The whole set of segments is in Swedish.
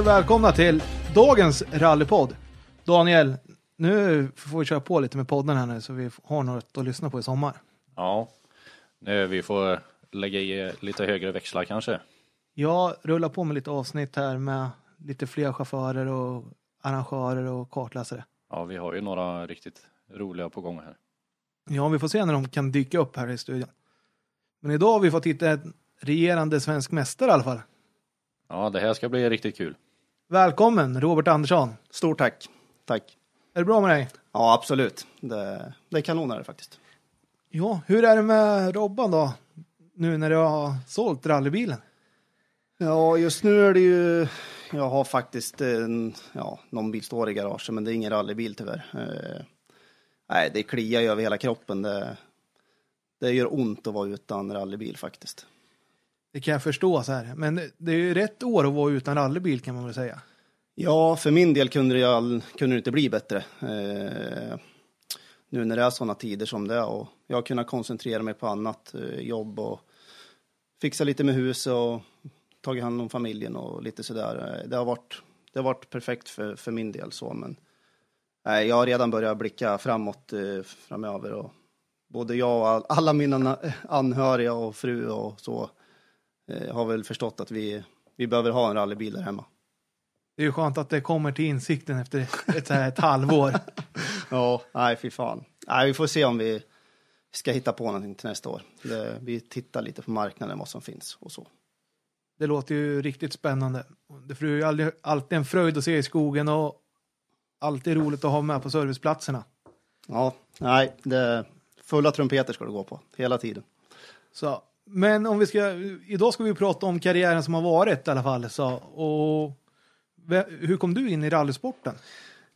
Och välkomna till dagens rallypodd. Daniel, nu får vi köra på lite med podden här nu så vi har något att lyssna på i sommar. Ja, nu vi får lägga i lite högre växlar kanske. Jag rullar på med lite avsnitt här med lite fler chaufförer och arrangörer och kartläsare. Ja, vi har ju några riktigt roliga på gång här. Ja, vi får se när de kan dyka upp här i studion. Men idag har vi fått hitta en regerande svensk mästare i alla fall. Ja, det här ska bli riktigt kul. Välkommen Robert Andersson. Stort tack. Tack. Är det bra med dig? Ja, absolut. Det, det är kanon är det faktiskt. Ja, hur är det med Robban då? Nu när du har sålt rallybilen? Ja, just nu är det ju... Jag har faktiskt en, ja, någon bil står i garaget, men det är ingen rallybil tyvärr. Eh, nej, det kliar ju över hela kroppen. Det, det gör ont att vara utan rallybil faktiskt. Det kan jag förstå så här. Men det- är ju rätt år att vara utan rallybil kan man väl säga. Ja, för min del kunde det, all, kunde det inte bli bättre. Eh, nu när det är sådana tider som det är och jag har kunnat koncentrera mig på annat eh, jobb och fixa lite med huset och tagit hand om familjen och lite sådär. Eh, det har varit, det har varit perfekt för, för min del så, men nej, jag har redan börjat blicka framåt eh, framöver och både jag och all, alla mina anhöriga och fru och så eh, har väl förstått att vi, vi behöver ha en rallybil där hemma. Det är ju skönt att det kommer till insikten efter ett, ett halvår. Ja, nej fy fan. Nej, vi får se om vi ska hitta på någonting till nästa år. Det, vi tittar lite på marknaden, vad som finns och så. Det låter ju riktigt spännande. Det är ju alltid en fröjd att se i skogen och alltid roligt att ha med på serviceplatserna. Ja, nej, det, fulla trumpeter ska det gå på hela tiden. Så, men om vi ska, idag ska vi prata om karriären som har varit i alla fall. Så, och hur kom du in i rallysporten?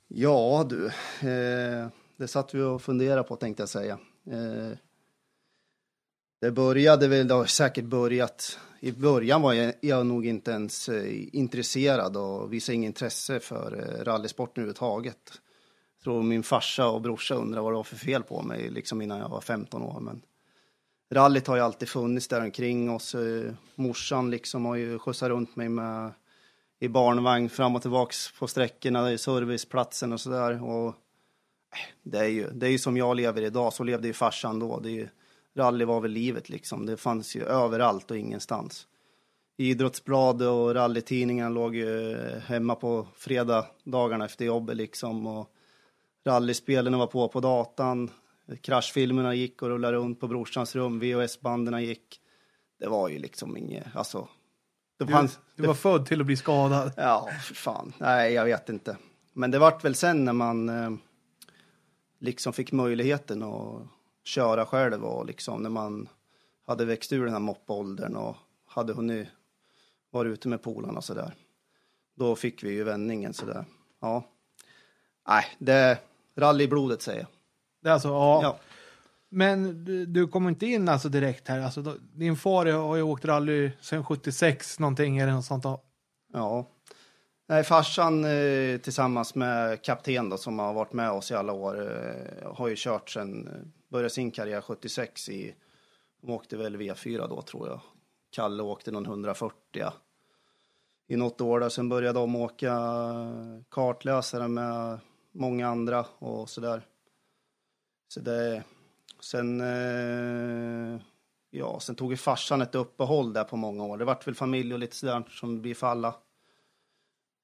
Ja du, eh, det satt vi och funderade på tänkte jag säga. Eh, det började väl, det har säkert börjat, i början var jag, jag nog inte ens eh, intresserad och visade inget intresse för eh, rallysporten överhuvudtaget. Jag tror min farsa och brorsa undrar vad det var för fel på mig liksom innan jag var 15 år. Men rallyt har ju alltid funnits där omkring oss. Eh, morsan liksom har ju skjutsat runt mig med i barnvagn fram och tillbaks på sträckorna, i serviceplatsen och sådär. Och eh, det är, ju, det är ju som jag lever idag, så levde ju farsan då. Det är ju, rally var väl livet liksom. Det fanns ju överallt och ingenstans. Idrottsblad och rallytidningar låg ju eh, hemma på fredagarna efter jobbet liksom. Och rallyspelen var på på datan. Kraschfilmerna gick och rullade runt på brorsans rum. VHS-banden gick. Det var ju liksom inget, alltså. Det Du, fanns, du var född till att bli skadad. Ja, för fan. Nej, jag vet inte. Men det vart väl sen när man eh, liksom fick möjligheten att köra själv och liksom när man hade växt ur den här moppåldern och hade hunnit vara ute med polarna och sådär. Då fick vi ju vändningen sådär. Ja. Nej, det är rallyblodet säger jag. Det är alltså, ja. Ja. Men du, du kommer inte in alltså direkt här. Alltså, då, din far har ju åkt rally sedan 76 någonting eller något sånt. Då. Ja. Nej, farsan eh, tillsammans med kapten då, som har varit med oss i alla år eh, har ju kört sen, eh, började sin karriär 76 i, de åkte väl V4 då tror jag. Kalle åkte någon 140 ja. i något år där. Sen började de åka kartläsare med många andra och sådär. Så det, sen, eh, ja, sen tog ju farsan ett uppehåll där på många år. Det vart väl familj och lite sådär som det blir för alla.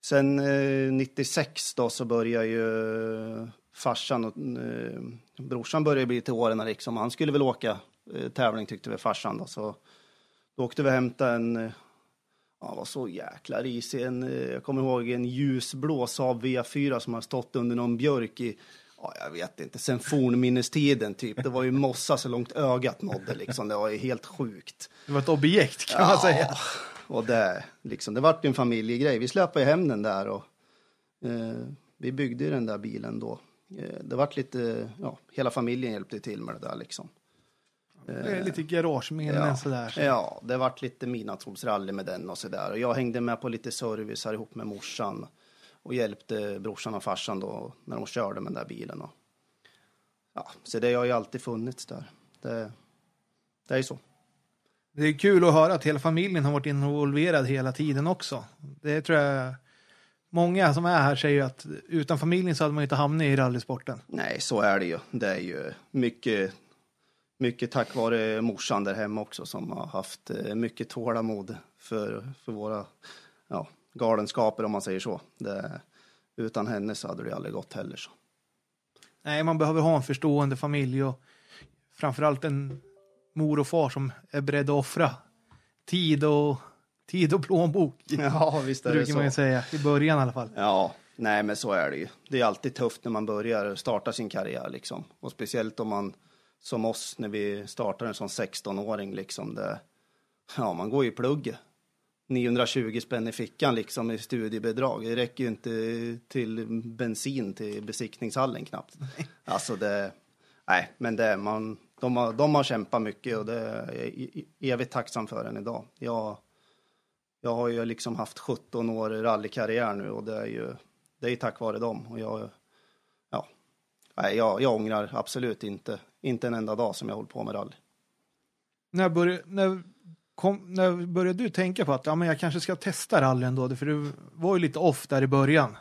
Sen eh, 96 då så började ju farsan och eh, brorsan började bli till åren liksom. Han skulle väl åka eh, tävling tyckte vi farsan då. Så då åkte vi och hämtade en, eh, ja var så jäkla risig, en, eh, jag kommer ihåg en ljusblå Saab V4 som har stått under någon björk i, ja jag vet inte, sen fornminnestiden typ. Det var ju mossa så långt ögat nådde liksom. Det var ju helt sjukt. Det var ett objekt kan man säga. Och det, liksom, det vart ju en familjegrej. Vi släpade hem den där och eh, vi byggde den där bilen då. Eh, det vart lite, ja, hela familjen hjälpte till med det där liksom. Det är lite garageminnen Ja, sådär. ja, det vart lite midnattssolsrally med den och sådär. Och jag hängde med på lite service här ihop med morsan och hjälpte brorsan och farsan då när de körde med den där bilen. Och, ja, så det har ju alltid funnits där. Det, det är ju så. Det är kul att höra att hela familjen har varit involverad hela tiden också. Det tror jag många som är här säger att utan familjen så hade man inte hamnat i rallysporten. Nej, så är det ju. Det är ju mycket, mycket tack vare morsan där hemma också som har haft eh, mycket tålamod för, för våra ja, galenskaper om man säger så. Det, utan henne så hade det aldrig gått heller. Så. Nej, man behöver ha en förstående familj och framförallt en mor och far som är beredda att offra tid och, tid och plånbok. Ja, visst är det brukar man säga, i början i alla fall. Ja, nej men så är det ju. Det är alltid tufft när man börjar starta sin karriär liksom. Och speciellt om man, som oss, när vi startar en sån 16-åring liksom. Det, ja, man går ju i plugget. 920 spänn i fickan liksom i studiebidrag. Det räcker ju inte till bensin till besiktningshallen knappt. Alltså det, nej, men det, man, de, har, de har kämpat mycket och det är jag e- evigt tacksam för än idag. Jag, jag har ju liksom haft 17 år rallykarriär nu och det är ju, det är ju tack vare dem. Och jag, ja, nej, jag, jag ångrar absolut inte, inte en enda dag som jag hållit på med rally. När, började, när, kom, när började du tänka på att ja, men jag kanske ska testa rally ändå? För du var ju lite off där i början.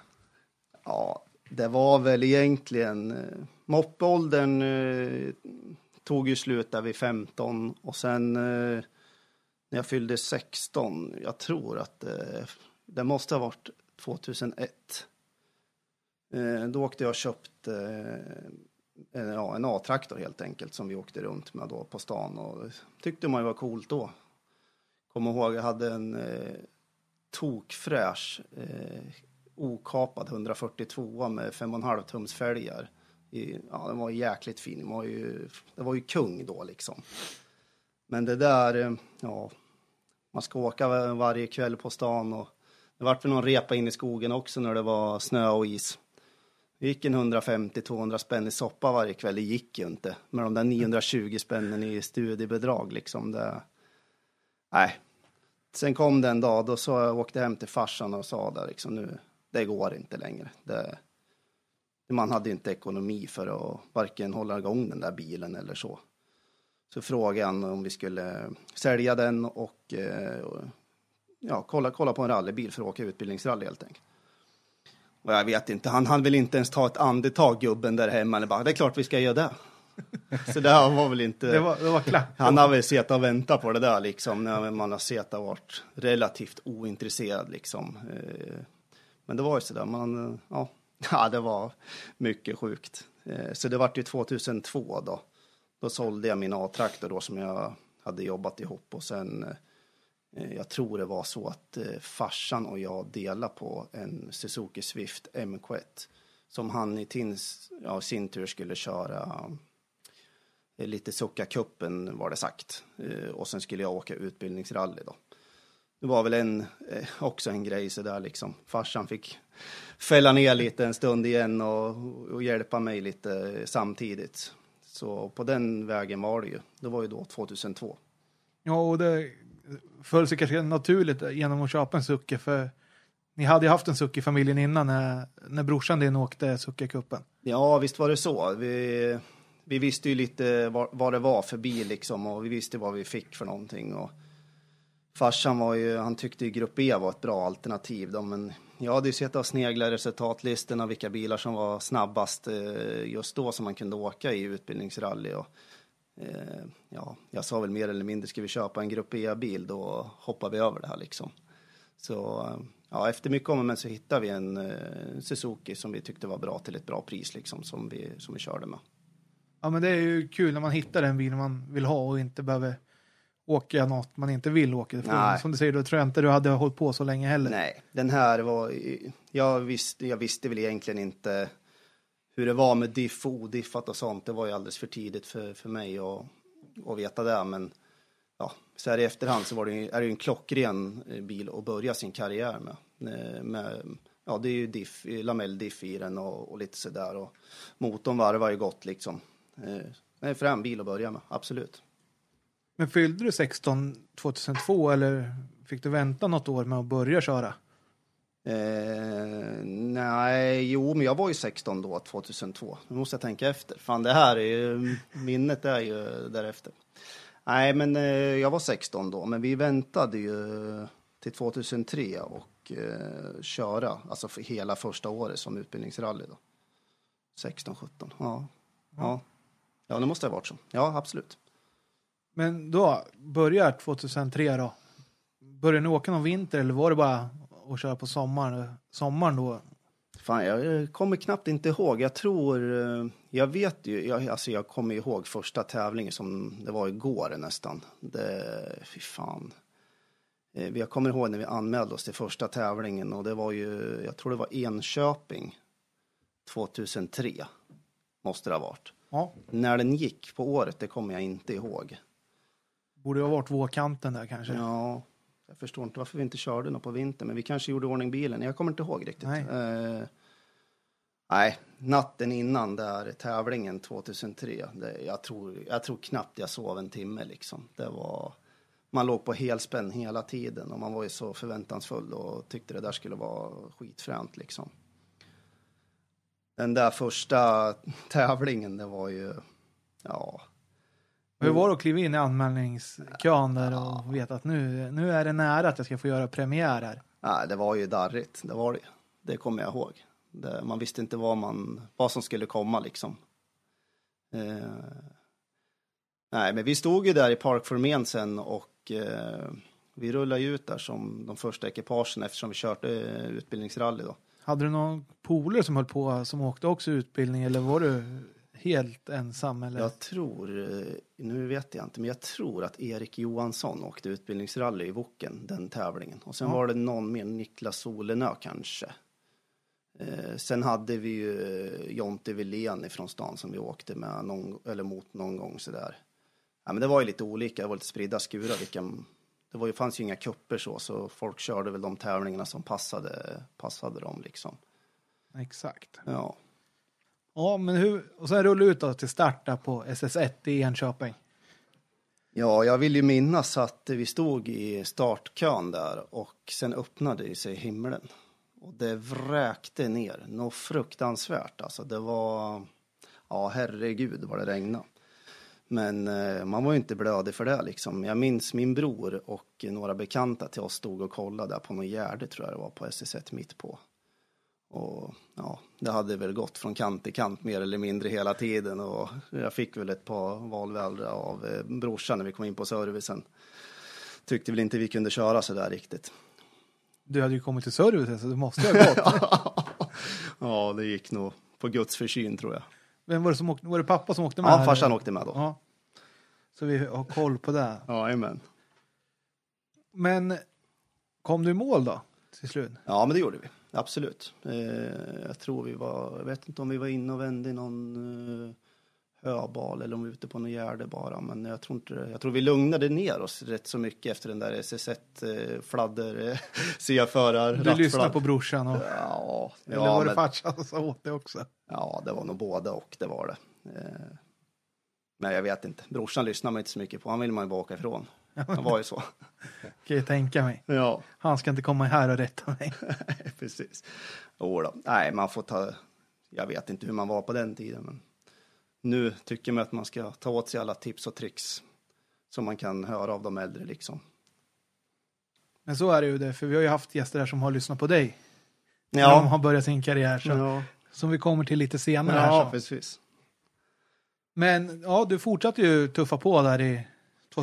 Ja, det var väl egentligen eh, moppeåldern eh, tog ju slut där vid 15 och sen eh, när jag fyllde 16, jag tror att eh, det måste ha varit 2001. Eh, då åkte jag och köpte eh, en, ja, en A-traktor helt enkelt som vi åkte runt med då på stan och tyckte man ju var coolt då. Kommer ihåg, jag hade en eh, tokfräsch eh, okapad 142 med 5,5 tums fälgar. I, ja, den var jäkligt fin. Den var ju, det var ju kung då liksom. Men det där, eh, ja, man ska åka varje kväll på stan och det vart väl någon repa in i skogen också när det var snö och is. Det gick en 150-200 spänn i soppa varje kväll, det gick ju inte. Med de där 920 spännen i studiebidrag liksom. Det, nej. Sen kom det en dag, då så jag åkte hem till farsan och sa där liksom nu, det går inte längre. Det, man hade inte ekonomi för att varken hålla igång den där bilen eller så. Så frågade han om vi skulle sälja den och och, ja, kolla, kolla på en rallybil för att åka utbildningsrally helt enkelt. Och jag vet inte, han hann väl inte ens ta ett andetag gubben där hemma. Eller bara, det är klart vi ska göra det. Så det här var väl inte... Det var, det var klart. Han har väl suttit och väntat på det där liksom, när man har sett och varit relativt ointresserad liksom. Eh, Men det var ju sådär, man, eh, ja, ja, det var mycket sjukt. Eh, Så det vart ju 2002 då. Då sålde jag min A-traktor då som jag hade jobbat ihop och sen jag tror det var så att farsan och jag delade på en Suzuki Swift MK1 som han i tins, ja, sin tur skulle köra lite Succa-cupen var det sagt. Eh, och sen skulle jag åka utbildningsrally då. Det var väl en, eh, också en grej så där liksom. Farsan fick fälla ner lite en stund igen och, och hjälpa mig lite samtidigt. Så på den vägen var det ju. Det var ju då 2002. Ja, och det föll sig kanske naturligt genom att köpa en Sucke för ni hade ju haft en Sucke i familjen innan när, när brorsan din åkte Sucke-cupen. Ja, visst var det så. Vi, vi visste ju lite vad, vad det var för bil liksom och vi visste vad vi fick för någonting. Och farsan var ju, han tyckte ju Grupp E var ett bra alternativ då, men jag hade ju sett och sneglat resultatlistorna vilka bilar som var snabbast eh, just då som man kunde åka i utbildningsrally. Och, eh, ja, jag sa väl mer eller mindre, ska vi köpa en Grupp E-bil då hoppar vi över det här liksom. Så eh, ja, efter mycket om och men så hittade vi en eh, Suzuki som vi tyckte var bra till ett bra pris liksom som vi, som vi körde med. Ja, men det är ju kul när man hittar en bil man vill ha och inte behöver åka något man inte vill åka. För Nej. Som du säger, då tror jag inte du hade hållit på så länge heller. Nej, den här var, jag visste, jag visste väl egentligen inte hur det var med diff och odiffat och sånt. Det var ju alldeles för tidigt för, för mig att, att veta det. Men ja, så här i efterhand så var det, är det ju en klockren eh, bil att börja sin karriär med. Eh, med ja, det är ju diff, lamelldiff i den och, och lite sådär. Och motorn varvar ju gott liksom. Eh, en bil att börja med, absolut. Men fyllde du 16 2002 eller fick du vänta något år med att börja köra? Eh, nej, jo, men jag var ju 16 då, 2002. Nu måste jag tänka efter. Fan, det här är ju, minnet är ju därefter. Nej, men eh, jag var 16 då, men vi väntade ju till 2003 och och eh, köra, alltså för hela första året som utbildningsrally då. 16, 17, ja. Ja, ja det måste ha varit så. Ja, absolut. Men då, börjar 2003 då? Började ni åka någon vinter eller var det bara att köra på sommaren? Sommaren då? Fan, jag kommer knappt inte ihåg. Jag tror, eh, jag vet ju, jag, alltså jag kommer ihåg första tävlingen som det var igår nästan. Det, fy fan. Eh, Jag kommer ihåg när vi anmälde oss till första tävlingen och det var ju, jag tror det var Enköping 2003. Måste det ha varit. Ja, När den gick på året, det kommer jag inte ihåg. borde ha varit vårkanten där kanske. Ja, jag förstår inte varför vi inte körde något på vintern, men vi kanske gjorde ordning bilen. Jag kommer inte ihåg riktigt. Nej. Eh, nej, natten innan där tävlingen 2003, det, jag, tror, jag tror knappt jag sov en timme liksom. Det var, man låg på helspänn hela tiden och man var ju så förväntansfull och tyckte det där skulle vara skitfränt liksom. Den där första tävlingen, det var ju, ja, Hur var det att kliva in i anmälningskön där och veta att nu, nu är det nära att jag ska få göra premiär här? Nej, det var ju darrigt. Det var det. Det kommer jag ihåg. Det, man visste inte vad, man, vad som skulle komma liksom. Eh, nej, men vi stod ju där i Park Formen sen och eh, vi rullade ut där som de första ekipagen eftersom vi körde eh, utbildningsrally då. Hade du någon polare som höll på som åkte också utbildning eller var du helt ensam? Eller? Jag tror, eh, nu vet jag inte, men jag tror att Erik Johansson åkte utbildningsrally i Woken, den tävlingen. Och sen Ja. var det någon mer, Niklas Solenö kanske. Eh, sen hade vi ju eh, Jonte Wilén ifrån stan som vi åkte med någon, eller mot någon gång sådär. Ja, men det var ju lite olika, det var lite spridda skurar. Vilka, det var ju, fanns ju inga kupper så, så folk körde väl de tävlingarna som passade, passade dem liksom. Exakt. Ja. Ja, men hur, och sen rulla ut då till start där på SS1 i Enköping. Ja, jag vill ju minnas att vi stod i startkön där och sen öppnade sig himlen. Och det vräkte ner, något fruktansvärt alltså. Det var, ja herregud vad det regnade. Men eh, man var ju inte blödig för det liksom. Jag minns min bror och några bekanta till oss stod och kollade där på någon gärde tror jag det var på SS1 mitt på. Och ja, det hade väl gått från kant till kant mer eller mindre hela tiden och jag fick väl ett par valväldrar av eh, brorsan när vi kom in på servicen. Tyckte väl inte vi kunde köra så där riktigt. Du hade ju kommit till servicen så du måste ju ha gått. ja, det gick nog på Guds försyn tror jag. Vem var det som åkte? Var det pappa som åkte med? Ja, farsan åkte med då. Ja. Så vi har koll på det. Ja, amen. Men kom du i mål då? Till slut? Ja, men det gjorde vi. Absolut. Eh, jag tror vi var, jag vet inte om vi var inne och vände i någon eh, höbal eller om vi var ute på någon gärde bara. Men jag tror inte. Jag tror vi lugnade ner oss rätt så mycket efter den där SS1 eh, fladder, C-förar, Du lyssnade på brorsan och, Ja, eller ja, var det men, farsan som sa åt det också? ja, det var nog båda och det var det. Eh, men jag vet inte. Brorsan lyssnar man inte så mycket på. Han vill man ju bara åka ifrån. Det var ju så. Kan jag tänka mig. Ja. Han ska inte komma här och rätta mig. Precis. Jo då. Nej, man får ta... Jag vet inte hur man var på den tiden, men nu tycker man att man ska ta åt sig alla tips och tricks som man kan höra av de äldre liksom. Men så är det ju det, för vi har ju haft gäster här som har lyssnat på dig. När de har börjat sin karriär. Så, ja. Som vi kommer till lite senare. här, ja så. precis. Men ja, du fortsatte ju tuffa på där i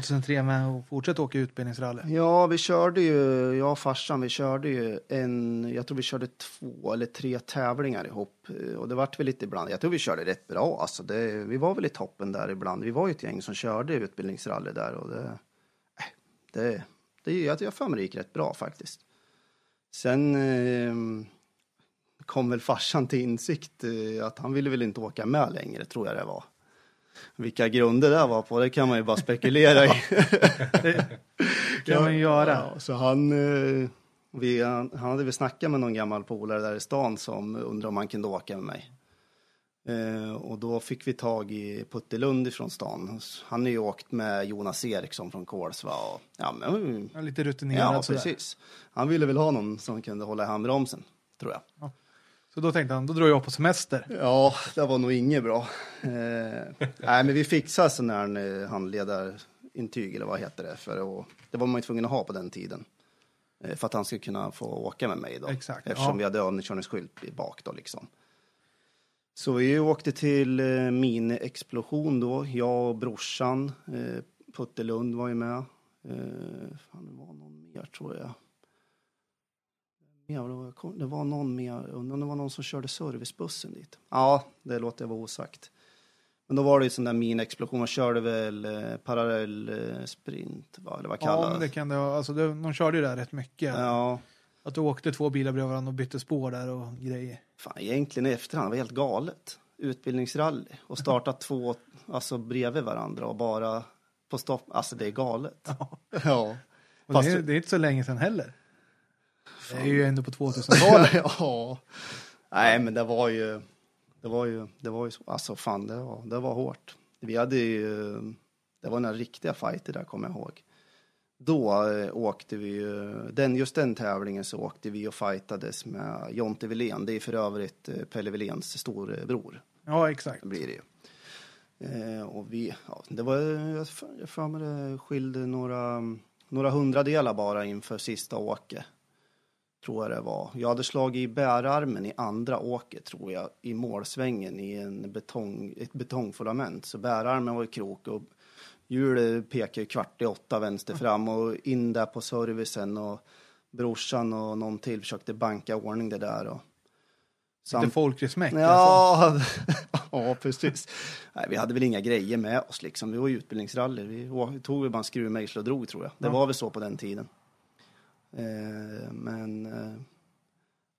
2003 med och fortsätta åka utbildningsrally. Ja, vi körde ju, jag och farsan, vi körde ju en, jag tror vi körde två eller tre tävlingar ihop. Eh, och det vart väl lite ibland, jag tror vi körde rätt bra alltså. Det, vi var väl i toppen där ibland. Vi var ju ett gäng som körde utbildningsrally där och det, eh, det, det jag, jag för mig det gick rätt bra faktiskt. Sen eh, kom väl farsan till insikt eh, att han ville väl inte åka med längre, tror jag det var. Vilka grunder det var på, det kan man ju bara spekulera i. Det kan man ju göra. Ja, så han, eh, vi, han, hade väl snackat med någon gammal polare där i stan som undrade om han kunde åka med mig. Eh, och då fick vi tag i Putte Lund ifrån stan. Han har ju åkt med Jonas Eriksson från Kolsva. Och, ja, men, Ja, Lite rutinerad ja, precis. Han ville väl ha någon som kunde hålla i handbromsen, tror jag. Så då tänkte han, då drar jag på semester. Ja, det var nog inget bra. Eh, nej, men vi fixade sån här eh, handledarintyg eller vad heter det? För att, det var man ju tvungen att ha på den tiden. Eh, För att han skulle kunna få åka med mig då. Exakt, Eftersom ja. vi hade övningskörningsskylt bak då liksom. Så vi åkte till eh, mini-explosion då, jag och brorsan. Eh, Putte Lund var ju med. Eh, fan, det var någon mer tror jag. Ja, det, var, det var någon mer, undrar om det var någon som körde servicebussen dit. Ja, det låter jag vara osagt. Men då var det ju sån där mini-explosion, man körde väl eh, parallell eh, sprint, va? eller vad Ja, kallas men det kan det vara. Alltså, det, de körde ju där rätt mycket. Ja, Att du åkte två bilar bredvid varandra och bytte spår där och grejer. fan egentligen i efterhand, det var helt galet. Utbildningsrally och starta två, alltså bredvid varandra och bara på stopp, alltså det är galet. Ja. Och Fast- det, är, det är inte så länge sedan heller. Det är ju ändå på 2000-talet. ja. Nej, men det var ju, det var ju, det var ju så, alltså fan, det var, det var hårt. Vi hade ju, det var några riktiga fighter där, kommer jag ihåg. Då eh, åkte vi ju, den, just den tävlingen så åkte vi och fightades med Jonte Wilén. Det är för övrigt eh, Pelle Wiléns storebror, ja, exakt. blir det ju. Eh, och vi, ja, det var, jag för mig det skilde några, några hundradelar bara inför sista åket tror jag det var. Jag hade slagit i bärarmen i andra åket, tror jag, i målsvängen i en betong, ett betongfundament. Så bärarmen var i krok och hjulet pekade kvart i åtta vänster fram och in där på servicen och brorsan och någon till försökte banka ordning det där. Och Lite folklig smäck. Alltså. Ja, ja precis. Nej, vi hade väl inga grejer med oss liksom. Vi var ju utbildningsrally. Vi tog väl bara en skruvmejsel och drog tror jag. Det Ja. var väl så på den tiden. Eh, men eh,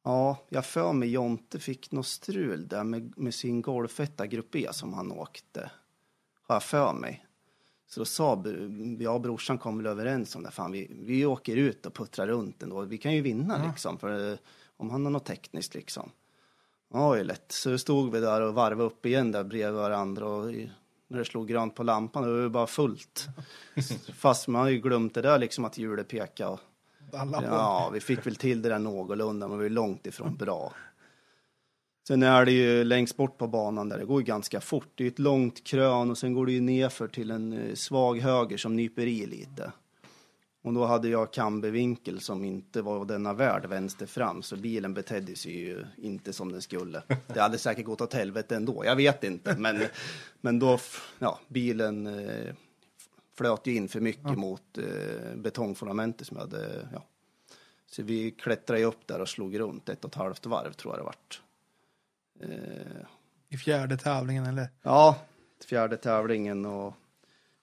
ja, jag för mig Jonte fick något strul där med, med sin golfetta Grupp E som han åkte. Har jag för mig. Så då sa jag och brorsan kom väl överens om det. Fan, vi, vi åker ut och puttrar runt ändå. Vi kan ju vinna Ja. liksom. För eh, om han har något tekniskt liksom. Ja, det är lätt. Så stod vi där och varvade upp igen där bredvid varandra och när det slog grönt på lampan, då var det bara fullt. Fast man har ju glömt det där liksom att hjulet pekade. Och, Alla ja, vi fick väl till det där någorlunda, men vi ju långt ifrån bra. Sen är det ju längst bort på banan där, det går ju ganska fort. Det är ett långt krön och sen går det ju nerför till en eh, svag höger som nyper i lite. Och då hade jag kambevinkel som inte var denna värld vänster fram, så bilen betedde sig ju inte som den skulle. Det hade säkert gått åt helvete ändå, jag vet inte. Men, men då, ja, bilen eh, flöt ju in för mycket mot eh, betongfundamentet som jag hade, ja. Så vi klättrade ju upp där och slog runt ett och ett halvt varv tror jag det vart. Eh, I fjärde tävlingen eller? Ja, fjärde tävlingen och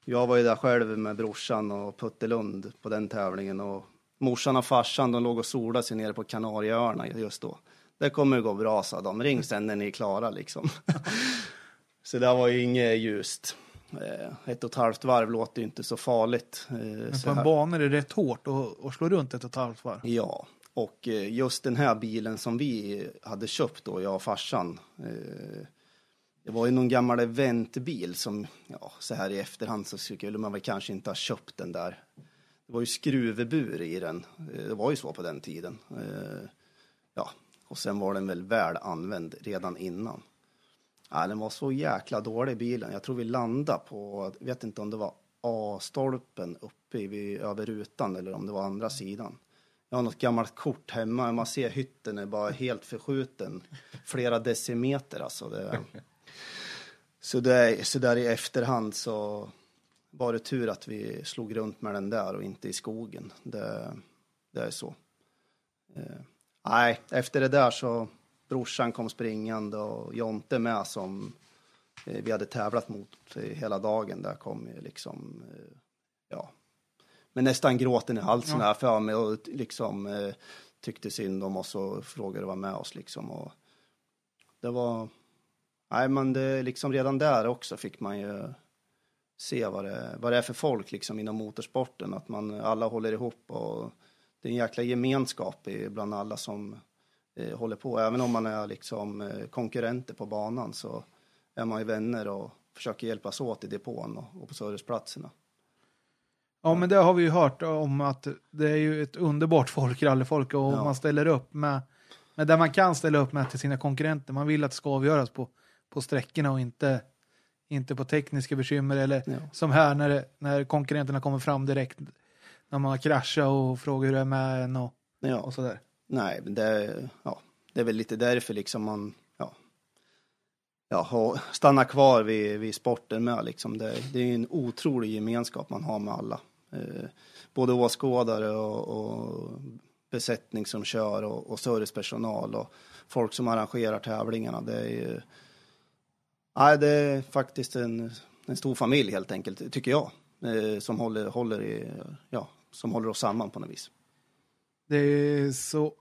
jag var ju där själv med brorsan och Putte Lund på den tävlingen och morsan och farsan de låg och solade sig nere på Kanarieöarna just då. Det kommer gå bra sa de, ring sen när ni är klara liksom. så det var ju inget ljust. Eh, Ett och ett halvt varv låter ju inte så farligt. eh, Men så på en bana är det rätt hårt att, slå runt ett och ett halvt varv. Ja, och eh, just den här bilen som vi hade köpt då, jag och farsan. Det var ju någon gammal eventbil som, ja, så här i efterhand så skulle man väl kanske inte ha köpt den där. Det var ju skruvbur i den. Det var ju så på den tiden. Ja, och sen var den väl väl använd redan innan. Ja, den var så jäkla dålig bilen. Jag tror vi landade på, jag vet inte om det var A-stolpen uppe vid- över rutan eller om det var andra sidan. Jag har något gammalt kort hemma. Man ser hytten är bara helt förskjuten. Flera decimeter alltså. Det, så, det, så där i efterhand så var det tur att vi slog runt med den där och inte i skogen. Det, det är så. Eh, nej, efter det där så brorsan kom springande och Jonte med som eh, vi hade tävlat mot eh, hela dagen. Där kom ju liksom, eh, ja, men nästan gråten i halsen Ja. här för mig och liksom tyckte synd om oss och frågade vara med oss liksom. Och det var, nej men det liksom redan där också fick man ju se vad det, vad det är för folk liksom inom motorsporten, att man alla håller ihop och det är en jäkla gemenskap bland alla som eh, håller på. Även om man är liksom eh, konkurrenter på banan så är man ju vänner och försöker hjälpas åt i depån och, och på serviceplatserna. Ja, men det har vi ju hört om att det är ju ett underbart folk, rallyfolk, och Ja. man ställer upp med, med där man kan ställa upp med till sina konkurrenter. Man vill att det ska avgöras på, på sträckorna och inte, inte på tekniska bekymmer eller Ja. som här när, det, när konkurrenterna kommer fram direkt När man har kraschat och frågar hur det är med en och, Ja. och sådär. Nej, men det, ja, det är väl lite därför liksom man ja, ja, stannar kvar vid, vid sporten med. Liksom. Det, det är en otrolig gemenskap man har med alla. Eh, både åskådare och, och besättning som kör och, och servicepersonal och folk som arrangerar tävlingarna. Det är, ju- nej, det är faktiskt en, en stor familj helt enkelt, tycker jag. Eh, som, håller, håller i, ja, som håller oss samman på något vis. Det är så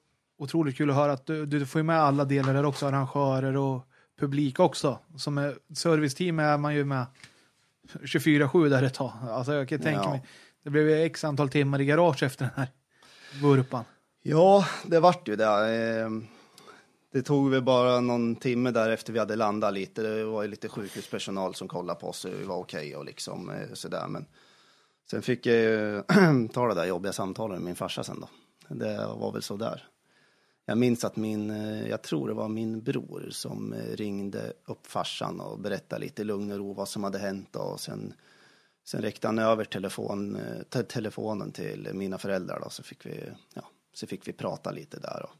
otroligt kul att höra att du, du får ju med alla delar där också, arrangörer och publik också. Som är, serviceteam är man ju med 24-7 där ett tag. Alltså jag kan tänka Ja. mig, det blev ju x antal timmar i garage efter den här vurpan. Ja, det vart ju det. Eh, Det tog väl bara någon timme där efter vi hade landat lite. Det var ju lite sjukhuspersonal som kollade på oss. Vi var okej och liksom eh, sådär. Men sen fick jag ju ta det där jobbiga samtalet med min farsa sen då. Det var väl så där. Jag minns att min, eh, jag tror det var min bror som eh, ringde upp farsan och berättade lite i lugn och ro vad som hade hänt och sen Sen räckte han över telefon, eh, te telefonen till mina föräldrar då, så fick vi, ja, så fick vi prata lite där. Och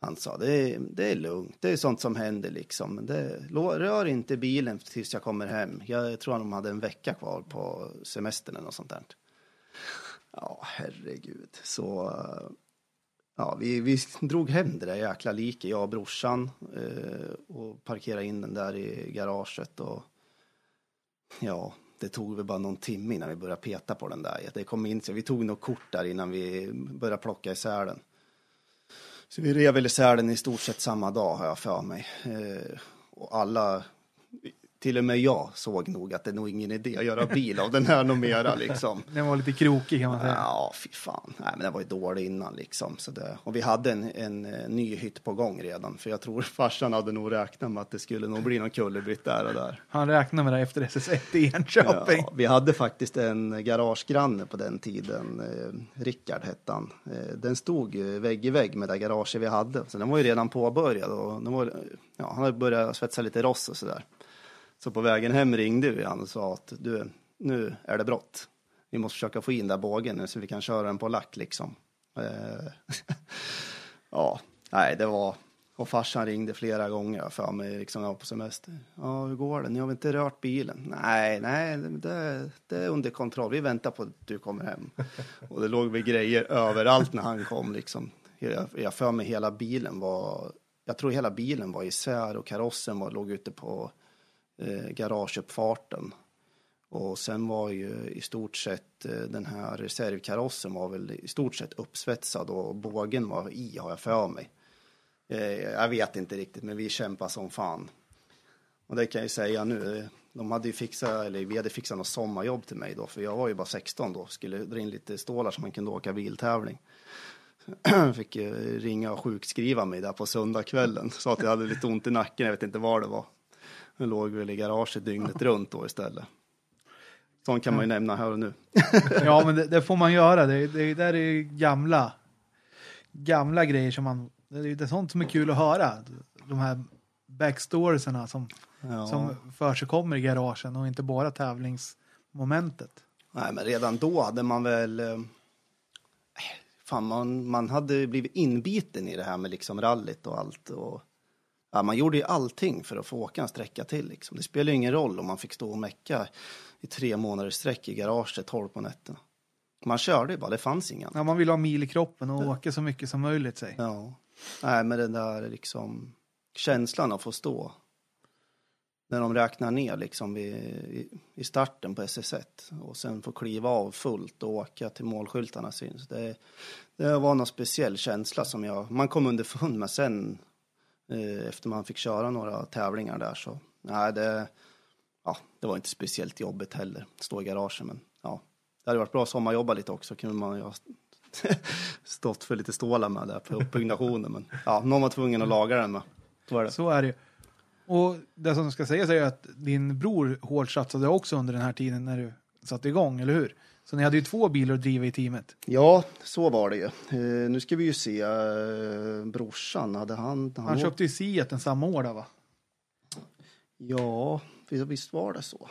han sa, det är, det är lugnt, det är sånt som händer liksom. Det, rör inte bilen tills jag kommer hem. Jag tror att de hade en vecka kvar på semestern eller något sånt där. Ja, herregud. Så, ja, vi, vi drog hem det där jäkla liket, jag och brorsan, eh, och parkerade in den där i garaget. Och Ja, det tog väl bara någon timme innan vi började peta på den där. Det kom in, så vi tog något kort där innan vi började plocka isär den. Så vi rev väl isär den i stort sett samma dag har jag för mig. Eh, och alla, till och med jag såg nog att det är nog ingen idé att göra bil av den här nog mera liksom. Den var lite krokig kan man säga. Ja, fy fan. Nej, men den var ju dålig innan liksom. Så det, och vi hade en, en, eh, ny hytt på gång redan. För jag tror farsan hade nog räknat med att det skulle nog bli någon kullerbytt där och där. Han räknade med det efter SS1 i Enköping. Ja, vi hade faktiskt en garagegranne på den tiden, eh, Rickard hette han. Eh, den stod ju vägg i vägg med det garaget vi hade, så den var ju redan påbörjad och var, ja, han hade börjat svetsa lite rost och sådär. Så på vägen hem ringde vi han och sa att du, nu är det brått. Vi måste försöka få in den där bågen nu så vi kan köra den på lack liksom. Eh, ja, nej, det var, och farsan ringde flera gånger för mig, liksom, jag var på semester. Ja, hur går det? Ni har väl inte rört bilen? Nej, nej, det, det är under kontroll. Vi väntar på att du kommer hem. Och det låg väl grejer överallt när han kom, liksom. Jag, jag för mig hela bilen var, jag tror hela bilen var isär och karossen var, låg ute på eh, garageuppfarten. Och sen var ju i stort sett eh, den här reservkarossen var väl i stort sett uppsvetsad och bågen var i har jag för mig. Eh, jag vet inte riktigt, men vi kämpade som fan. Och det kan jag ju säga nu. Eh, de hade ju fixat, eller vi hade fixat något sommarjobb till mig då, för jag var ju bara 16 då. Skulle dra in lite stålar så man kunde åka biltävling. Fick eh, ringa och sjukskriva mig där på söndagskvällen. Sa att jag hade lite ont i nacken, jag vet inte vad det var. Jag låg väl i garaget dygnet runt då istället. Sånt kan man ju nämna här och nu. Ja, men det, det får man göra. Det, det där är ju gamla, gamla grejer som man... Det är, är sånt som är kul att höra. De här backstoriesarna som, Ja. som för sig kommer i garagen och inte bara tävlingsmomentet. Nej, men redan då hade man väl... eh, Fan, man, man hade blivit inbiten i det här med liksom rallyt och allt. Och, ja, man gjorde ju allting för att få åka en sträcka till. Liksom. Det spelar ingen roll om man fick stå och mecka i tre månader sträck i garaget tolv på nätterna. Man körde ju bara, det fanns ingen. Ja, man vill ha mil i kroppen och åka så mycket som möjligt. Säg. Ja. Nej, men den där liksom känslan att få stå. När de räknar ner liksom i, i starten på SS1 och sen få kliva av fullt och åka till målskyltarna syns. Det, det var någon speciell känsla som jag, man kom underfund med sen efter man fick köra några tävlingar där så. Nej, det, ja, det var inte speciellt jobbigt heller, stå i garaget men ja. Det hade varit bra att sommarjobba lite också, kunde man ju ha stått för lite stålar med där på uppbyggnationen. Men ja, någon var tvungen att laga den med. Så är det. Så är det. Och det som ska sägas är ju att din bror hårt satsade också under den här tiden när du satte igång, eller hur? Så ni hade ju två bilar att driva i teamet. Ja, så var det ju. Eh, nu ska vi ju se. Eh, brorsan, hade han... Han köpte ju Seaten samma år där va? Ja, visst- var det så.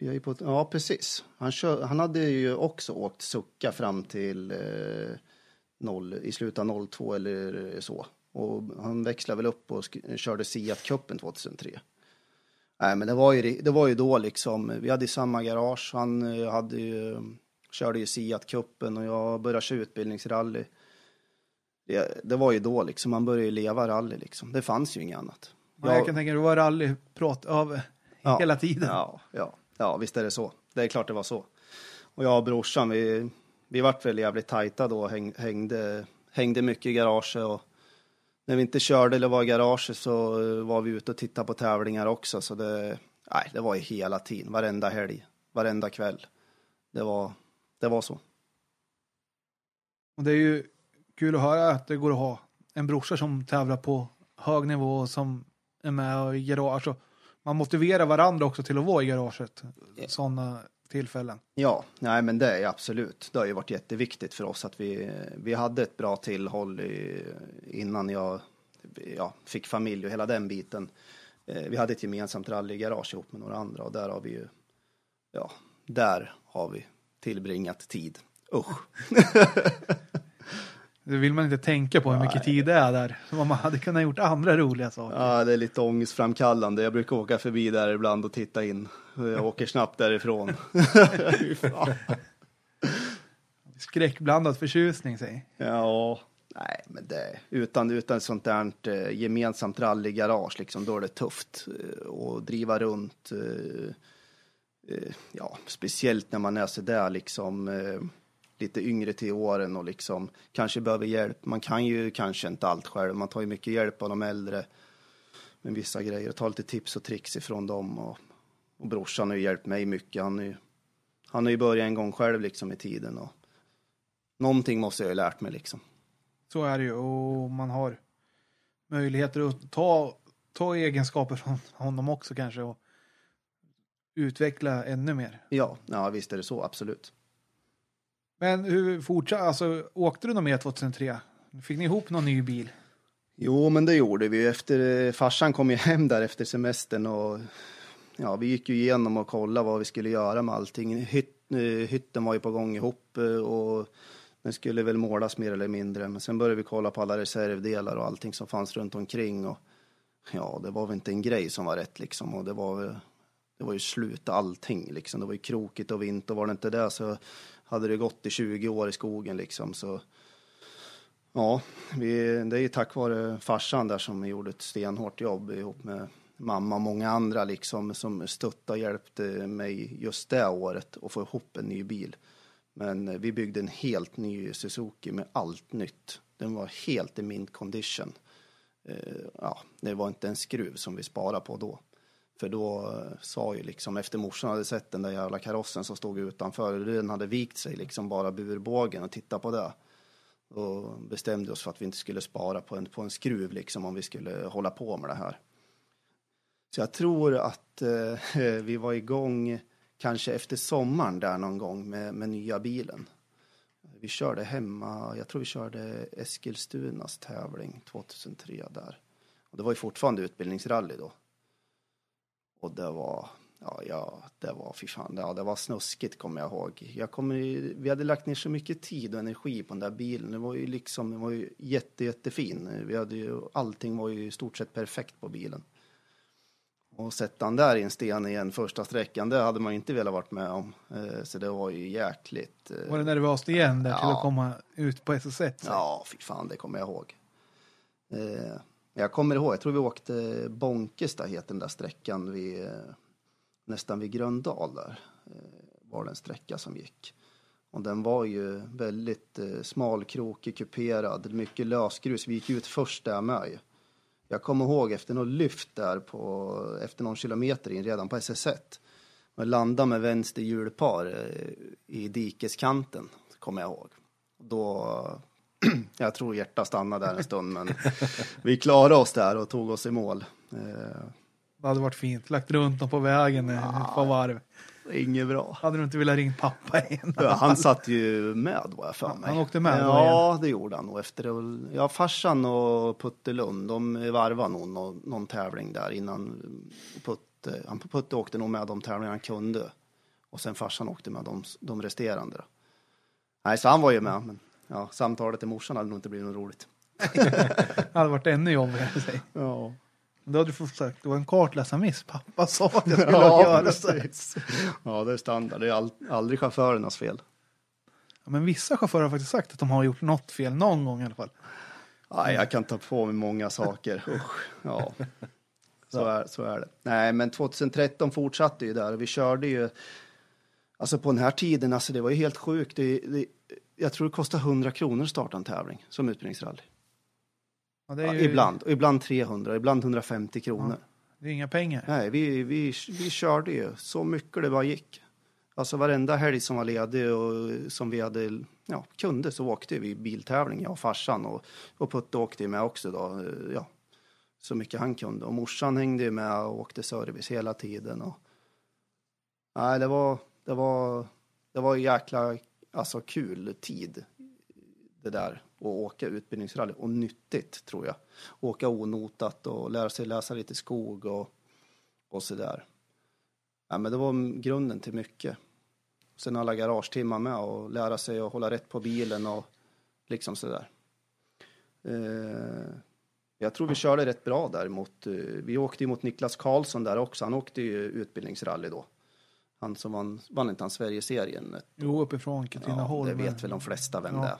Är på, ja, precis. Han, kör, han hade ju också åkt sucka fram till eh, noll, i slutet av 02 eller så. Och han växlade väl upp och sk- körde Siat-cupen 2003. Nej, men det var, ju, det var ju då liksom, vi hade samma garage. Han eh, hade ju, körde ju Siat-cupen och jag började köra utbildningsrally. Det, det var ju då liksom, man började ju leva rally liksom. Det fanns ju inget annat. Ja, jag kan tänka mig, det var rallyprat av Ja. hela tiden. Ja, ja, ja, visst är det så. Det är klart det var så. Och jag och brorsan, vi, vi vart väl jävligt tajta då häng, hängde, hängde mycket i garaget. Och när vi inte körde eller var i garaget så eh, var vi ute och tittade på tävlingar också. Så det, nej, det var ju hela tiden, varenda helg, varenda kväll. Det var, det var så. Och det är ju kul att höra att det går att ha en brorsa som tävlar på hög nivå och som är med i garage. Man motiverar varandra också till att vara i garaget. Sådana tillfällen. Ja, nej men det är absolut. Det har ju varit jätteviktigt för oss att vi, vi hade ett bra tillhåll i, innan jag ja, fick familj och hela den biten. Eh, Vi hade ett gemensamt rallygarage ihop med några andra och där har vi ju, ja, där har vi tillbringat tid. Usch. Det vill man inte tänka på hur mycket tid det är där. Som om man hade kunnat gjort andra roliga saker. Ja, det är lite ångestframkallande. Jag brukar åka förbi där ibland och titta in. Jag åker snabbt därifrån. Skräckblandad förtjusning säg. Ja, nej, men det, utan, utan sånt där eh, gemensamt rallygarage, liksom, då är det tufft eh, att driva runt. Eh, eh, ja, speciellt när man är så där liksom lite yngre till åren och liksom kanske behöver hjälp. Man kan ju kanske inte allt själv. Man tar ju mycket hjälp av de äldre med vissa grejer och tar lite tips och tricks ifrån dem. Och, och brorsan har ju hjälpt mig mycket. Han, är ju, han har ju börjat en gång själv liksom i tiden och någonting måste jag ju lärt mig liksom. Så är det ju. Och man har möjligheter att ta, ta egenskaper från honom också kanske. Och utveckla ännu mer. Ja, ja visst är det så, absolut. Men hur fortsatte, alltså åkte du något mer 2003? Fick ni ihop någon ny bil? Jo, men det gjorde vi. Efter, eh, farsan kom ju hem där efter semestern och ja, vi gick ju igenom och kollade vad vi skulle göra med allting. Hytt, eh, hytten var ju på gång ihop eh, och den skulle väl målas mer eller mindre. Men sen började vi kolla på alla reservdelar och allting som fanns runt omkring och ja, det var väl inte en grej som var rätt liksom och det var det var ju slut allting liksom. Det var ju krokigt och vint och var det inte det så hade det gått i 20 år i skogen liksom så Ja, vi, det är ju tack vare farsan där som gjorde ett stenhårt jobb ihop med mamma och många andra liksom som stöttade och hjälpte mig just det året att få ihop en ny bil. Men vi byggde en helt ny Suzuki med allt nytt. Den var helt i mint condition. Eh, ja, det var inte en skruv som vi sparade på då. För då eh, sa ju liksom, efter morsan hade sett den där jävla karossen som stod utanför, den hade vikt sig liksom bara burbågen och titta på det. Och bestämde oss för att vi inte skulle spara på en, på en skruv liksom om vi skulle hålla på med det här. Så jag tror att eh, vi var igång kanske efter sommaren där någon gång med, med nya bilen. Vi körde hemma, jag tror vi körde Eskilstunas tävling 2003 där. Och det var ju fortfarande utbildningsrally då. Och det var, ja, ja det var, fy fan, ja, det var snuskigt kommer jag ihåg. Jag kommer, vi hade lagt ner så mycket tid och energi på den där bilen. Det var ju liksom, den var ju jätte, jättefin. Vi hade ju, allting var ju i stort sett perfekt på bilen. Och sätta den där i en sten igen första sträckan, det hade man ju inte velat varit med om. Eh, Så det var ju jäkligt. eh, Var det nervöst igen där till Ja. att komma ut på SS1? så? Ja, fy fan, det kommer jag ihåg. Jag kommer ihåg, jag tror vi åkte Bonkesta, heter den där sträckan, vid, nästan vid Gröndal där. Eh, var det en sträcka som gick. Och den var ju väldigt eh, smalkrokig, kuperad, mycket lösgrus. Vi gick ut först där med ju. Jag kommer ihåg efter något lyft där på, efter någon kilometer in redan på SS1. Jag landade med vänster hjulpar eh, i dikeskanten, kommer jag ihåg. Då, jag tror hjärtat stannade där en stund, men vi klarade oss där och tog oss i mål. Eh, Det hade varit fint. Lagt runt dem på vägen eh, ett par varv. inget bra. Hade du inte velat ringa pappa igen? Ja, han satt ju med var jag för mig. Han åkte med Ja, det gjorde han nog. Efter det, ja, farsan och Putte Lund, de varvade nog någon, någon tävling där innan Putte, han Putte åkte nog med de tävlingar han kunde. Och sen farsan åkte med de, de resterande. Då. Nej, så han var ju med. Men ja, samtalet till morsan hade nog inte blivit något roligt. Det hade varit ännu jobbigare. Säg. Ja, Då hade du fått sagt, det var en kartläsarmiss. Pappa sa att jag skulle göra så. precis. Ja, det är standard. Det är all, aldrig chaufförernas fel. Ja, men vissa chaufförer har faktiskt sagt att de har gjort något fel någon gång i alla fall. Nej, jag kan ta på mig många saker. Usch. Ja, så är, så är det. Nej, men 2013 fortsatte ju där vi körde ju. Alltså på den här tiden, alltså det var ju helt sjukt. Det, det, jag tror det kostade 100 kronor att starta en tävling som utbildningsrally. Ja, är Ja, ju, ibland, och ibland 300, ibland 150 kronor. Det är inga pengar. Nej, vi, vi, vi körde ju så mycket det bara gick. Alltså varenda helg som var ledig och som vi hade, ja, kunde så åkte vi biltävling, jag och farsan och, och Putte åkte ju med också då, ja, så mycket han kunde. Och morsan hängde ju med och åkte service hela tiden och nej, det var, det var, det var jäkla, alltså kul tid det där att åka utbildningsrally och nyttigt tror jag. Åka onotat och lära sig läsa lite skog och, och så där. Ja, men det var grunden till mycket. Sen alla garagetimmar med och lära sig att hålla rätt på bilen och liksom så där. Eh, jag tror vi körde rätt bra där mot, eh, vi åkte ju mot Niklas Karlsson där också. Han åkte ju utbildningsrally då. Han som vann, vann inte han Sverigeserien? Jo, uppifrån Katrineholm. Ja, det vet väl de flesta vem Ja. det är.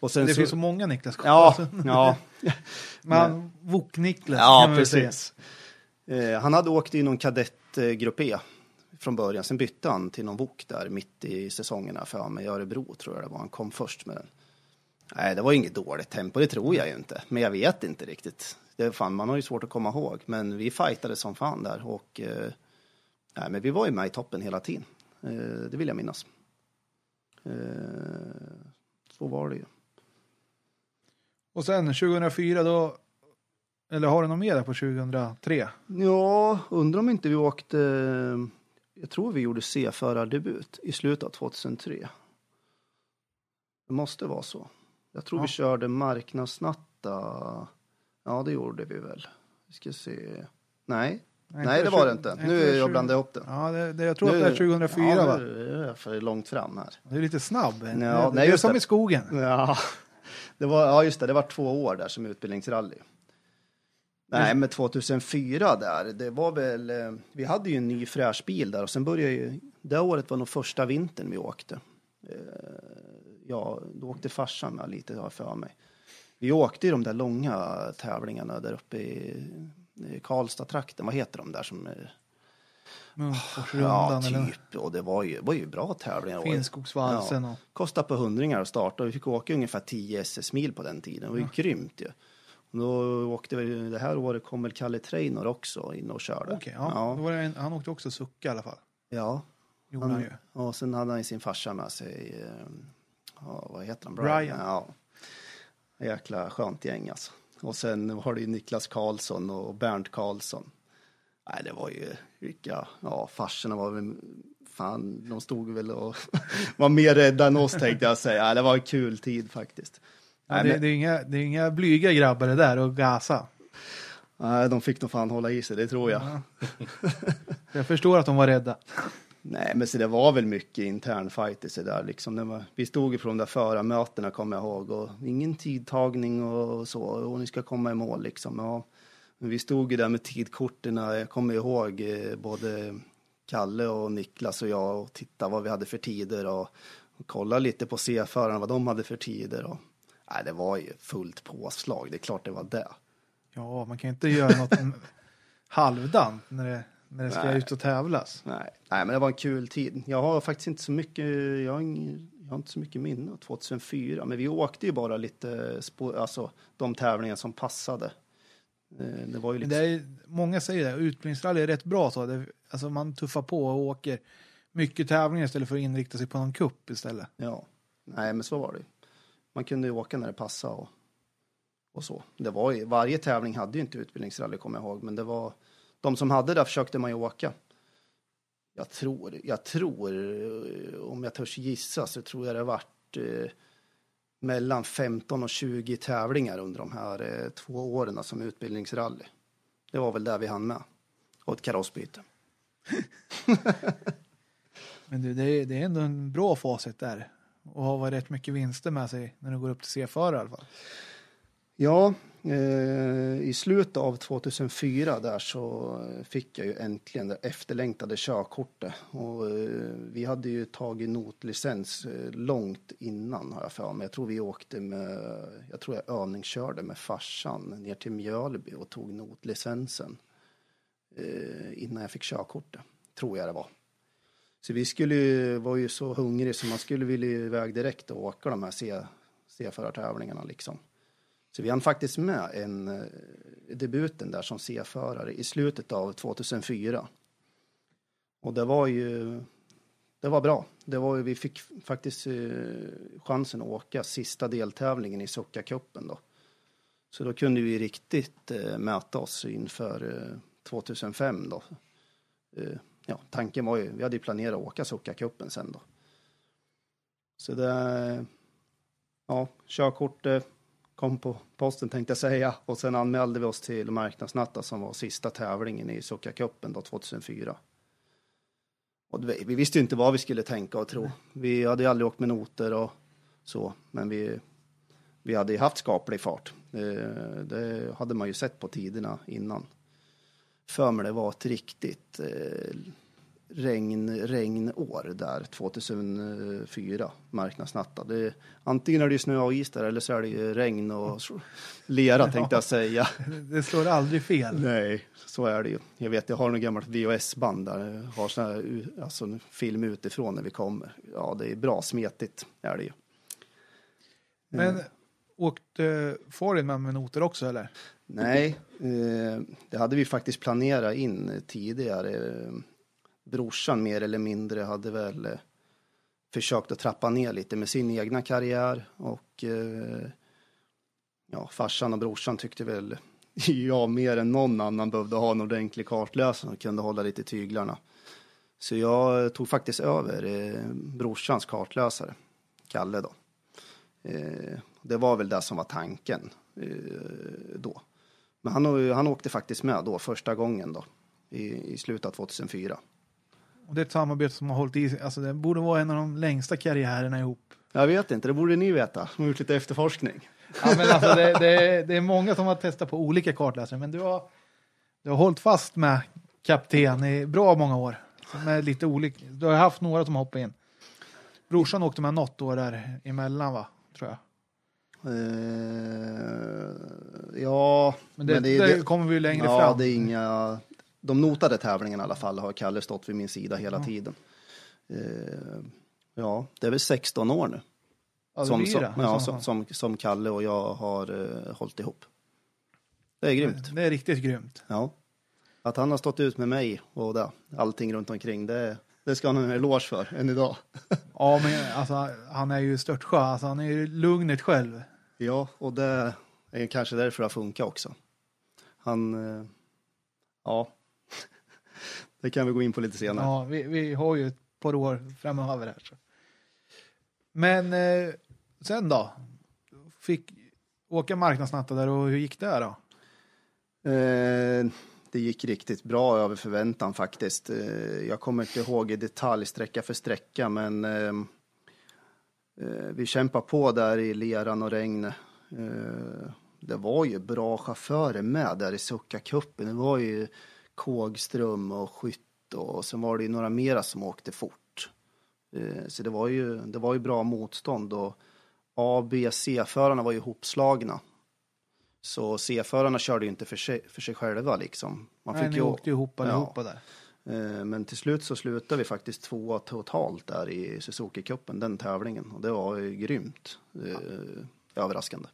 Och sen Det så, finns så många Niklas Ja, Karlsson. ja, Men Wok-Niklas Ja, kan precis. Eh, han hade åkt i någon kadettgrupp E från början. Sen bytte han till någon Wok där mitt i säsongerna för mig. I Örebro tror jag det var. Han kom först med den. Nej, det var inget dåligt tempo, det tror jag ju inte. Men jag vet inte riktigt. Det fan, man har ju svårt att komma ihåg. Men vi fightade som fan där och eh, nej, men vi var ju med i toppen hela tiden. Eh, det vill jag minnas. Eh, så var det ju. Och sen 2004 då, eller har du något mer där på 2003? Ja, undrar om inte vi åkte... Jag tror vi gjorde C-förardebut i slutet av 2003. Det måste vara så. Jag tror Ja. vi körde marknadsnatta. Ja, det gjorde vi väl. Vi ska se. Nej, nej, det var det inte. Nu är jag blandade ihop det. Ja, det, det, jag tror att Nu- det är 2004 ja, va? nu är jag för långt fram här. Du är lite snabb. Ja, det, nej, det är just som det. i skogen. Ja, det var, ja just det, det var två år där som utbildningsrally. Nej, men 2004 där, det var väl, eh, vi hade ju en ny fräsch bil där och sen började ju, det året var nog första vintern vi åkte. Eh, Ja, då åkte farsan med lite, har för mig. Vi åkte i de där långa tävlingarna där uppe i Karlstad-trakten, vad heter de där som, eh, Munkforsrundan ja, eller typ, och det var ju, var ju bra tävlingar. Finnskogsvalsen. Och, Kostade på hundringar att starta vi fick åka ungefär 10 SS-mil på den tiden. Det var ju grymt ju. Och då åkte vi, det här året kom väl Kalle Trainor också in och körde. Okej, ja. ja. En, han åkte också sucka i alla fall. ja. Gjorde han, Han, ju. och sen hade han sin farsa med sig. eh, Ja, vad heter han? Brian. Ja. Jäkla skönt gäng alltså. Och sen var det ju Niklas Karlsson och Bernt Karlsson. Nej, det var ju vilka, ja, farsorna var väl, fan, de stod väl och var mer rädda än oss tänkte jag säga. Det var en kul tid faktiskt. Ja, Nej, det, men- det, är inga, det är inga blyga grabbar det där och gasa. Nej, de fick nog fan hålla i sig, det tror jag. Jag förstår att de var rädda. Nej, men så det var väl mycket intern fight i sig där liksom. Det var, vi stod ju på de där förarmötena kommer jag ihåg och ingen tidtagning och så och ni ska komma i mål liksom. Ja. Men vi stod ju där med tidkorten. Jag kommer ihåg eh, både Kalle och Niklas och jag och tittade vad vi hade för tider och, och kolla lite på C-förarna vad de hade för tider. Och, nej, det var ju fullt påslag. Det är klart det var det. Ja, man kan ju inte göra något halvdant när det, när det ska Nej. ut och tävlas. Nej, nej, men det var en kul tid. Jag har faktiskt inte så mycket, jag har, ing, jag har inte så mycket minne av 2004, men vi åkte ju bara lite, spå, alltså de tävlingar som passade. Eh, Det var ju Det lite, är, många säger det, utbildningsrally är rätt bra så. Det, alltså man tuffar på och åker mycket tävlingar istället för att inrikta sig på någon kupp istället. ja, nej men så var det. Man kunde ju åka när det passade och, och så. Det var ju, varje tävling hade ju inte utbildningsrally kommer jag ihåg, men det var, de som hade det försökte man ju åka. Jag tror, jag tror, om jag törs gissa, så tror jag det varit eh, mellan 15 och 20 tävlingar under de här eh, två åren som utbildningsrally. Det var väl där vi hann med. Och ett karossbyte. Men du, det, är, det är ändå en bra facit där. Och har rätt mycket vinster med sig när du går upp till C-förare i alla fall. Ja, Eh, i slutet av 2004 där så fick jag ju äntligen det efterlängtade körkortet. Och, eh, vi hade ju tagit notlicens eh, långt innan har jag för mig. Jag tror vi åkte med, jag tror jag övningskörde med farsan ner till Mjölby och tog notlicensen eh, innan jag fick körkortet. Tror jag det var. Så vi skulle ju, var ju så hungriga så man skulle vilja iväg direkt och åka de här C- C-förartävlingarna liksom. Så vi hann faktiskt med en eh, debuten där som C-förare i slutet av 2004. Och det var ju, det var bra. Det var ju, vi fick faktiskt eh, chansen att åka sista deltävlingen i Succa-cupen då. Så då kunde vi riktigt eh, mäta oss inför 2005 då. Ja, tanken var ju, vi hade ju planerat att åka Succa-cupen sen då. Så det, ja, körkortet kom på posten tänkte jag säga och sen anmälde vi oss till Marknadsnatta som var sista tävlingen i Succa-cupen då 2004. Och vi visste ju inte vad vi skulle tänka och tro. Vi hade ju aldrig åkt med noter och så, men vi, vi hade ju haft skaplig fart. Det, det hade man ju sett på tiderna innan. För mig det var ett riktigt eh, regn, regnår där 2004, marknadsnatta. Det, antingen är det snö och is där eller så är det regn och lera tänkte jag säga. Det slår aldrig fel. Nej, så är det ju. Jag vet, jag har något gammalt VHS-band där jag har sån här, alltså, film utifrån när vi kommer. Ja, det är bra smetigt, är det ju. Men åkte Farin med noter också eller? Nej, eh, det hade vi faktiskt planerat in tidigare. Brorsan mer eller mindre hade väl eh, försökt att trappa ner lite med sin egna karriär och eh, ja, farsan och brorsan tyckte väl jag mer än någon annan behövde ha en ordentlig kartläsare och kunde hålla lite tyglarna. Så jag tog faktiskt över eh, brorsans kartläsare, Kalle då. Eh, det var väl det som var tanken eh, då. Men han, han åkte faktiskt med då första gången då i, i slutet av 2004. Och det är ett samarbete som har hållit i sig. Alltså det borde vara en av de längsta karriärerna ihop. Jag vet inte, det borde ni veta som har gjort lite efterforskning. Ja, men alltså det, det, det är många som har testat på olika kartläsare, men du har, du har hållit fast med kapten i bra många år. Är lite olika. Du har haft några som hoppat in. Brorsan åkte med något år där emellan va? Tror jag. Eh, ja, Men det, det, kommer vi ju längre ja, fram. det är inga... De notade tävlingarna i alla fall har Kalle stått vid min sida hela Ja. tiden. Eh, ja, det är väl 16 år nu. ja, som, som, ja, Så- som, som, som Kalle och jag har uh, hållit ihop. Det är grymt. Det är riktigt grymt. Ja. Att han har stått ut med mig och det, allting runt omkring, det, det ska han ha en eloge för än idag. Ja, men alltså, han är ju störtskö. Alltså, han är ju lugnet själv. Ja, och det är kanske därför det har funkat också. Han, eh, ja, det kan vi gå in på lite senare. Ja, vi, vi har ju ett par år framöver här. Så. Men eh, sen då? Fick åka marknadsnatta där och hur gick det då? Eh, det gick riktigt bra över förväntan faktiskt. Eh, jag kommer inte ihåg i detalj sträcka för sträcka, men eh, eh, vi kämpar på där i leran och regn. Eh, det var ju bra chaufförer med där i Succa-cupen. Det var ju Kågström och Skytt och sen var det ju några mera som åkte fort. Eh, så det var ju, det var ju bra motstånd och A, B, C-förarna var ju ihopslagna. Så C-förarna körde ju inte för sig, för sig själva liksom. Man Nej, fick ni ju, åkte ju ihop Ja. allihopa där. eh, men till slut så slutade vi faktiskt tvåa totalt där i Suzuki-cupen, den tävlingen. Och det var ju grymt eh, överraskande.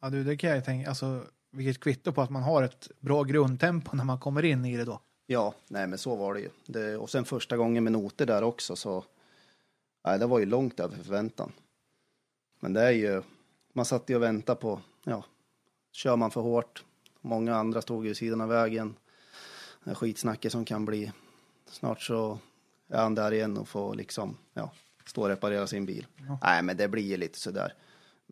Ja, du, det kan jag tänka. Alltså, vilket kvitto på att man har ett bra grundtempo när man kommer in i det då. Ja, nej men så var det ju. Det, och sen första gången med noter där också så, nej det var ju långt över förväntan. Men det är ju, man satt ju och väntade på, ja, kör man för hårt, många andra stod ju sidan av vägen, det skitsnacket som kan bli, snart så är han där igen och får liksom, ja, stå och reparera sin bil. Ja. Nej men det blir ju lite sådär.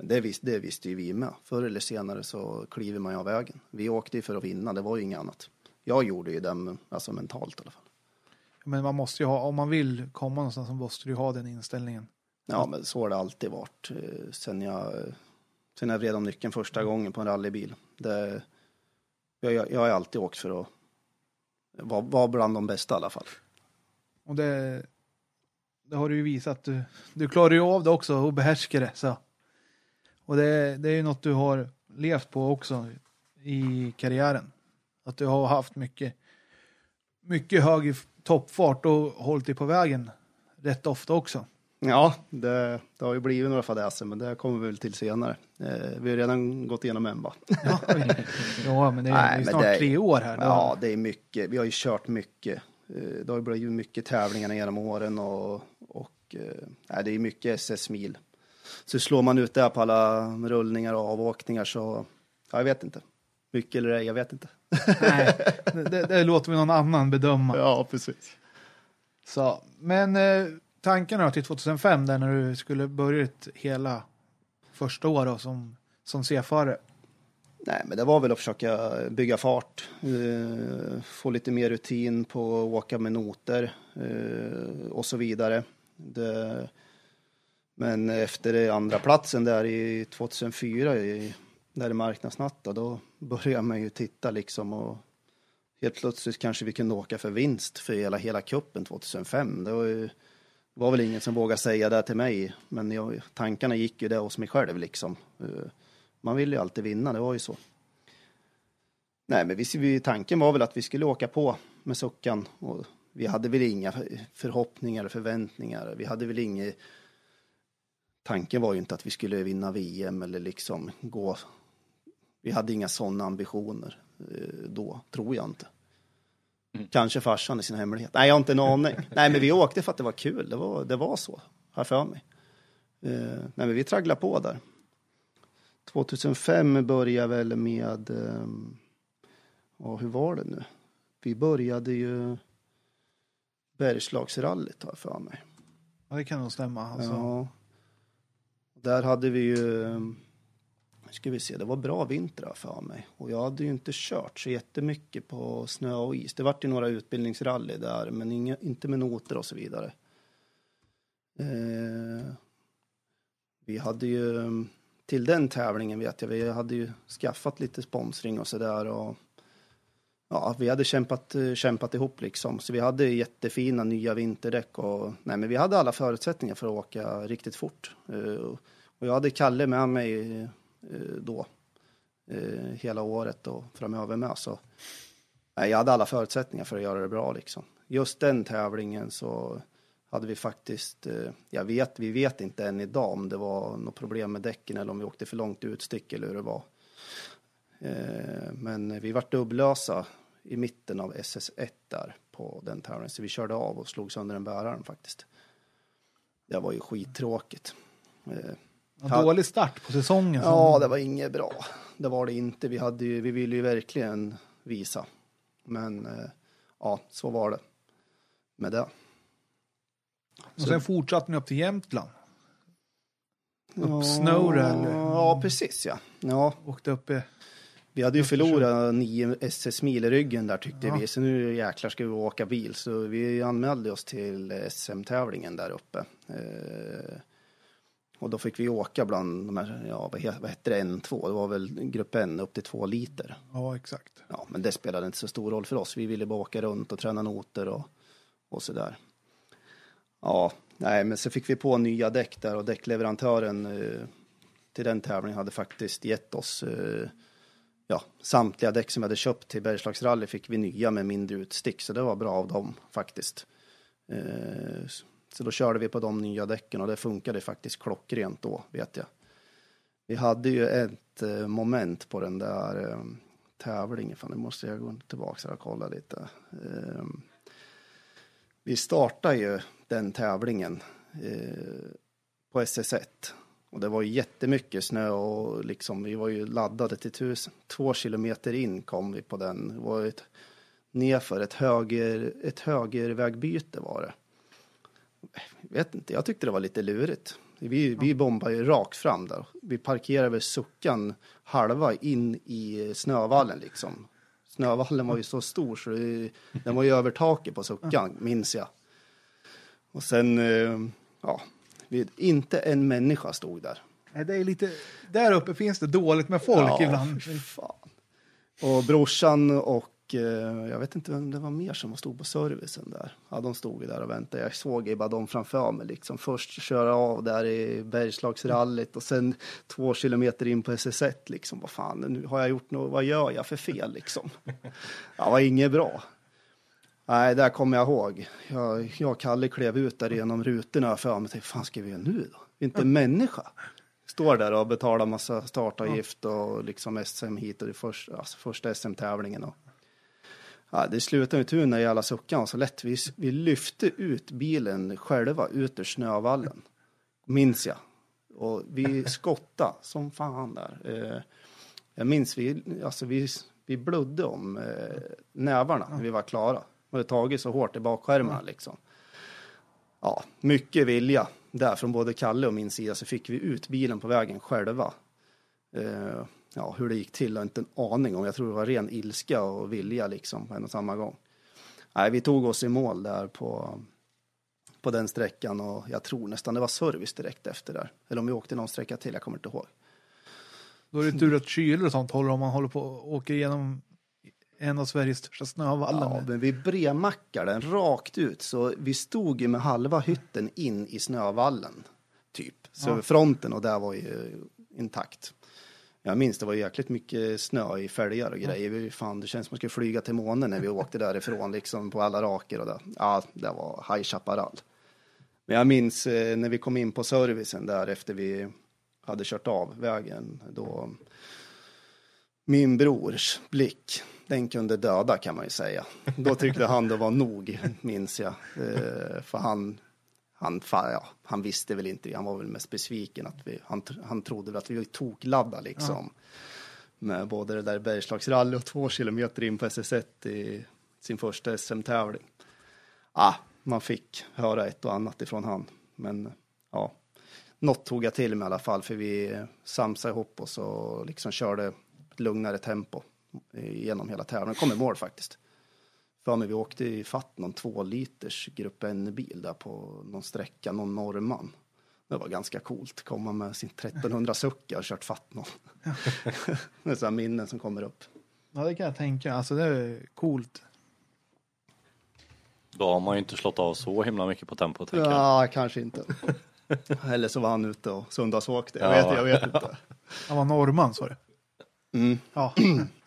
Men det, vis, det visste ju vi med. Förr eller senare så kliver man ju av vägen. Vi åkte ju för att vinna, det var ju inget annat. Jag gjorde ju det, alltså mentalt i alla fall. Men man måste ju ha, om man vill komma någonstans så måste du ju ha den inställningen. Ja, men så har det alltid varit eh, sen jag, sen jag vred om nyckeln första gången på en rallybil. Det, jag, jag, jag har alltid åkt för att vara, vara bland de bästa i alla fall. Och det, det har du ju visat. Du, du klarar ju av det också och behärskar det. Så. Och det, det är ju något du har levt på också i karriären. Att du har haft mycket, mycket hög toppfart och hållit dig på vägen rätt ofta också. Ja, det, det har ju blivit några fadäser, men det kommer vi väl till senare. Eh, vi har redan gått igenom en va? Ja, ja men det är, Nej, det är snart det är- tre år här. Ja, det är mycket. Vi har ju kört mycket. Eh, Det har ju blivit mycket tävlingar genom åren och, och eh, nej, det är mycket SS-mil. Så slår man ut det på alla rullningar och avåkningar så, ja, jag vet inte. Mycket eller ej, jag vet inte. Nej, det, det låter vi någon annan bedöma. Ja, precis. Så, men eh, tanken då till 2005 där när du skulle börja ditt hela första år då, som, som C-förare. Nej, men det var väl att försöka bygga fart, eh, få lite mer rutin på att åka med noter eh, och så vidare. Det, men efter andra platsen där i 2004, i, där i marknadsnatta, då började man ju titta liksom och helt plötsligt kanske vi kunde åka för vinst för hela, hela kuppen 2005. Det var, ju, var väl ingen som vågade säga det till mig, men jag, tankarna gick ju där hos mig själv liksom. Eh, man vill ju alltid vinna, det var ju så. Nej, men vi, tanken var väl att vi skulle åka på med Suckan och vi hade väl inga förhoppningar eller förväntningar. Vi hade väl inget... Tanken var ju inte att vi skulle vinna VM eller liksom gå... Vi hade inga sådana ambitioner eh, då, tror jag inte. Kanske farsan i sin hemlighet. Nej, jag har inte en aning. Nej, men vi åkte för att det var kul. Det var, det var så, har för mig. Eh, nej, men vi tragglade på där. 2005 började väl med, ehm, ja hur var det nu? Vi började ju Bergslagsrallyt har jag för mig. Ja, det kan nog stämma. Alltså. Ja. Där hade vi ju, nu ska vi se, det var bra vinter för mig. Och jag hade ju inte kört så jättemycket på snö och is. Det vart ju några utbildningsrally där, men inga, inte med noter och så vidare. Eh, vi hade ju, till den tävlingen vet jag, vi hade ju skaffat lite sponsring och sådär och ja, vi hade kämpat, eh, kämpat ihop liksom. Så vi hade jättefina nya vinterdäck och nej, men vi hade alla förutsättningar för att åka riktigt fort. Eh, och jag hade Kalle med mig eh, då, hela året och framöver med. Så nej, jag hade alla förutsättningar för att göra det bra liksom. Just den tävlingen så hade vi faktiskt, jag vet, vi vet inte än idag om det var något problem med däcken eller om vi åkte för långt utstick eller hur det var. Men vi vart dubblösa i mitten av SS1 där på den tävlingen, så vi körde av och slog sönder en bäraren faktiskt. Det var ju skittråkigt. Eh, En dålig start på säsongen. Ja, det var inget bra. Det var det inte. Vi, hade ju, vi ville ju verkligen visa. Men eh, ja, så var det med det. Och sen fortsatte ni upp till Jämtland. Upp Ja, Snowra, eller? Ja, precis ja. ja. Åkte upp i... Vi hade ju förlorat nio SS-mil i ryggen där tyckte Ja. vi. Så nu jäklar ska vi åka bil. Så vi anmälde oss till SM-tävlingen där uppe. Eh, och då fick vi åka bland de här, ja vad he- vad hette det, N2? Det var väl grupp N upp till två liter. Ja, exakt. Ja, men det spelade inte så stor roll för oss. Vi ville bara åka runt och träna noter och, och sådär. Ja, nej, men så fick vi på nya däck där och däckleverantören eh, till den tävlingen hade faktiskt gett oss eh, ja, samtliga däck som vi hade köpt till Bergslagsrally fick vi nya med mindre utstick, så det var bra av dem faktiskt. Eh, så då körde vi på de nya däcken och det funkade faktiskt klockrent då, vet jag. Vi hade ju ett eh, moment på den där eh, tävlingen, fan nu måste jag gå tillbaka och kolla lite. Eh, vi startade ju den tävlingen eh, på SS1 och det var jättemycket snö och liksom vi var ju laddade till tusen. Två kilometer in kom vi på den. Det var ett nerför ett höger, ett högervägbyte var det. Jag vet inte, jag tyckte det var lite lurigt. Vi, vi bombade ju rakt fram där. Vi parkerade väl suckan halva in i snövallen liksom. snövallen var ju så stor så det, den var ju över taket på suckan, minns jag. Och sen, eh, ja, vi, inte en människa stod där. Nej, Det är lite, där uppe finns det dåligt med folk ibland. fy fan. Och brorsan och eh, jag vet inte vem det var mer som stod på servicen där. Ja, de stod ju där och väntade. Jag såg ju bara dem framför mig liksom. Först köra av där i Bergslagsrallyt och sen två kilometer in på SS1 liksom. Vad fan, nu har jag gjort något, vad gör jag för fel liksom? Ja, var inget bra. Nej, där kommer jag ihåg. Jag, jag och Kalle klev ut där genom rutorna för mig. Tänkte, fan ska vi göra nu då? Inte en människa. Står där och betalar massa startavgift och liksom SM hit och det första, alltså första SM-tävlingen. Och... Ja, det slutade med tur när jävla suckan var så lätt. Vi, vi lyfte ut bilen själva ut ur snövallen. Minns jag. Och vi skottade som fan där. Eh, jag minns vi, alltså vi, vi blödde om eh, nävarna när vi var klara. Vi hade tagit så hårt i bakskärmarna liksom. Ja, mycket vilja där från både Kalle och min sida så fick vi ut bilen på vägen själva. Eh, ja, hur det gick till har inte en aning om. Jag tror det var ren ilska och vilja liksom på en och samma gång. Nej, vi tog oss i mål där på, på den sträckan och jag tror nästan det var service direkt efter där. Eller om vi åkte någon sträcka till, jag kommer inte ihåg. Då är det tur att kyler och sånt håller om man håller på och åker igenom en av Sveriges största snövallar. Ja, men vi bremackade den rakt ut så vi stod ju med halva hytten in i snövallen. Typ. Så Ja. fronten och där var ju intakt. Jag minns det var jäkligt mycket snö i fälgar och grejer. Vi, fan, det känns som att man skulle flyga till månen när vi åkte därifrån liksom på alla raker och det. Ja, det var High Chaparral. Men jag minns eh, när vi kom in på servicen där efter vi hade kört av vägen. Då min brors blick, den kunde döda kan man ju säga. Då tyckte han det var nog, minns jag. Eh, för han, han, ja, han visste väl inte, han var väl mest besviken att vi, han, han trodde väl att vi var tokladda liksom. Med både det där Bergslagsrally och två kilometer in på SS1 i sin första SM-tävling. Ah, man fick höra ett och annat ifrån han, men ja, något tog jag till mig i alla fall, för vi samsade ihop oss och liksom körde ett lugnare tempo genom hela tävlingen. Kom i mål faktiskt. För mig vi åkte i fatt någon två liters grupp N-bil där på någon sträcka, någon norrman. Det var ganska coolt, komma med sin 1300 sucka och kört fatt någon. det är minnen som kommer upp. Ja, det kan jag tänka. Alltså det är coolt. Då har man ju inte slått av så himla mycket på tempo tänker jag. Ja, kanske inte. Eller så var han ute och söndagsåkte. Jag, Ja. vet, jag vet inte. Han var norrman sa du? Mm. Ja.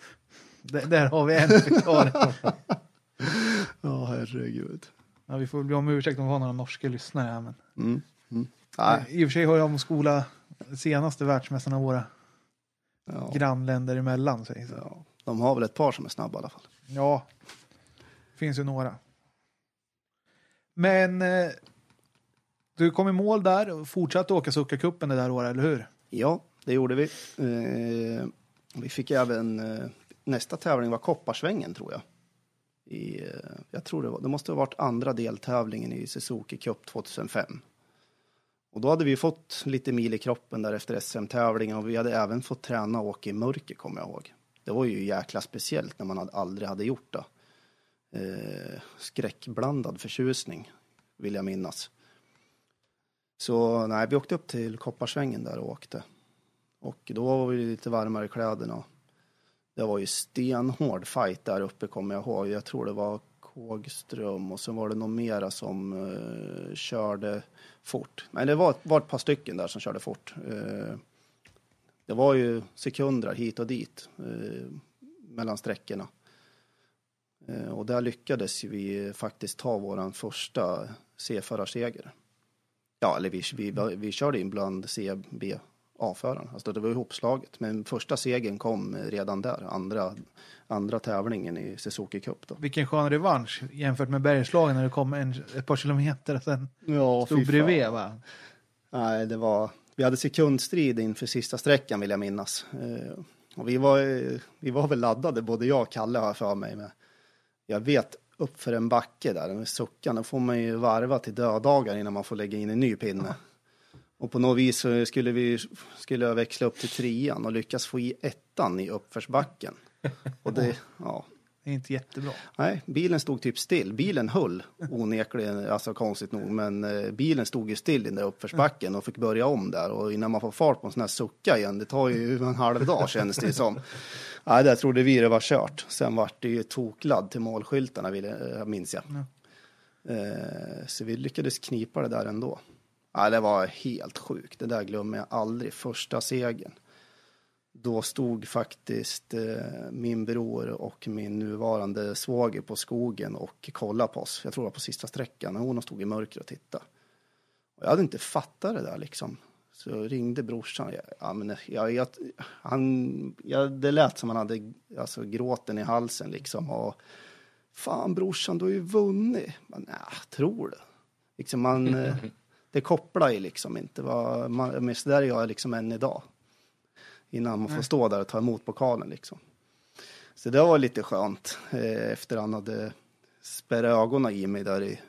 D- där har vi en förklaring. Ja, herregud. Ja, vi får be om ursäkt om vi har några norska lyssnare. här, Men... Mm. Mm. Nej, I och för sig har de skola senaste världsmästarna våra ja. grannländer emellan. Sig, så. Ja, de har väl ett par som är snabba i alla fall. Ja, det finns ju några. Men eh, du kom i mål där och fortsatte åka Succa-cupen det där året, eller hur? Ja, det gjorde vi. Eh, vi fick även eh, nästa tävling var Kopparsvängen tror jag. I, eh, jag tror det var, det måste ha varit andra deltävlingen i Suzuki Cup 2005. Och då hade vi fått lite mil i kroppen där efter SM-tävlingen och vi hade även fått träna och åka i mörker kommer jag ihåg. Det var ju jäkla speciellt när man hade, aldrig hade gjort det. Eh, skräckblandad förtjusning vill jag minnas. Så nej, vi åkte upp till Kopparsvängen där och åkte. Och då var vi lite varmare i kläderna. Det var ju stenhård fight där uppe kommer jag ihåg. Jag tror det var Kågström och sen var det någon mera som uh, körde fort. Men det var, var ett par stycken där som körde fort. Uh, det var ju sekunder hit och dit uh, mellan sträckorna. Och där lyckades vi faktiskt ta våran första C-förarseger. Ja, eller vi, vi, vi körde in bland C, B, A-förarna. Alltså det var ihopslaget. Men första segern kom redan där. Andra, andra tävlingen i Suzuki Cup då. Vilken skön revansch jämfört med Bergslagen när det kom en, ett par kilometer och sen Ja, stod bredvid. Va? Nej, det var... Vi hade sekundstrid inför sista sträckan vill jag minnas. Eh, och vi var, vi var väl laddade, både jag och Kalle har jag för mig. Med. Jag vet, upp för en backe där, med suckan, då får man ju varva till döddagar innan man får lägga in en ny pinne. Och på något vis så skulle vi skulle jag växla upp till trean och lyckas få i ettan i uppförsbacken. Och det, ja, Det är inte jättebra. Nej, bilen stod typ still. Bilen höll onekligen, alltså konstigt nog, men eh, bilen stod ju still i den där uppförsbacken och fick börja om där. Och innan man får fart på en sån här sucka igen, det tar ju en halv dag kändes det som. Nej, där trodde vi det var kört. Sen vart det ju tokladd till målskyltarna, eh, minns jag. Eh, så vi lyckades knipa det där ändå. Ja, det var helt sjukt. Det där glömmer jag aldrig. Första segern. Då stod faktiskt eh, min bror och min nuvarande svåger på skogen och kollade på oss. Jag tror det var på sista sträckan. Hon stod i mörker och tittade. Och jag hade inte fattat det där liksom. Så ringde brorsan. Ja, men jag, jag, han, jag, det lät som han hade alltså, gråten i halsen liksom. Och, Fan brorsan, du har ju vunnit. Men, nej, tror du? Liksom man, eh, det kopplar ju liksom inte. Vad, man, så där är jag liksom än idag. Innan man får stå där och ta emot pokalen liksom. Så det var lite skönt eh, efter han hade spärrat ögonen i mig där i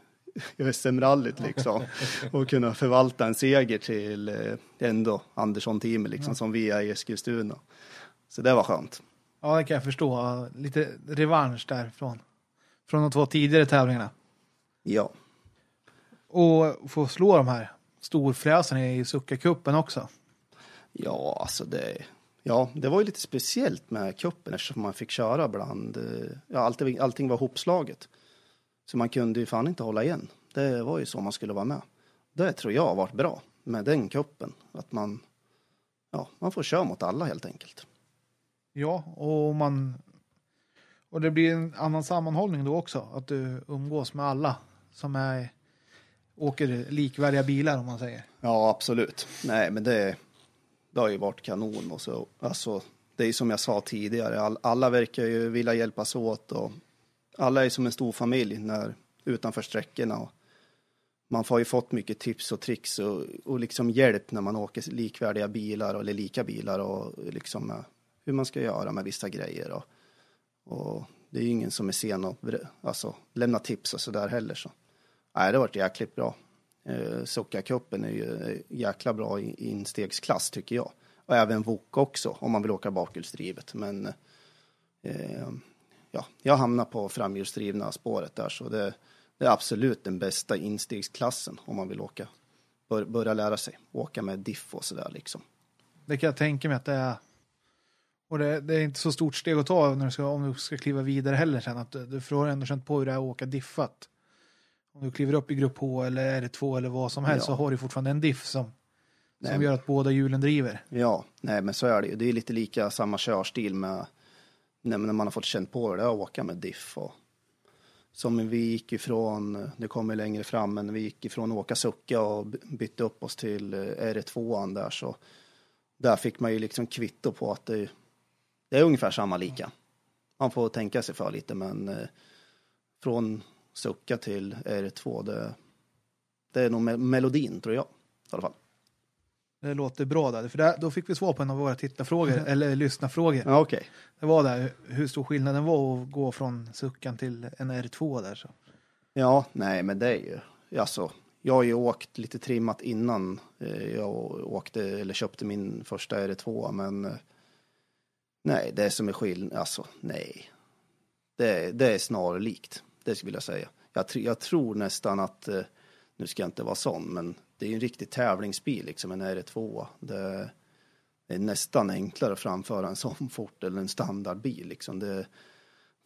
SM-rallyt liksom. Och kunna förvalta en seger till eh, ändå Andersson-teamet liksom som vi är i Eskilstuna. Så det var skönt. Ja, det kan jag förstå. Lite revansch där från, från de två tidigare tävlingarna. Ja. Och få slå de här storfräsarna i Succa-cupen också. Ja, alltså det, ja, det var ju lite speciellt med cupen eftersom man fick köra bland, eh, ja, allting, allting var hopslaget. Så man kunde ju fan inte hålla igen. Det var ju så man skulle vara med. Det tror jag har varit bra med den cupen. Att man, ja, man får köra mot alla helt enkelt. Ja, och man... Och det blir en annan sammanhållning då också. Att du umgås med alla som är, åker likvärdiga bilar om man säger. Ja, absolut. Nej, men det, det har ju varit kanon. Och så, alltså, det är som jag sa tidigare, all, alla verkar ju vilja hjälpas åt och alla är som en stor familj när, utanför sträckorna. Och man har ju fått mycket tips och tricks och, och liksom hjälp när man åker likvärdiga bilar eller lika bilar och liksom eh, hur man ska göra med vissa grejer. Och, och det är ju ingen som är sen att alltså, lämna tips och sådär heller. Så. Nej, det har varit jäkligt bra. Eh, Sockacupen är ju eh, jäkla bra i instegsklass tycker jag. Och även VOK också om man vill åka bakhjulsdrivet. Men eh, ja, jag hamnar på framhjulsdrivna spåret där så det, det är absolut den bästa instegsklassen om man vill åka. Bör, börja lära sig åka med diff och sådär liksom. Det kan jag tänka mig att det är. Och det, det är inte så stort steg att ta när du ska, om du ska kliva vidare heller sen. Att du, du får ändå känt på hur det är att åka diffat. Om du kliver upp i grupp H eller R2 eller vad som helst Ja. så har du fortfarande en diff som, Nej, som gör att båda hjulen driver. Ja, nej men så är det ju. Det är lite lika samma körstil med när när man har fått känt på det att åka med diff. Och, som vi gick ifrån, det kommer längre fram, men vi gick ifrån att åka sucka och by- bytte upp oss till eh, R2an där så där fick man ju liksom kvitto på att det, det är ungefär samma lika. Man får tänka sig för lite men eh, från sucka till R2 det, det är nog me- melodin tror jag i alla fall. Det låter bra där. För där, då fick vi svar på en av våra tittarfrågor, eller lyssnarfrågor. Ja, okej. Det var där hur stor skillnaden var att gå från suckan till en R2 där. Så. Ja, nej, men det är ju, alltså, jag har ju åkt lite trimmat innan eh, jag åkte eller köpte min första R2, men eh, nej, det som är skillnad, alltså nej. Det, det är snarlikt, det skulle jag säga. Jag, tr- jag tror nästan att, eh, nu ska jag inte vara sån, men det är en riktig tävlingsbil, liksom en R2. Det, det är nästan enklare att framföra en sån fort eller en standardbil, liksom. Det,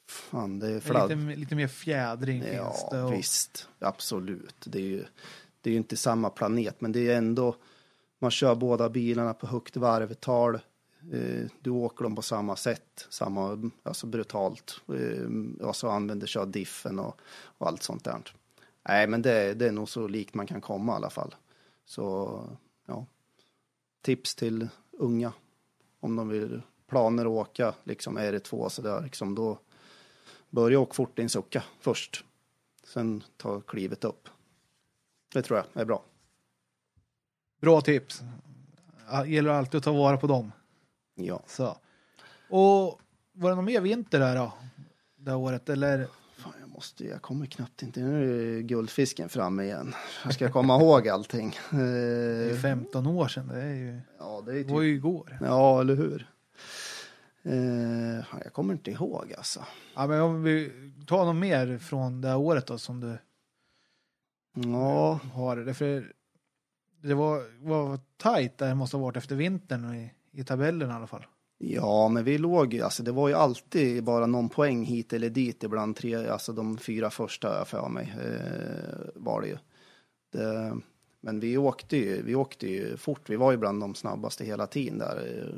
fan, det är fladd. lite, lite mer fjädring finns Ja, det. Och, visst. Absolut. Det är ju det är ju inte samma planet, men det är ändå... Man kör båda bilarna på högt varvtal. Eh, du åker dem på samma sätt, samma, alltså brutalt. Och så använder kör diffen och, och allt sånt där. Nej, men det, det är nog så likt man kan komma i alla fall. Så, ja. Tips till unga. Om de vill planer att åka, liksom är det två sådär, liksom då börja åka fort i en sucka först. Sen ta klivet upp. Det tror jag är bra. Bra tips. Gäller alltid att ta vara på dem. Ja. Så. Och var det någon mer vinter där då? Det här året eller? Fan, jag måste, jag kommer knappt inte, nu är guldfisken framme igen. Jag ska komma ihåg allting. Det är Eh, 15 år sedan. Det, är ju, ja, det är typ, var ju igår. ja, eller hur. Eh, jag kommer inte ihåg alltså. Ja, men om vi tar något mer från det här året då som du Ja, har. Det, för det var, var tajt där det måste ha varit efter vintern i, tabellen i alla fall. ja, men vi låg ju, alltså det var ju alltid bara någon poäng hit eller dit ibland tre, alltså de fyra första för mig eh, var det ju. Det, men vi åkte ju, vi åkte ju fort, vi var ju bland de snabbaste hela tiden där, eh,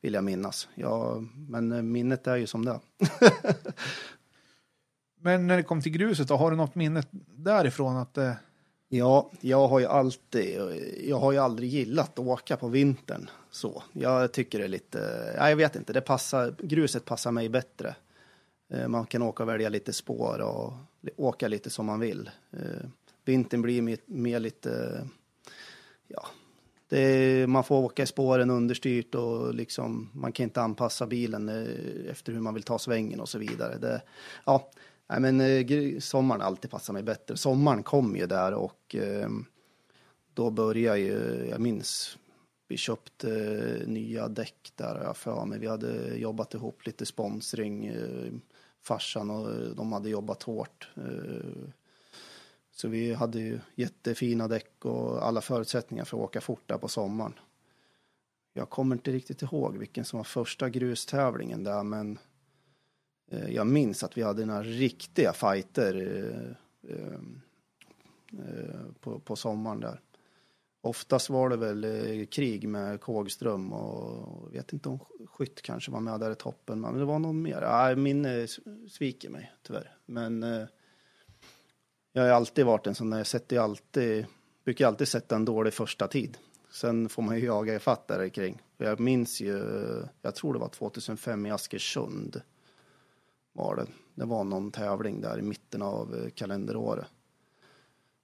vill jag minnas. Ja, men eh, minnet är ju som det. Men när det kom till gruset då, har du något minne därifrån att eh, Ja, jag har ju alltid, jag har ju aldrig gillat att åka på vintern så. Jag tycker det är lite, nej jag vet inte, det passar, gruset passar mig bättre. Eh, man kan åka och välja lite spår och åka lite som man vill. Eh, vintern blir mer, lite, ja, det är, man får åka i spåren understyrt och liksom, man kan inte anpassa bilen eh, efter hur man vill ta svängen och så vidare. Det, ja, nej men eh, sommaren har alltid passat mig bättre. Sommaren kom ju där och eh, då började ju, jag minns, vi köpte eh, nya däck där har jag för mig. Vi hade jobbat ihop lite sponsring, farsan och de hade jobbat hårt. Så vi hade ju jättefina däck och alla förutsättningar för att åka fort där på sommaren. Jag kommer inte riktigt ihåg vilken som var första grustävlingen där, men Eh, jag minns att vi hade några riktiga fighter eh, eh, på, på sommaren där. Oftast var det väl krig med Kågström och jag vet inte om Skytt kanske var med där i toppen, men det var någon mer. Nej, minne sviker mig tyvärr. Men jag har ju alltid varit en sån där, jag sätter ju alltid, brukar alltid sätta en dålig första tid. Sen får man ju jaga ifatt där kring. Jag minns ju, jag tror det var 2005 i Askersund. Var det. Det var någon tävling där i mitten av eh, kalenderåret.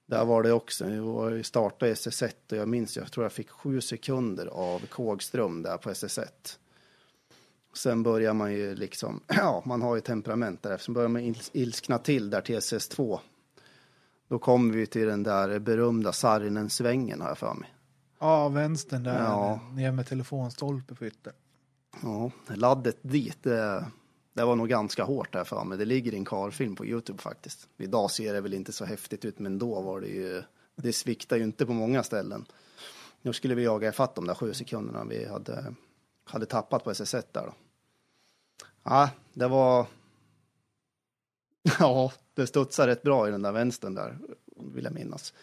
Där var det också, ju startade i SS1 och jag minns, jag tror jag fick sju sekunder av Kågström där på SS1. Sen börjar man ju liksom, ja, man har ju temperament där, sen börjar man ils- ilskna till där till SS2. Då kommer vi till den där berömda Sarinen-svängen har jag för mig. ja, vänstern där Ja. ner med telefonstolpe på yttern. Ja, laddet dit, det, det var nog ganska hårt där för mig. Det ligger i en karfilm på Youtube faktiskt. Idag ser det väl inte så häftigt ut, men då var det ju, det sviktar ju inte på många ställen. Nu skulle vi jaga ifatt de där sju sekunderna vi hade, hade tappat på SS1 där då. Ja, det var... Ja, det studsade rätt bra i den där vänstern där, vill jag minnas.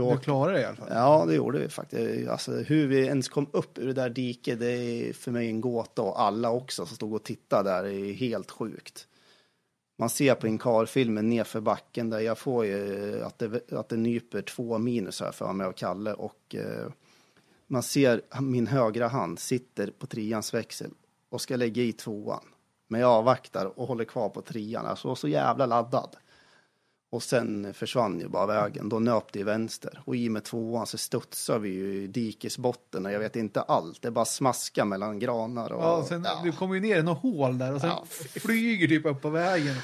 Vi åkte- klarade det i alla fall. Ja, det gjorde vi faktiskt. Alltså, hur vi ens kom upp ur det där diket, det är för mig en gåta. Och alla också som stod och tittade där, är helt sjukt. Man ser på Incar-filmen nerför backen där jag får ju att det, att det nyper två minus här för mig och Kalle. Och eh, man ser min högra hand sitter på treans växel och ska lägga i tvåan. Men jag avvaktar och håller kvar på trean. Alltså så jävla laddad. Och sen försvann ju bara vägen. Då nöp det i vänster. Och i med tvåan så studsar vi ju i dikesbotten och jag vet inte allt. Det bara smaskar mellan granar och... Ja, sen, ja. Du kommer ju ner i något hål där och sen Ja. flyger typ upp på vägen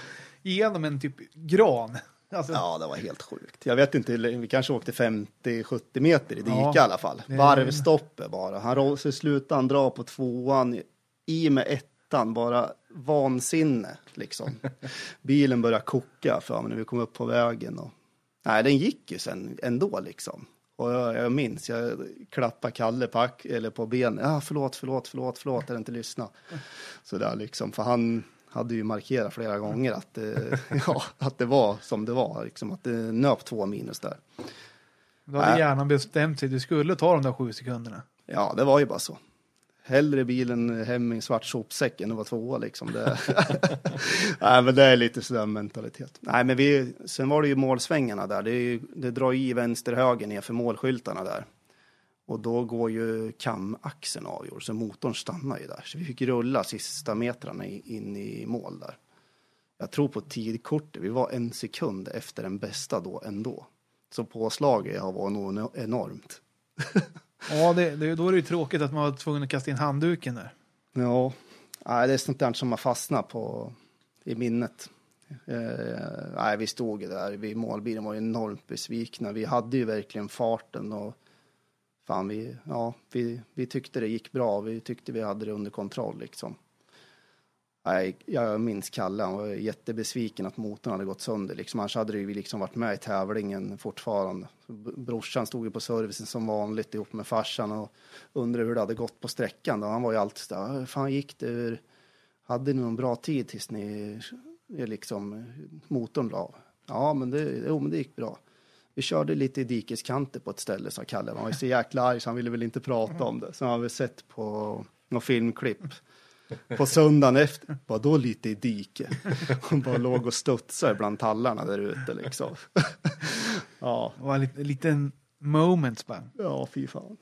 genom en typ gran. Alltså, Ja, det var helt sjukt. Jag vet inte, vi kanske åkte 50-70 meter i dike Ja. i alla fall. Varvstoppet bara. Han så slutade han dra på tvåan i med ettan, bara vansinne liksom. Bilen började koka för mig när vi kom upp på vägen. Och... Nej, den gick ju sen ändå liksom. Och jag, jag minns, jag klappade Kalle på, eller på benen. Ja, förlåt, förlåt, förlåt, förlåt, jag inte lyssna. Så där liksom, för han hade ju markerat flera gånger att det, ja, att det var som det var, liksom, att det nöp två minus där. Då hade Nej. hjärnan bestämt sig. Du skulle ta de där sju sekunderna. Ja, det var ju bara så. Hellre bilen hem i en svart sopsäck än att vara tvåa liksom. Det... Nej, men det är lite sådär mentalitet. Nej, men vi, sen var det ju målsvängarna där. Det, är ju, det drar i vänster höger ner för målskyltarna där. Och då går ju kamaxeln avgjord, så motorn stannar ju där. Så vi fick rulla sista metrarna in i mål där. Jag tror på tidkortet, vi var en sekund efter den bästa då ändå. Så påslaget har varit nog enormt. Ja, det, det, då är det ju tråkigt att man var tvungen att kasta in handduken där. Ja, nej, det är sånt där som har fastnat på, i minnet. Eh, nej, vi stod ju där vid målbilen var enormt besvikna. Vi hade ju verkligen farten och fan vi, ja, vi, vi tyckte det gick bra. Vi tyckte vi hade det under kontroll liksom. Nej, jag minns Kalle, han var jättebesviken att motorn hade gått sönder. Liksom. Annars hade vi liksom varit med i tävlingen fortfarande. Brorsan stod ju på servicen som vanligt ihop med farsan och undrade hur det hade gått på sträckan. Då. Han var ju alltid så där, fan gick det? Hade ni någon bra tid tills ni eh, liksom motorn la av? Ja, men det, jo, men det gick bra. Vi körde lite i dikeskanter på ett ställe, sa Kalle. Han var så jäkla arg så han ville väl inte prata om det. Så han har vi sett på något filmklipp på söndagen efter. Bara då lite i dike. Hon bara låg och studsade bland tallarna där ute liksom. ja. Det var en liten, moment bara. Ja, fy fan.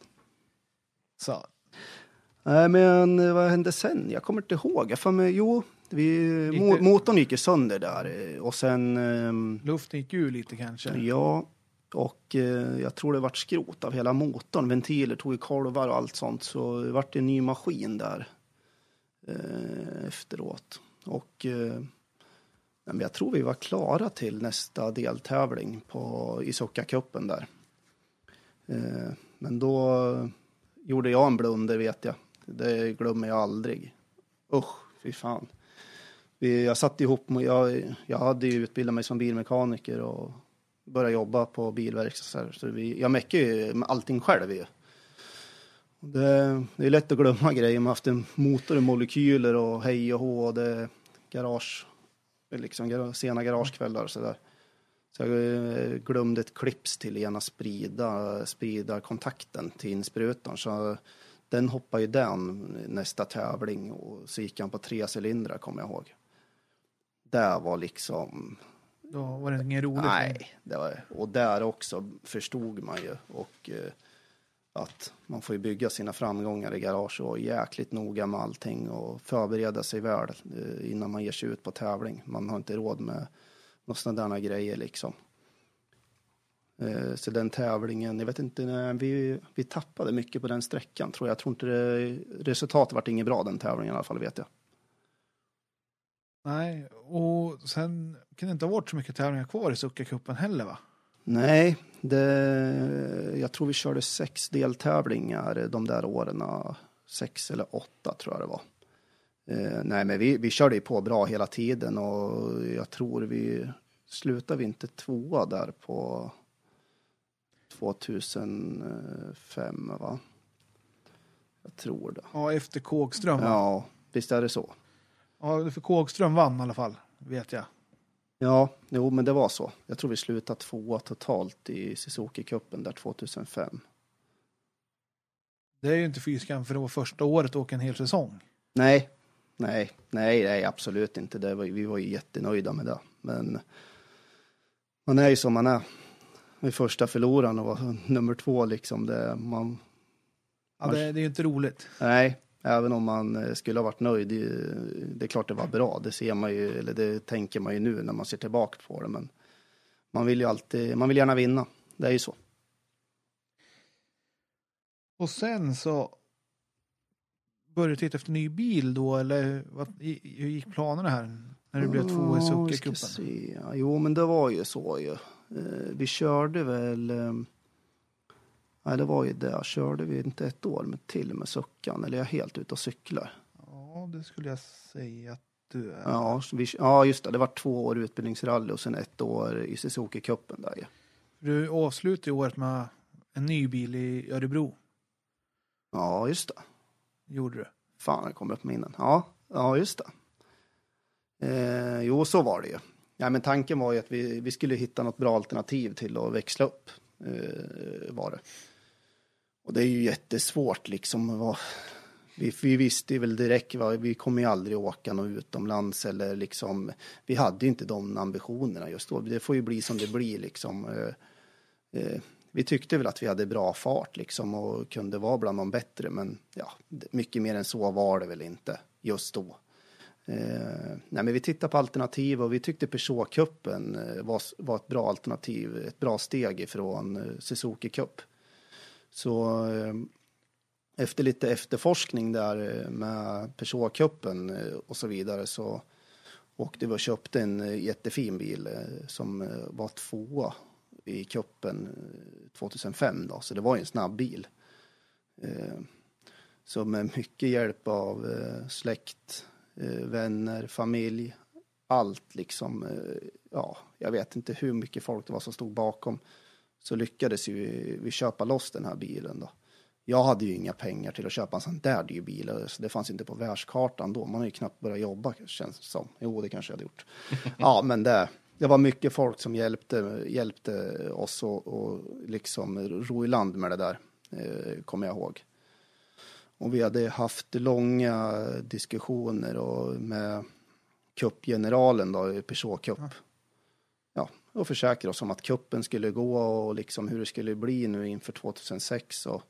Så. Nej, men eh, vad hände sen? Jag kommer inte ihåg. Jag får mig, jo, vi, Gick det- motorn gick ju sönder där eh, och sen ehm, Luften gick ur lite kanske. Ja, och eh, jag tror det vart skrot av hela motorn. Ventiler tog i kolvar och allt sånt. Så det vart en ny maskin där eh, efteråt. Och eh, jag tror vi var klara till nästa deltävling på, i Sockacupen där. Eh, men då gjorde jag en blunder vet jag. Det glömmer jag aldrig. Usch, fy fan. Vi, jag satt ihop jag, jag hade ju utbildat mig som bilmekaniker och började jobba på bilverkstad. så vi, jag meckade ju allting själv ju. Det, det är lätt att glömma grejer. Man har haft en motor och molekyler och hej och hå. och Det garage, liksom sena garagekvällar och sådär. Så jag eh, glömde ett clips till ena sprida, sprida kontakten till insprutan. Så den hoppade ju den nästa tävling och så gick han på tre cylindrar kommer jag ihåg. Det var liksom, Då var det ingen roligt. Nej, det var, och där också förstod man ju och eh, att man får ju bygga sina framgångar i garage och vara jäkligt noga med allting och förbereda sig väl eh, innan man ger sig ut på tävling. Man har inte råd med några sådana där grejer liksom. Eh, så den tävlingen, jag vet inte, vi, vi tappade mycket på den sträckan tror jag. Jag tror inte det, resultatet vart inget bra den tävlingen i alla fall vet jag. Nej, och sen kan det inte ha varit så mycket tävlingar kvar i Succa-cupen heller va? Nej, det, jag tror vi körde sex deltävlingar de där åren. Sex eller åtta tror jag det var. Eh, nej, men vi, vi körde ju på bra hela tiden och jag tror vi slutade vi inte tvåa där på 2005 va? Jag tror det. Ja, efter Kågström. va? Ja, visst är det så. Ja, för Kågström vann i alla fall, vet jag. Ja, jo, men det var så. Jag tror vi slutade tvåa totalt i Suzuki-cupen där 2005. Det är ju inte fy skam för det var första året och en hel säsong. Nej, nej, nej, nej, absolut inte. Det var, vi var ju jättenöjda med det. Men man är ju som man är. Vi första förloraren och var nummer två liksom. Det, man, Ja, det, det är ju inte roligt. nej, även om man eh, skulle ha varit nöjd. Det, det är klart det var bra. Det ser man ju, eller det tänker man ju nu när man ser tillbaka på det. Men man vill ju alltid, man vill gärna vinna. Det är ju så. Och sen så började du titta efter ny bil då, eller vad, hur gick planerna här? När det blev två i. Ja, Jo, men det var ju så ju. Eh, Vi körde väl... Nej, det var ju det. Körde vi inte ett år med till med Suckan? Eller är jag helt ute och cyklar? Ja, det skulle jag säga att du är. Ja, vi, ja just det. Det var två år utbildningsrally och sen ett år i Suzuki-cupen där ju. Du avslutade året med en ny bil i Örebro. Ja, just det. Gjorde du? Fan, det kommer upp minnen. Ja, ja just det. Eh, jo, så var det ju. Ja, men tanken var ju att vi, vi skulle hitta något bra alternativ till att växla upp. Eh, var det. Och det är ju jättesvårt liksom. Vad, vi, vi visste ju väl direkt, va, vi kommer ju aldrig åka något utomlands eller liksom. Vi hade ju inte de ambitionerna just då. Det får ju bli som det blir liksom. Eh, eh, vi tyckte väl att vi hade bra fart liksom och kunde vara bland de bättre, men ja, mycket mer än så var det väl inte just då. Eh, nej, men vi tittade på alternativ och vi tyckte Peugeot-cupen eh, var, var ett bra alternativ, ett bra steg ifrån Suzuki Cup. Så eh, efter lite efterforskning där eh, med Peugeot-cupen eh, och så vidare så åkte vi och köpte en eh, jättefin bil eh, som eh, var tvåa i cupen eh, 2005 då, så det var ju en snabb bil. Eh, så med mycket hjälp av eh, släkt, eh, vänner, familj, allt liksom. Eh, ja, jag vet inte hur mycket folk det var som stod bakom. Så lyckades vi, vi köpa loss den här bilen då. Jag hade ju inga pengar till att köpa en sån där dyr bil. Så det fanns inte på världskartan då. Man har ju knappt börjat jobba känns det som. Jo, det kanske jag hade gjort. Ja, men det, det var mycket folk som hjälpte, hjälpte oss och, och liksom ro i land med det där, eh, kommer jag ihåg. Och vi hade haft långa diskussioner och med kuppgeneralen då, Peugeot Cup. Och försäkra oss om att kuppen skulle gå och liksom hur det skulle bli nu inför 2006. Och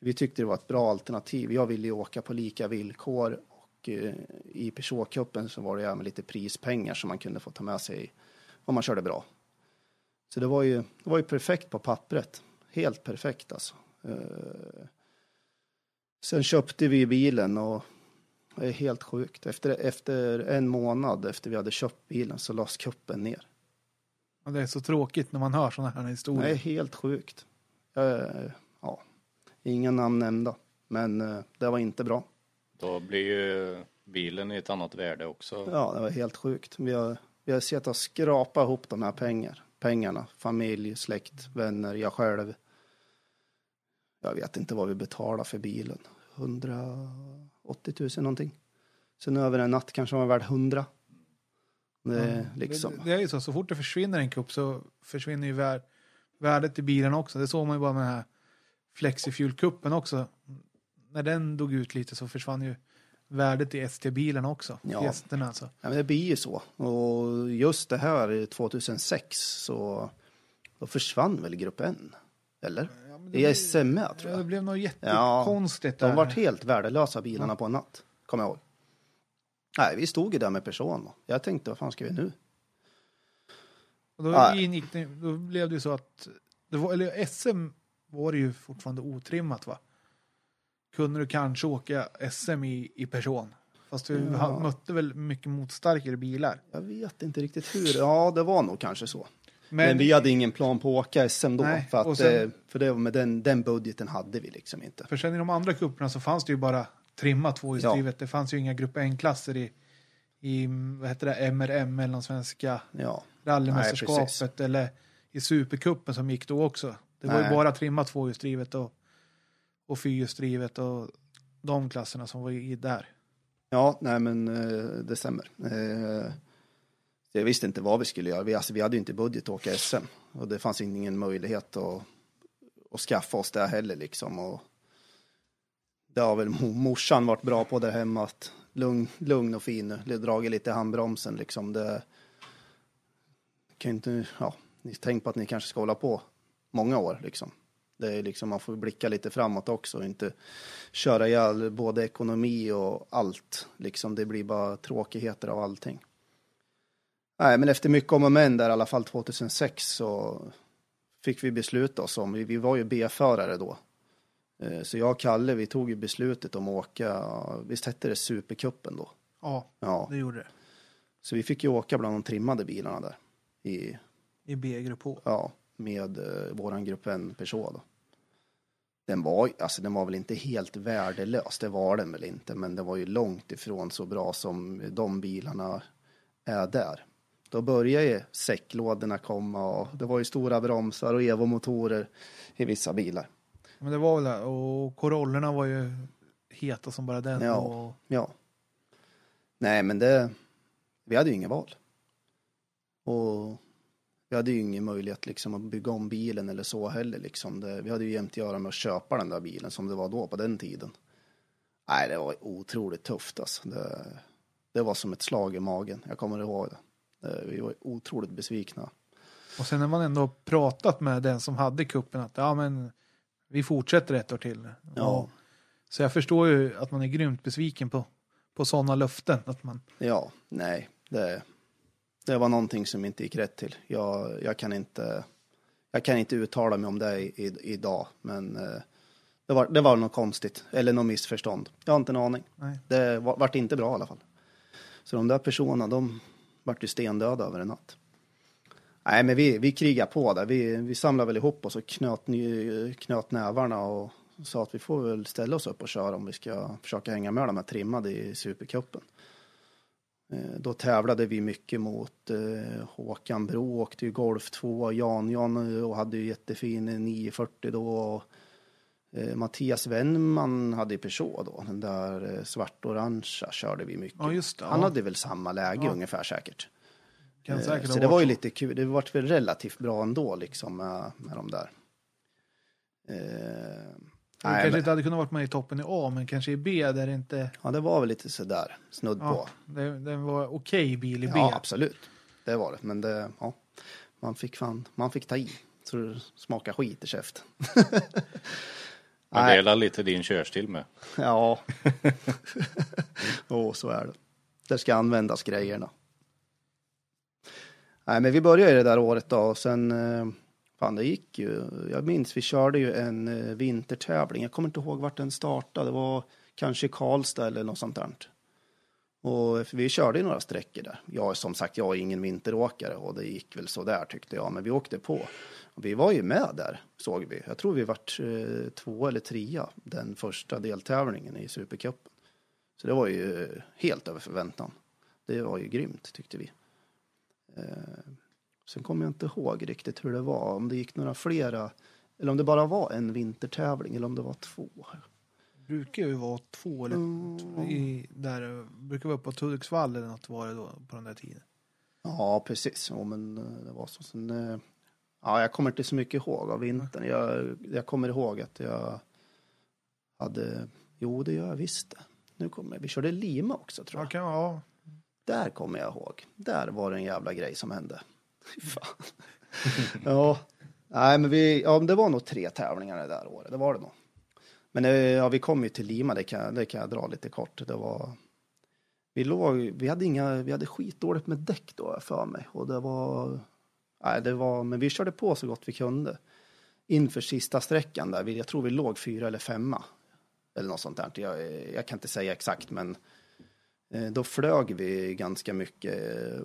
vi tyckte det var ett bra alternativ. Jag ville ju åka på lika villkor och eh, i Peugeot-cupen så var det även lite prispengar som man kunde få ta med sig om man körde bra. Så det var ju, det var ju perfekt på pappret. Helt perfekt alltså. Eh, sen köpte vi bilen och det är helt sjukt. Efter, efter en månad efter vi hade köpt bilen så lades kuppen ner. Och det är så tråkigt när man hör sådana här Det är historier. helt sjukt. Eh, ja, inga namn nämnda. Men eh, det var inte bra. Då blir ju bilen i ett annat värde också. Ja, det var helt sjukt. Vi har, vi har sett att skrapa ihop de här pengar, pengarna. Familj, släkt, vänner, jag själv. Jag vet inte vad vi betalar för bilen. 180 000 någonting. Sen över en natt kanske den var värd 100. Det är liksom. Det, det är ju så, så fort det försvinner en kupp så försvinner ju vär, värdet i bilen också. Det såg man ju bara med den här Flexifuel-kuppen också. När den dog ut lite så försvann ju värdet i ST-bilen också. Ja. Gästerna alltså. Ja, men det blir ju så. Och just det här 2006 så då försvann väl grupp N? Eller? I SME tror Ja, det jag. blev något jättekonstigt De där. var helt värdelösa bilarna på en natt. Kommer jag ihåg. Nej, vi stod ju där med person. Jag tänkte, vad fan ska vi nu? Och då, Nej. ingick det, då blev det ju så att, det var, eller SM var det ju fortfarande otrimmat va? Kunde du kanske åka SM i, i person? Fast du ha- mötte väl mycket motstarkare bilar. Jag vet inte riktigt hur. Ja, det var nog kanske så. Men, vi hade ingen plan på att åka SM då. Nej, för att, och sen- eh, för det, med den, den budgeten hade vi liksom inte. för sen i de andra kupperna så fanns det ju bara trimma tvåhjulsdrivet. Det fanns ju inga grupp N-klasser i, i vad heter det, MRM, Mellansvenska Ja, rallymästerskapet eller i Supercupen som gick då också. Det var ju Nej. bara trimma tvåhjulsdrivet och, och fyrhjulsdrivet och de klasserna som var i där. ja nej men eh, det stämmer. Eh, jag visste inte vad vi skulle göra. Vi, alltså, vi hade ju inte budget att åka SM. Och det fanns ingen möjlighet att, att skaffa oss det heller liksom. Och det har väl morsan varit bra på där hemma. Att lugn, lugn och fin. Dragit lite i handbromsen liksom. Det kan ju inte, ja, ni tänk på att ni kanske ska hålla på många år liksom. Det är liksom, man får blicka lite framåt också och inte köra ihjäl både ekonomi och allt. Liksom, det blir bara tråkigheter av allting. Nej, men efter mycket om och men där i alla fall 2006 så fick vi besluta oss om, vi, vi var ju B-förare då. Eh, Så jag och Kalle, vi tog ju beslutet om att åka, visst hette det Supercupen då? Ja, Ja, det gjorde det. så vi fick ju åka bland de trimmade bilarna där. I, I B-grupp H. ja, med eh, våran grupp N Peugeot då. Den var, alltså den var väl inte helt värdelös, det var den väl inte, men det var ju långt ifrån så bra som de bilarna är där. Då började ju säcklådorna komma och det var ju stora bromsar och Evo-motorer i vissa bilar. Men det var väl det. Och Corollorna var ju heta som bara den. Ja. Och, Ja. Nej, men det, vi hade ju inget val. Och vi hade ju ingen möjlighet liksom att bygga om bilen eller så heller liksom. Det, vi hade ju jämt att göra med att köpa den där bilen som det var då på den tiden. Nej, det var otroligt tufft alltså. Det, det var som ett slag i magen. Jag kommer ihåg det. det vi var otroligt besvikna. och sen när man ändå pratat med den som hade kuppen att ja men vi fortsätter ett år till. Ja. Så jag förstår ju att man är grymt besviken på, på sådana löften. Att man, Ja, nej, det, det var någonting som inte gick rätt till. Jag, jag, kan, inte, jag kan inte uttala mig om det i, i, idag, men eh, det var, det var något konstigt, eller något missförstånd. Jag har inte en aning. nej. Det var, vart inte bra i alla fall. Så de där personerna, de vart ju stendöda över en natt. Nej, men vi, vi krigade på där. Vi, vi samlade väl ihop oss och knöt, knöt nävarna och sa att vi får väl ställa oss upp och köra om vi ska försöka hänga med de här trimmade i Supercupen. Eh, Då tävlade vi mycket mot eh, Håkan Bro, åkte ju Golf 2, Jan Jan och hade ju jättefin 940 då. Och, eh, Mattias Wennman hade ju Peugeot då, den där eh, svart-orangea körde vi mycket. Ja, det, Han ja. hade väl samma läge Ja. ungefär säkert. Kan Eh, säkert Så det var ju lite kul, det vart väl relativt bra ändå liksom med, med de där. Eh, Det nej, kanske men, inte hade kunnat varit med i toppen i A, men kanske i B där det inte... ja, det var väl lite sådär, snudd Ja, på. det, det var okej bil i B. Ja, absolut. Det var det. Men det, ja, man fick fan, man fick ta i. Så det smakade skit i käften. Man Nej. delar lite din körstil med. Ja. Åh, så är det. Där ska användas grejerna. Nej, men vi började ju det där året då och sen, eh, fan det gick ju. Jag minns vi körde ju en eh, vintertävling. Jag kommer inte ihåg vart den startade. Det var kanske i Karlstad eller något sånt där. Och vi körde ju några sträckor där. Jag som sagt, jag är ingen vinteråkare och det gick väl så där tyckte jag. Men vi åkte på. Vi var ju med där, såg vi. Jag tror vi vart eh, två eller trea den första deltävlingen i Supercupen. Så det var ju eh, helt över förväntan. Det var ju grymt tyckte vi. Eh, sen kommer jag inte ihåg riktigt hur det var. Om det gick några flera. Eller om det bara var en vintertävling eller om det var två. brukar ju vara två eller Mm. i, där brukar vara på Hudiksvall eller något var det då på den där tiden. Ja, precis. Ja, men eh, det var så. Sen, eh, ja, jag kommer inte så mycket ihåg av vintern. Jag, jag kommer ihåg att jag hade, jo det gör jag visst det. Nu kommer jag, vi körde Lima också tror Ja, jag. kan, ja. Där kommer jag ihåg. Där var det en jävla grej som hände. Fan. ja, nej men vi, ja det var nog tre tävlingar det där året, det var det nog. Men eh, ja, vi kom ju till Lima, det kan, det kan jag dra lite kort. Det var, vi låg, vi hade inga, vi hade skitdåligt med däck då för mig. Och det var, nej det var, men vi körde på så gott vi kunde. Inför sista sträckan där, vi- jag tror vi låg fyra eller femma. Eller något sånt där, jag, jag kan inte säga exakt men Eh, då flög vi ganska mycket eh,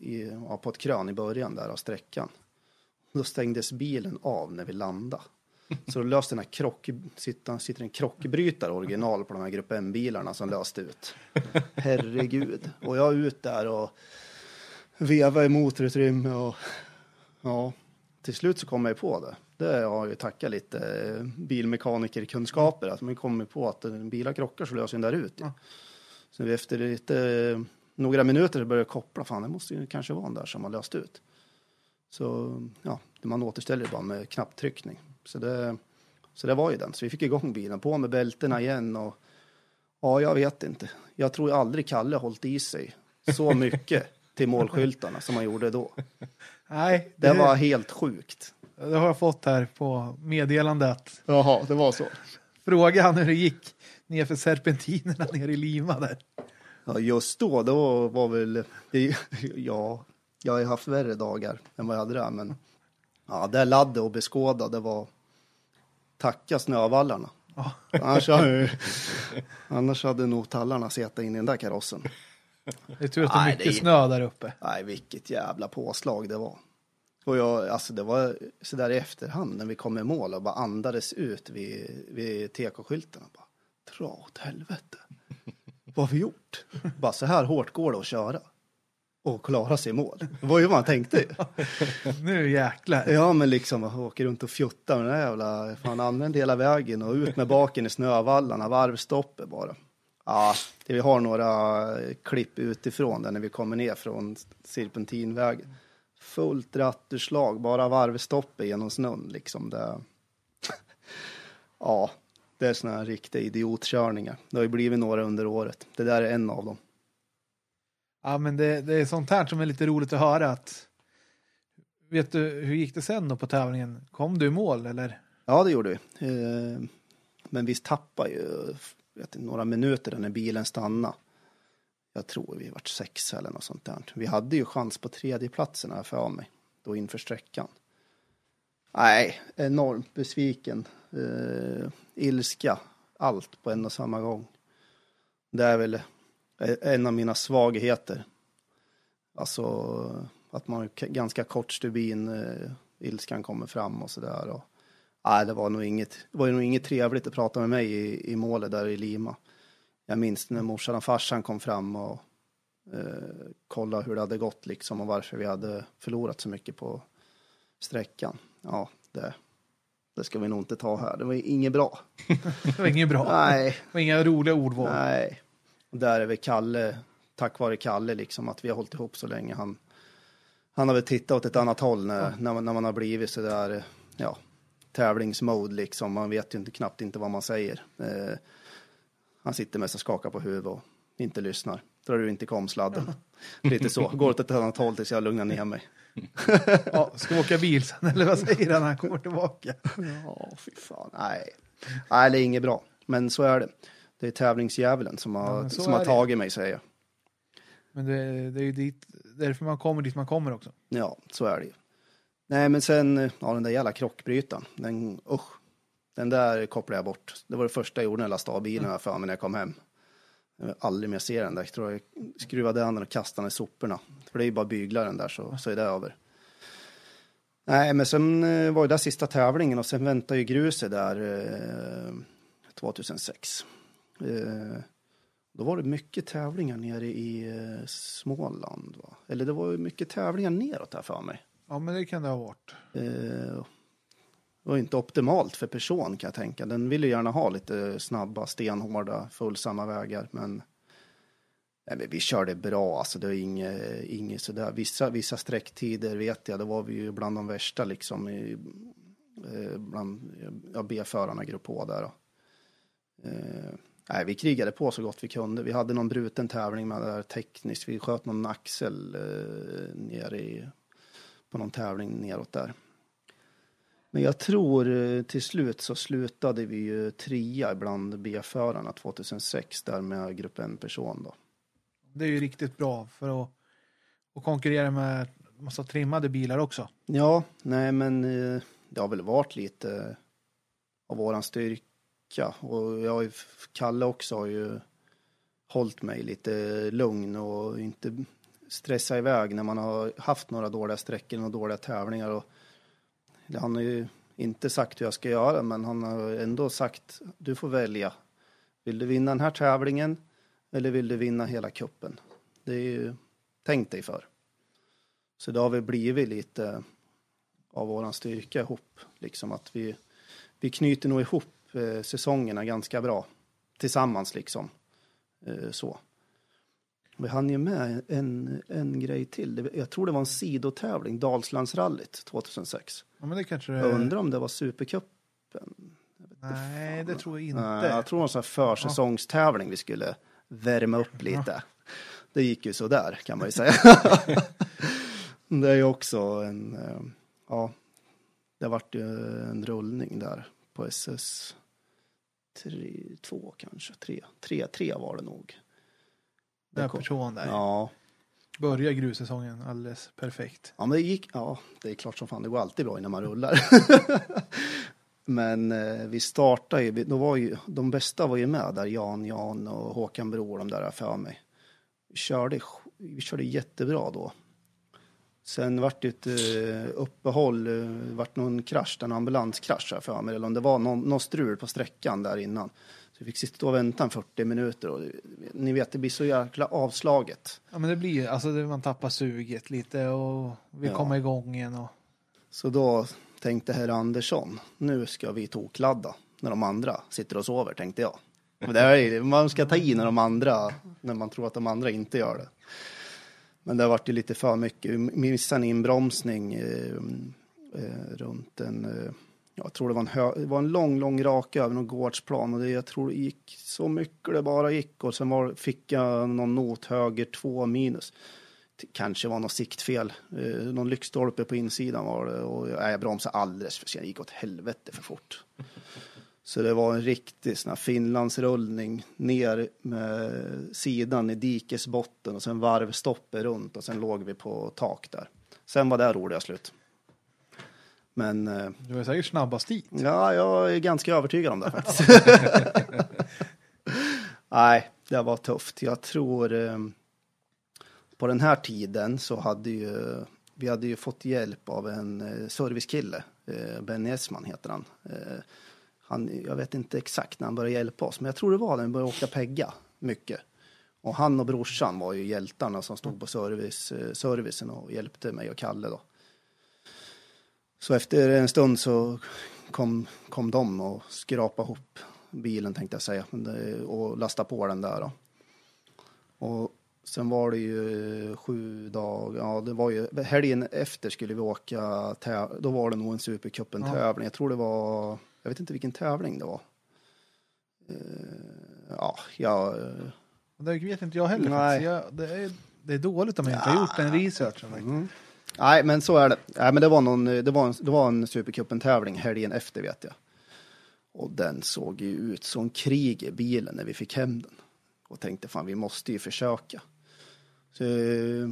i, ja, på ett krön i början där av sträckan. Då stängdes bilen av när vi landade. Så då löste den här krock, sitter, sitter en krockbrytare original på de här Grupp M-bilarna som löste ut. Herregud. Och jag ut där och veva i motorutrymme och ja, till slut så kom jag på det. Det har jag ju tackat lite eh, bilmekanikerkunskaper, att man kommer på att bilar krockar så löser den där ut. Ja. Så vi efter lite, några minuter började jag koppla, fan det måste ju kanske vara en där som har löst ut. Så ja, man återställer det bara med knapptryckning. Så det, så det var ju den. Så vi fick igång bilen, på med bältena igen och ja, jag vet inte. Jag tror aldrig Kalle hållit i sig så mycket till målskyltarna som han gjorde då. Nej, Det det, var helt sjukt. det har jag fått här på meddelandet. Jaha, det var så. Fråga han hur det gick ner för serpentinerna nere i Lima där. Ja, just då, då var väl, det, ja, jag har haft värre dagar än vad jag hade där, men ja, det ladde och beskåda, det var tacka snövallarna. Ja. Annars hade, annars hade nog tallarna suttit in i den där karossen. Det är tur att det är mycket det snö där uppe. Nej, vilket jävla påslag det var. Och jag, alltså det var så där i efterhand när vi kom i mål och bara andades ut vid, vid TK-skyltarna. Bara, Dra åt helvete. Vad har vi gjort? Bara så här hårt går det att köra. Och klara sig i mål. Det var ju vad man tänkte. Nu jäklar. Ja, men liksom åker runt och fjuttar med den där jävla, fan använd hela vägen och ut med baken i snövallarna, varvstoppet bara. Ja, det, vi har några klipp utifrån där när vi kommer ner från serpentinvägen. Fullt ratturslag, bara varvstoppet genom snön liksom. Det... Ja, det är såna här riktiga idiotkörningar. Det har ju blivit några under året. Det där är en av dem. Ja, men det, det är sånt här som är lite roligt att höra. Att, vet du, hur gick det sen då på tävlingen? Kom du i mål eller? Ja, det gjorde vi. Eh, Men vi tappade ju vet, några minuter när bilen stannade. Jag tror vi vart sex eller något sånt där. Vi hade ju chans på tredjeplatsen här för mig. Då inför sträckan. Nej, enormt besviken. Eh, ilska. Allt på en och samma gång. Det är väl eh, en av mina svagheter. Alltså att man har ganska kort stubin. Eh, ilskan kommer fram och sådär. Nej, det var nog inget, det var nog inget trevligt att prata med mig i, i målet där i Lima. Jag minns när morsan och farsan kom fram och eh, kollade hur det hade gått liksom och varför vi hade förlorat så mycket på sträckan. Ja, det, det ska vi nog inte ta här. Det var inget bra. Det var inget bra. Nej, Det var inga roliga ordval. nej. Och där är väl Kalle, tack vare Kalle liksom, att vi har hållit ihop så länge. Han, han har väl tittat åt ett annat håll när, när, man, när man har blivit så där, ja, tävlingsmode liksom. Man vet ju inte, knappt inte vad man säger. Eh, han sitter mest och skakar på huvudet och inte lyssnar. Drar du inte komsladden. Lite så. Går åt ett annat håll tills jag lugnar ner mig. Ja, ska åka bil sen eller vad säger han när han kommer tillbaka? Ja, fy fan. Nej. Nej, det är inget bra. Men så är det. Det är tävlingsdjävulen som Ja, har, så som har det. tagit mig, säger jag. Men det, det är ju dit, därför man kommer dit man kommer också. Ja, så är det ju. Nej, men sen, ja, den där jävla krockbrytaren, den, usch. Den där kopplade jag bort. Det var det första jag gjorde när jag lastade av bilen för mig när jag kom hem. Jag vill aldrig mer se den där. Jag tror jag skruvade an den och kastade den i soporna. För det är ju bara bygla den där så, så är det över. Nej, men sen eh, var det där sista tävlingen och sen väntade ju gruset där eh, 2006. Eh, då var det mycket tävlingar nere i eh, Småland. Va? Eller det var ju mycket tävlingar neråt här för mig. Ja, men det kan det ha varit. Det var inte optimalt för person kan jag tänka. Den ville gärna ha lite snabba, stenhårda, fullsamma vägar. Men, nej, men vi körde bra, alltså det var inget, inget sådär. Vissa, vissa sträcktider vet jag, då var vi ju bland de värsta liksom. I, eh, bland ja, B-förarna grupp på där. Då. Eh, nej, vi krigade på så gott vi kunde. Vi hade någon bruten tävling med det där tekniskt. Vi sköt någon axel eh, ner i, på någon tävling neråt där. Men jag tror eh, till slut så slutade vi ju trea bland B-förarna 2006 där med grupp en person då. Det är ju riktigt bra för att, att konkurrera med massa trimmade bilar också. Ja, nej men eh, det har väl varit lite av våran styrka och jag Kalle också har ju hållit mig lite lugn och inte stressa iväg när man har haft några dåliga sträckor och dåliga tävlingar och han har ju inte sagt hur jag ska göra men han har ändå sagt du får välja. Vill du vinna den här tävlingen eller vill du vinna hela kuppen? Det är ju, tänk dig för. Så det har väl blivit lite av våran styrka ihop. Liksom att vi, vi knyter nog ihop eh, säsongerna ganska bra tillsammans liksom. Eh, så. Vi hann ju med en, en grej till. Det- Jag tror det var en sidotävling, Dalslandsrallyt 2006. Ja, men det kanske Jag undrar om det var Supercupen. Nej, det tror jag inte. Nej, jag tror det var en sån här försäsongstävling vi skulle värma upp lite. Det gick ju så där kan man ju säga. det är ju också en, eh, ja, det vart ju en rullning där på SS 3, 2 kanske, 3, 3, 3 var det nog. Den kom- personen där. Ja, Börjar grussäsongen alldeles perfekt. Ja, men det gick, ja, det är klart som fan, det går alltid bra innan man rullar. men eh, vi startade ju, då var ju, de bästa var ju med där, Jan, Jan och Håkan Bror, de där för mig. Vi körde, vi körde jättebra då. Sen vart det ett eh, uppehåll, eh, vart någon krasch, en ambulanskrasch här för mig, eller om det var någon, någon strul på sträckan där innan. Så vi fick sitta och vänta en 40 minuter och ni vet, det blir så jäkla avslaget. Ja, men det blir alltså man tappar suget lite och vi Ja. kommer igång igen. Och, Så då tänkte herr Andersson, nu ska vi tokladda när de andra sitter och sover, tänkte jag. Men det är, man ska ta i när de andra, när man tror att de andra inte gör det. Men det har varit lite för mycket. Vi missade en inbromsning eh, eh, runt en, eh, jag tror det var en, hö, det var en lång, lång raka över någon gårdsplan och det, jag tror det gick så mycket det bara gick och sen var, fick jag någon not höger två minus det kanske var något siktfel. Eh, någon lyktstolpe på insidan var det och jag, jag bromsade alldeles för sent. Det gick åt helvete för fort. Så det var en riktig sån här Finlandsrullning ner med sidan i dikesbotten och sen varvstoppe runt och sen låg vi på tak där. Sen var det roliga slut. Men eh, du var säkert snabbast dit. Ja, jag är ganska övertygad om det faktiskt. Nej, det var tufft. Jag tror eh, på den här tiden så hade ju vi hade ju fått hjälp av en eh, servicekille Benny Esman heter han. Han. Jag vet inte exakt när han började hjälpa oss, men jag tror det var när vi började åka pegga mycket. Och han och brorsan var ju hjältarna som stod på service, servicen och hjälpte mig och Kalle då. Så efter en stund så kom, kom de och skrapade ihop bilen tänkte jag säga och lastade på den där då. Och sen var det ju sju dagar, ja det var ju helgen efter skulle vi åka, då var det nog en Supercupen Ja. tävling. Jag tror det var, jag vet inte vilken tävling det var. Eh, ja, jag, Det vet inte jag heller. Nej. Jag, det, är, det är dåligt om jag inte har gjort den researchen. faktiskt. Nej, men så är det. Nej, men det var, någon, det var en, det var en Supercupen-tävling helgen efter vet jag. Och den såg ju ut som krig i bilen när vi fick hem den. Och tänkte fan, vi måste ju försöka. Så, eh,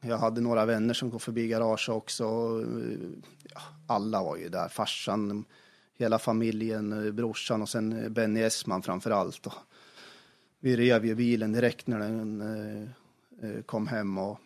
jag hade några vänner som kom förbi garaget också. Eh, ja, alla var ju där, farsan, hela familjen, eh, brorsan och sen Benny Esman framför allt. Och vi rev ju bilen direkt när den kom hem och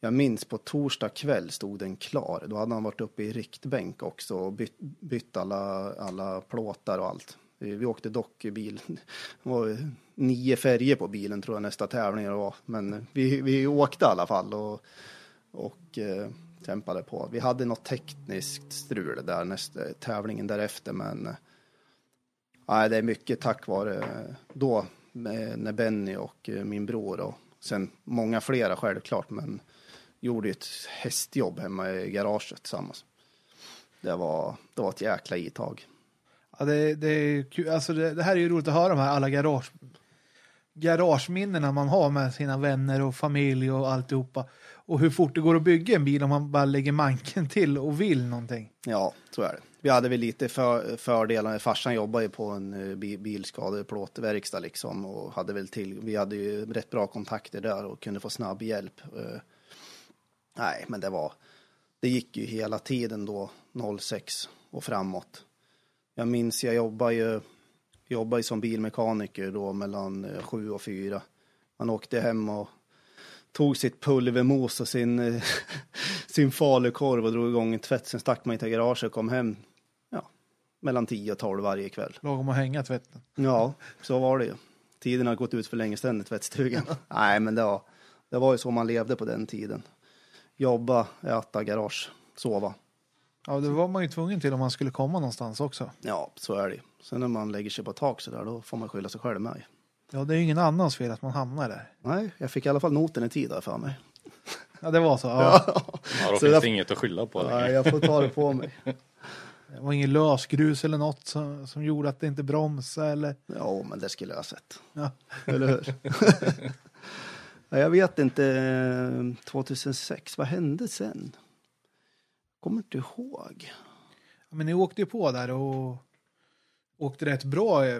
jag minns på torsdag kväll stod den klar. Då hade han varit uppe i riktbänk också och bytt, bytt alla, alla plåtar och allt. Vi, åkte dock i bil. Det var nio färger på bilen tror jag nästa tävling det var. Men vi, vi åkte i alla fall och, och eh, kämpade på. Vi hade något tekniskt strul där nästa tävlingen därefter men nej, det är mycket tack vare då med, när Benny och min bror och sen många flera självklart men gjorde ett hästjobb hemma i garaget tillsammans. Det var, det var ett jäkla itag. Ja, det, det, är kul. Alltså det, det här är ju roligt att höra de här alla garage, garageminnena man har med sina vänner och familj och alltihopa. Och hur fort det går att bygga en bil om man bara lägger manken till och vill någonting. Ja, så är det. Vi hade väl lite för, fördelar. Farsan jobbade ju på en eh, bi- bilskadeplåtverkstad liksom och hade väl till. Vi hade ju rätt bra kontakter där och kunde få snabb hjälp. Eh, Nej, men det var. Det gick ju hela tiden då 06 och framåt. Jag minns jag jobbade ju, jobbade ju som bilmekaniker då mellan eh, sju och fyra. Man åkte hem och tog sitt pulvermos och sin, eh, sin falukorv och drog igång en tvätt. Sen stack man till garaget och kom hem ja, mellan 10 och 12 varje kväll. Lagom att hänga tvätten. Ja, så var det ju. Tiden har gått ut för länge sedan i tvättstugan. Nej, men det var, det var ju så man levde på den tiden. Jobba, äta, garage, sova. Ja, det var man ju tvungen till om man skulle komma någonstans också. Ja, så är det. Sen när man lägger sig på tak så där, då får man skylla sig själv med. Ja, det är ju ingen annans fel att man hamnar där. Nej, jag fick i alla fall noten i tid där för mig. Ja, det var så. Ja. Ja, då Så finns jag- det inget att skylla på. Nej, jag får ta det på mig. Det var ingen lösgrus eller något som, som gjorde att det inte bromsade eller... Ja, men det skulle jag ha sett. Ja. Eller hur? ja, jag vet inte. eh, 2006, vad hände sen? Kommer inte ihåg. Men ni åkte ju på där och åkte rätt bra. eh,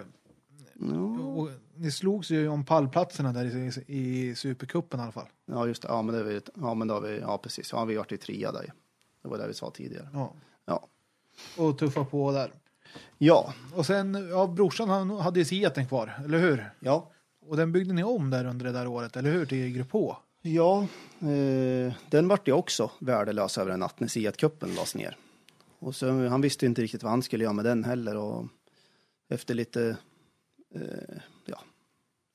Ja, Och ni slogs ju om pallplatserna där i, i Supercupen i alla fall. ja just det. Ja, men det, vet- ja, men då har vi, ja precis. Ja, vi varit i trea där. ju. Det var det vi sa tidigare. Ja. Ja. Och tuffa på där. Ja, Och sen, ja, brorsan han hade ju Seaten kvar, eller hur? ja. Och den byggde ni om där under det där året, eller hur? Till Grupp H. Ja, eh, den vart ju också värdelös över en natt när Siat-cupen lades ner. Och så, han visste inte riktigt vad han skulle göra med den heller och efter lite, eh, ja,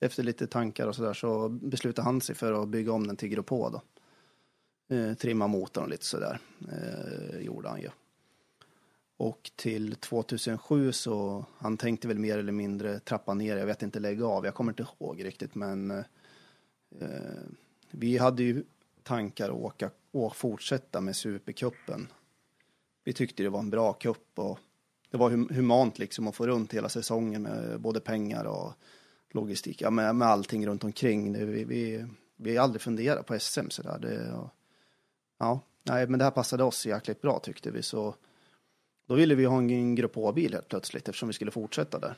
efter lite tankar och sådär så beslutade han sig för att bygga om den till Grupp H då. Eh, trimma motorn och lite sådär, eh, gjorde han ju. Och till 2007 så, han tänkte väl mer eller mindre trappa ner, jag vet inte lägga av, jag kommer inte ihåg riktigt men eh, vi hade ju tankar att åka och fortsätta med Supercupen. Vi tyckte det var en bra cup och det var hum- humant liksom att få runt hela säsongen med både pengar och logistik, ja, med, med allting runt omkring. Det, vi, vi, vi har aldrig funderat på SM sådär. Det, och, ja, nej, men det här passade oss jäkligt bra tyckte vi så då ville vi ha en grupp H-bil helt plötsligt eftersom vi skulle fortsätta där.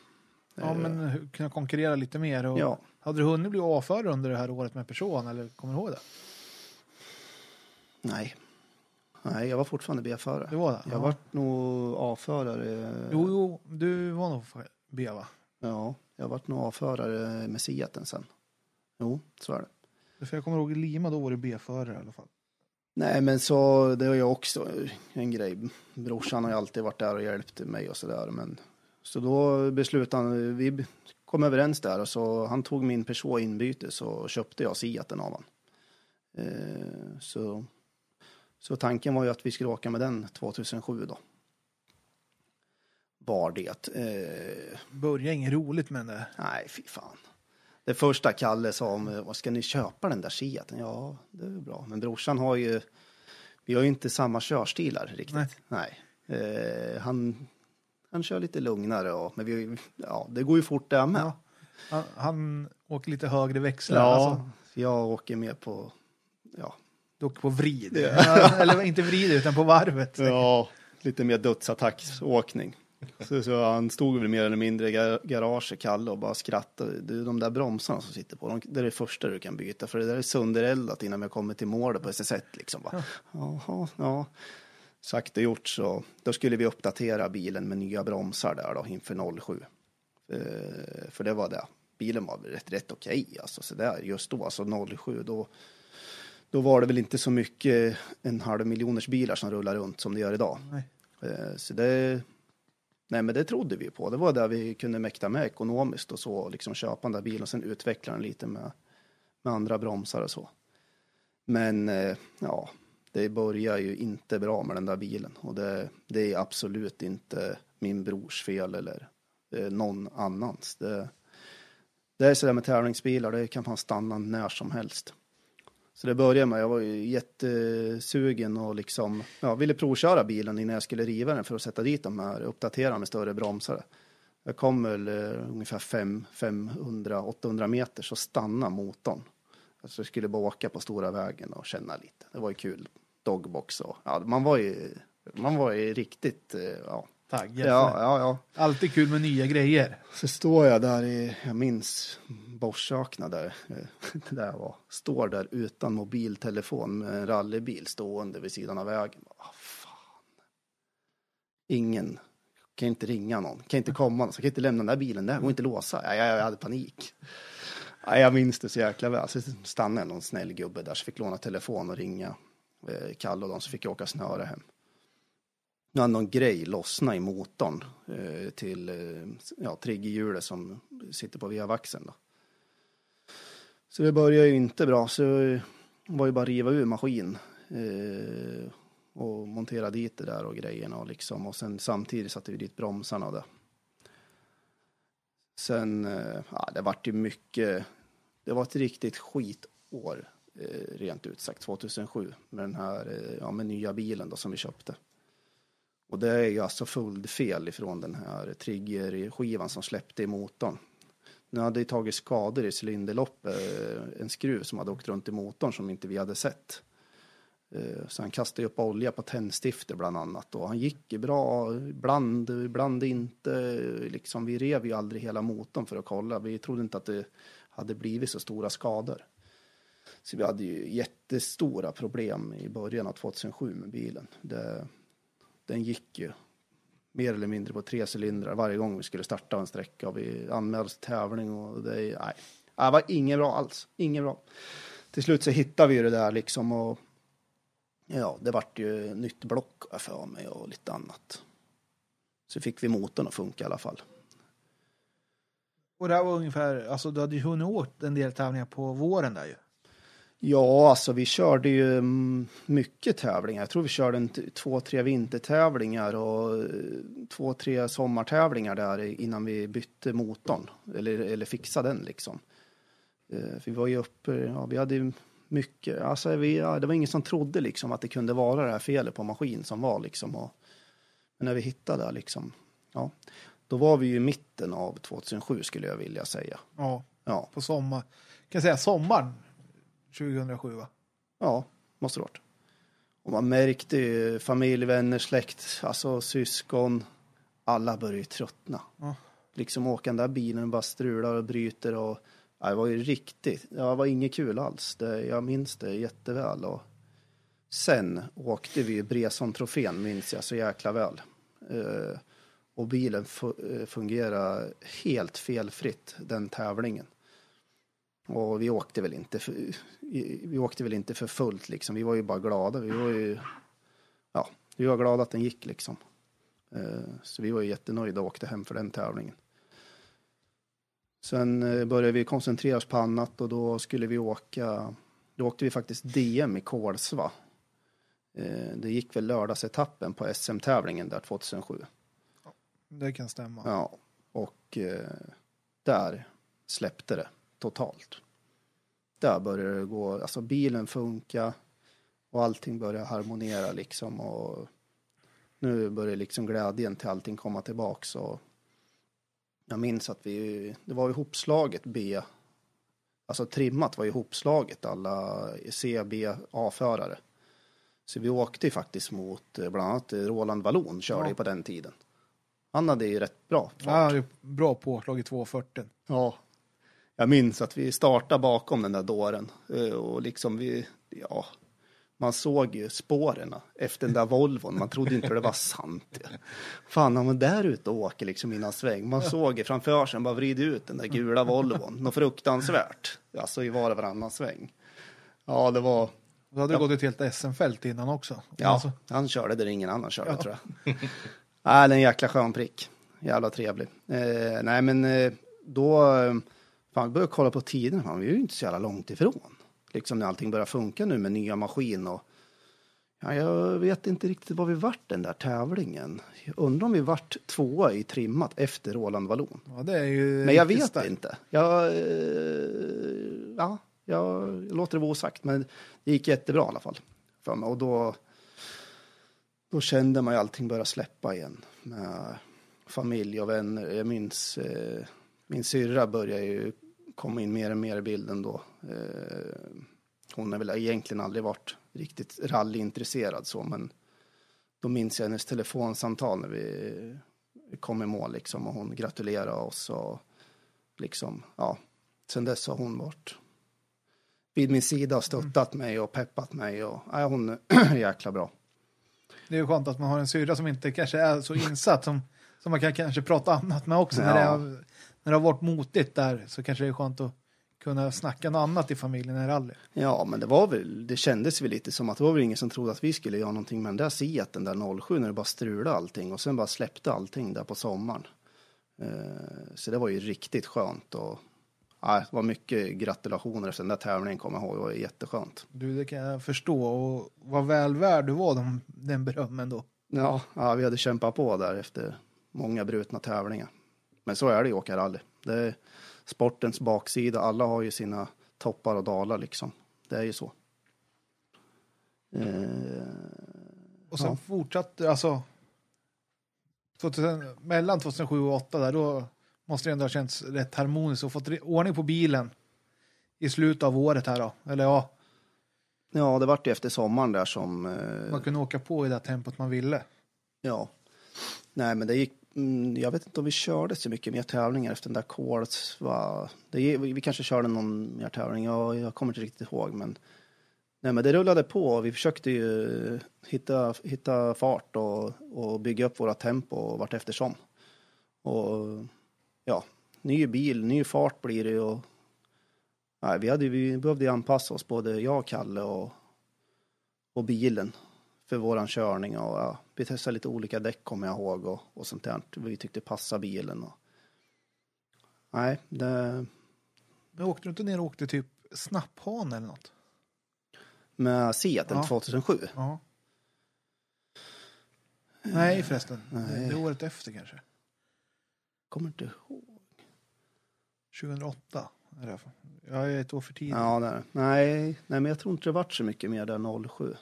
Ja, men hur- kunna konkurrera lite mer. Och Ja. Hade du hunnit bli A-förare under det här året med person, eller kommer du ihåg det? Nej. Nej, jag var fortfarande B-förare. Det var det? Jag ja. vart nog A-förare. Jo, jo, du var nog B, va? Ja, jag vart nog A-förare med Seaten sen. Jo, så är det. För jag kommer ihåg Lima, då var du B-förare i alla fall. Nej, men så det är ju också en grej. Brorsan har ju alltid varit där och hjälpt mig och sådär. Men så då beslutade han, vi kom överens där och så han tog min Peugeot inbyte så köpte jag Seaten av honom. Eh, så, så tanken var ju att vi skulle åka med den 2007 då. Var det. Eh, Börjar inget roligt med det. nej, fy fan. Det första Kalle sa om, vad ska ni köpa den där Seaten? Ja, det är bra. Men brorsan har ju, vi har ju inte samma körstilar riktigt. Nej. Nej. Eh, han, han kör lite lugnare och, men vi, ja, det går ju fort det med. Ja. Han, han åker lite högre växlar. Ja, Alltså, jag åker med på, ja, du åker på vrid. Ja, Eller inte vrid utan på varvet. ja lite mer dödsattacksåkning. Så, så han stod väl mer eller mindre i gar- garaget, Kalle, och bara skrattade. Du, de där bromsarna som sitter på, de, det är det första du kan byta, för det där är söndereldat innan vi kommer till målet på SS1 liksom. Bara, Jaha, ja. Sagt och gjort så, då skulle vi uppdatera bilen med nya bromsar där då inför 07. Eh, för det var det. Bilen var rätt, rätt okej alltså, så där just då, alltså 07, då, då var det väl inte så mycket en halv miljoners bilar som rullar runt som det gör idag. Nej. Eh, Så det, nej men det trodde vi på. Det var där vi kunde mäkta med ekonomiskt och så, liksom köpa den där bilen och sen utveckla den lite med, med andra bromsar och så. Men eh, ja, det börjar ju inte bra med den där bilen och det, det är absolut inte min brors fel eller eh, någon annans. Det, det är sådär med tävlingsbilar, det kan fan stanna när som helst. Så det började med, jag var ju jättesugen och liksom, ja, ville provköra bilen innan jag skulle riva den för att sätta dit de här, uppdatera med större bromsar. Jag kom väl eh, ungefär 500-800 meter så stannade motorn. Alltså jag skulle bara åka på stora vägen och känna lite. Det var ju kul. Dogbox och, ja, man var ju, man var ju riktigt, eh, ja. Taggad. Ja, ja, ja. Alltid kul med nya grejer. Så står jag där i, jag minns Borsökna där, eh, där jag var. Står där utan mobiltelefon med en rallybil stående vid sidan av vägen. Vad fan. Ingen, kan inte ringa någon, kan inte komma någon, så kan inte lämna den där bilen där, går inte låsa. Ja, jag, jag hade panik. Ja, jag minns det så jäkla väl. Så stannade någon snäll gubbe där, så fick låna telefon och ringa eh, Kalle och de, så fick jag åka snöre hem. Nu hade någon grej lossnat i motorn eh, till eh, ja, triggerhjulet som sitter på vevaxeln. Då. Så det började ju inte bra, så det var ju bara att riva ur maskin eh, och montera dit det där och grejerna och liksom och sen samtidigt satte vi dit bromsarna och det. Sen, eh, ja, det vart ju mycket, det var ett riktigt skitår eh, rent ut sagt 2007 med den här, eh, ja med nya bilen då som vi köpte. Och det är ju alltså fel ifrån den här triggerskivan som släppte i motorn. Nu hade ju tagit skador i cylinderloppet, eh, en skruv som hade åkt runt i motorn som inte vi hade sett. Eh, så han kastade upp olja på tändstifter bland annat och han gick bra, ibland, ibland inte. Liksom, vi rev ju aldrig hela motorn för att kolla. Vi trodde inte att det hade blivit så stora skador. Så vi hade ju jättestora problem i början av 2007 med bilen. Det, den gick ju mer eller mindre på tre cylindrar varje gång vi skulle starta en sträcka och vi anmälde oss till tävling och det, nej, det var inget bra alls, inget bra. Till slut så hittade vi ju det där liksom och ja, det vart ju nytt block för mig och lite annat. Så fick vi motorn att funka i alla fall. Och det här var ungefär, alltså du hade ju hunnit åt en del tävlingar på våren där ju. Ja, alltså vi körde ju mm, mycket tävlingar. Jag tror vi körde en, två, tre vintertävlingar och eh, två, tre sommartävlingar där innan vi bytte motorn. Eller, eller fixade den liksom. Eh, För vi var ju uppe, ja vi hade mycket, alltså vi, ja, det var ingen som trodde liksom att det kunde vara det här felet på maskin som var liksom. Och, men när vi hittade det liksom, ja. Då var vi ju i mitten av 2007 skulle jag vilja säga. Ja, Ja, på sommar. Kan jag säga sommaren 2007 va? Ja, måste det varit. Och man märkte ju familj, vänner, släkt, alltså syskon. Alla började ju tröttna. Ja. Liksom åka den där bilen bara strular och bryter och det var ju riktigt, det var inget kul alls. Det, jag minns det jätteväl. Och sen åkte vi Bresson-trofén, minns jag så jäkla väl. Eh, och bilen eh, fungerade helt felfritt den tävlingen. Och vi åkte väl inte för, vi åkte väl inte för fullt liksom. Vi var ju bara glada. Vi var ju, ja, vi var glada att den gick liksom. Eh, Så vi var ju jättenöjda och åkte hem för den tävlingen. Sen eh, började vi koncentrera oss på annat och då skulle vi åka, då åkte vi faktiskt DM i Kolsva. Eh, Det gick väl lördagsetappen på SM-tävlingen där 2007. Det kan stämma. Ja, och där släppte det totalt. Där började det gå, alltså bilen funka och allting började harmonera liksom och nu börjar liksom glädjen till allting komma tillbaks och jag minns att vi, det var ju hopslaget B, alltså trimmat var ju hopslaget alla C, B, A-förare. Så vi åkte ju faktiskt mot eh, bland annat Roland Wallon körde Ja. på den tiden. Han hade ju rätt bra fart. Ja, bra påslag i 240. Ja. Jag minns att vi startade bakom den där dåren eh, och liksom vi, ja, man såg ju spåren efter den där Volvon. Man trodde inte det var sant. Fan, han var där ute och åker liksom innan sväng. Man såg ju framför sig, han bara vrider ut den där gula Volvon. Något fruktansvärt. Alltså i var och varannan sväng. Ja, det var, Då hade Ja. det gått ett helt SM-fält innan också. ja, Alltså, han körde där ingen annan körde Ja. tror jag. Nej, är en jäkla skön prick. Jävla trevlig. Eh, nej, men eh, då, eh, fan, vi började kolla på tiden. Fan, vi är ju inte så jävla långt ifrån. Liksom när allting börjar funka nu med nya maskin och ja, jag vet inte riktigt var vi vart den där tävlingen. Jag undrar om vi vart tvåa i trimmat efter Roland Wallon. ja, det är ju Men jag vet starkt. inte. Jag, eh, ja, jag låter det vara osagt, men det gick jättebra i alla fall. För mig. Och då, då kände man ju allting börja släppa igen. Med familj och vänner. Jag minns, eh, min syrra började ju komma in mer och mer i bilden då. Eh, hon har väl egentligen aldrig varit riktigt rallyintresserad så, men då minns jag hennes telefonsamtal när vi kom i mål liksom och hon gratulerade oss och liksom, ja, sen dess har hon varit vid min sida och stöttat mig och peppat mig och, ja, hon är jäkla bra. Det är ju skönt att man har en syrra som inte kanske är så insatt som, som man kan kanske prata annat med också. När, det Ja. När det har varit motigt där så kanske det är skönt att kunna snacka något annat i familjen i rally. Ja, men det var väl, det kändes väl lite som att det var väl ingen som trodde att vi skulle göra någonting med den där Seaten där 07 när det bara strulade allting och sen bara släppte allting där på sommaren. Eh, så det var ju riktigt skönt och ja, det var mycket gratulationer efter den där tävlingen kommer jag ihåg, det var jätteskönt. Du, det kan jag förstå och vad väl värd du var de, den berömmen då. Ja, ja, vi hade kämpat på där efter många brutna tävlingar. Men så är det ju att åka rally. Det är sportens baksida. Alla har ju sina toppar och dalar liksom. Det är ju så. Eh, Och sen Ja. fortsatte, alltså 2000, mellan 2007 och 2008 där, då måste det ändå ha känts rätt harmoniskt och fått ordning på bilen i slutet av året här då. Eller ja, ja, det vart ju efter sommaren där som... Eh, man kunde åka på i det tempot man ville. ja. Nej, men det gick... Mm, jag vet inte om vi körde så mycket mer tävlingar efter den där Kåls. Va? Det, vi kanske körde någon mer tävling. jag, jag kommer inte riktigt ihåg, men... Nej, men det rullade på. Vi försökte ju hitta, hitta fart och, och bygga upp våra tempo vart eftersom. Och ja, ny bil, ny fart blir det ju. Och, nej, vi, hade, vi behövde anpassa oss, både jag och Kalle och, och bilen för våran körning. Och, ja, vi testade lite olika däck kommer jag ihåg och, och sånt där. Vi tyckte passa bilen. Och, nej, det, Men åkte du inte ner och åkte typ snapphan eller något? med Seaten Ja. 2007. Ja. Nej förresten, Nej. det är året efter kanske. Kommer inte ihåg. 2008. är det. Jag är ett år för tidigt. Ja, nej, nej, nej, men jag tror inte det vart så mycket mer där 07.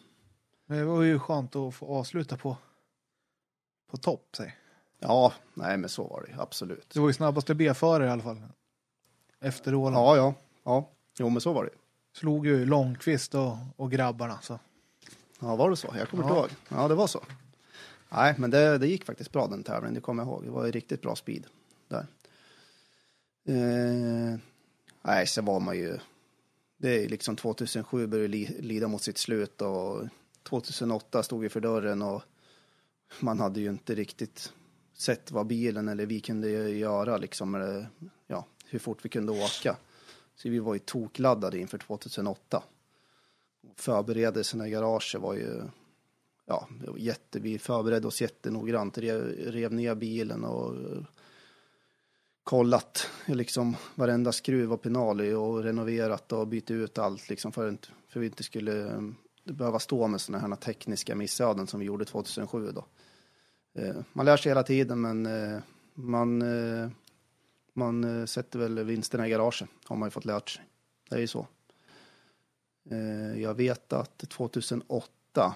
Men det var ju skönt att få avsluta på, på topp. Säg. Ja, nej, men så var det absolut. Det var ju snabbaste B-förare i alla fall. Efter Roland. Ja, ja, ja, jo, men så var det. Slog ju Långqvist och, och grabbarna. Så. Ja, var det så? Jag kommer inte Ja. ihåg. Ja, det var så. Nej, men det, det gick faktiskt bra den tävlingen, det kommer jag ihåg. Det var ju riktigt bra speed där. Eh, nej, så var man ju... Det är liksom 2007 började li, lida mot sitt slut och 2008 stod vi för dörren och man hade ju inte riktigt sett vad bilen eller vi kunde göra liksom, eller ja, hur fort vi kunde åka. Så vi var ju tokladdade inför 2008. Förberedelserna i garaget var ju, ja, jätte, vi förberedde oss jättenoggrant, rev, rev ner bilen och kollat liksom varenda skruv och penal och renoverat och bytt ut allt liksom för, att- för vi inte skulle behöva stå med sådana här tekniska missöden som vi gjorde 2007 då. Eh, Man lär sig hela tiden men eh, man, eh, man eh, sätter väl vinsterna i garaget har man ju fått lärt sig. Det är ju så. Eh, Jag vet att 2008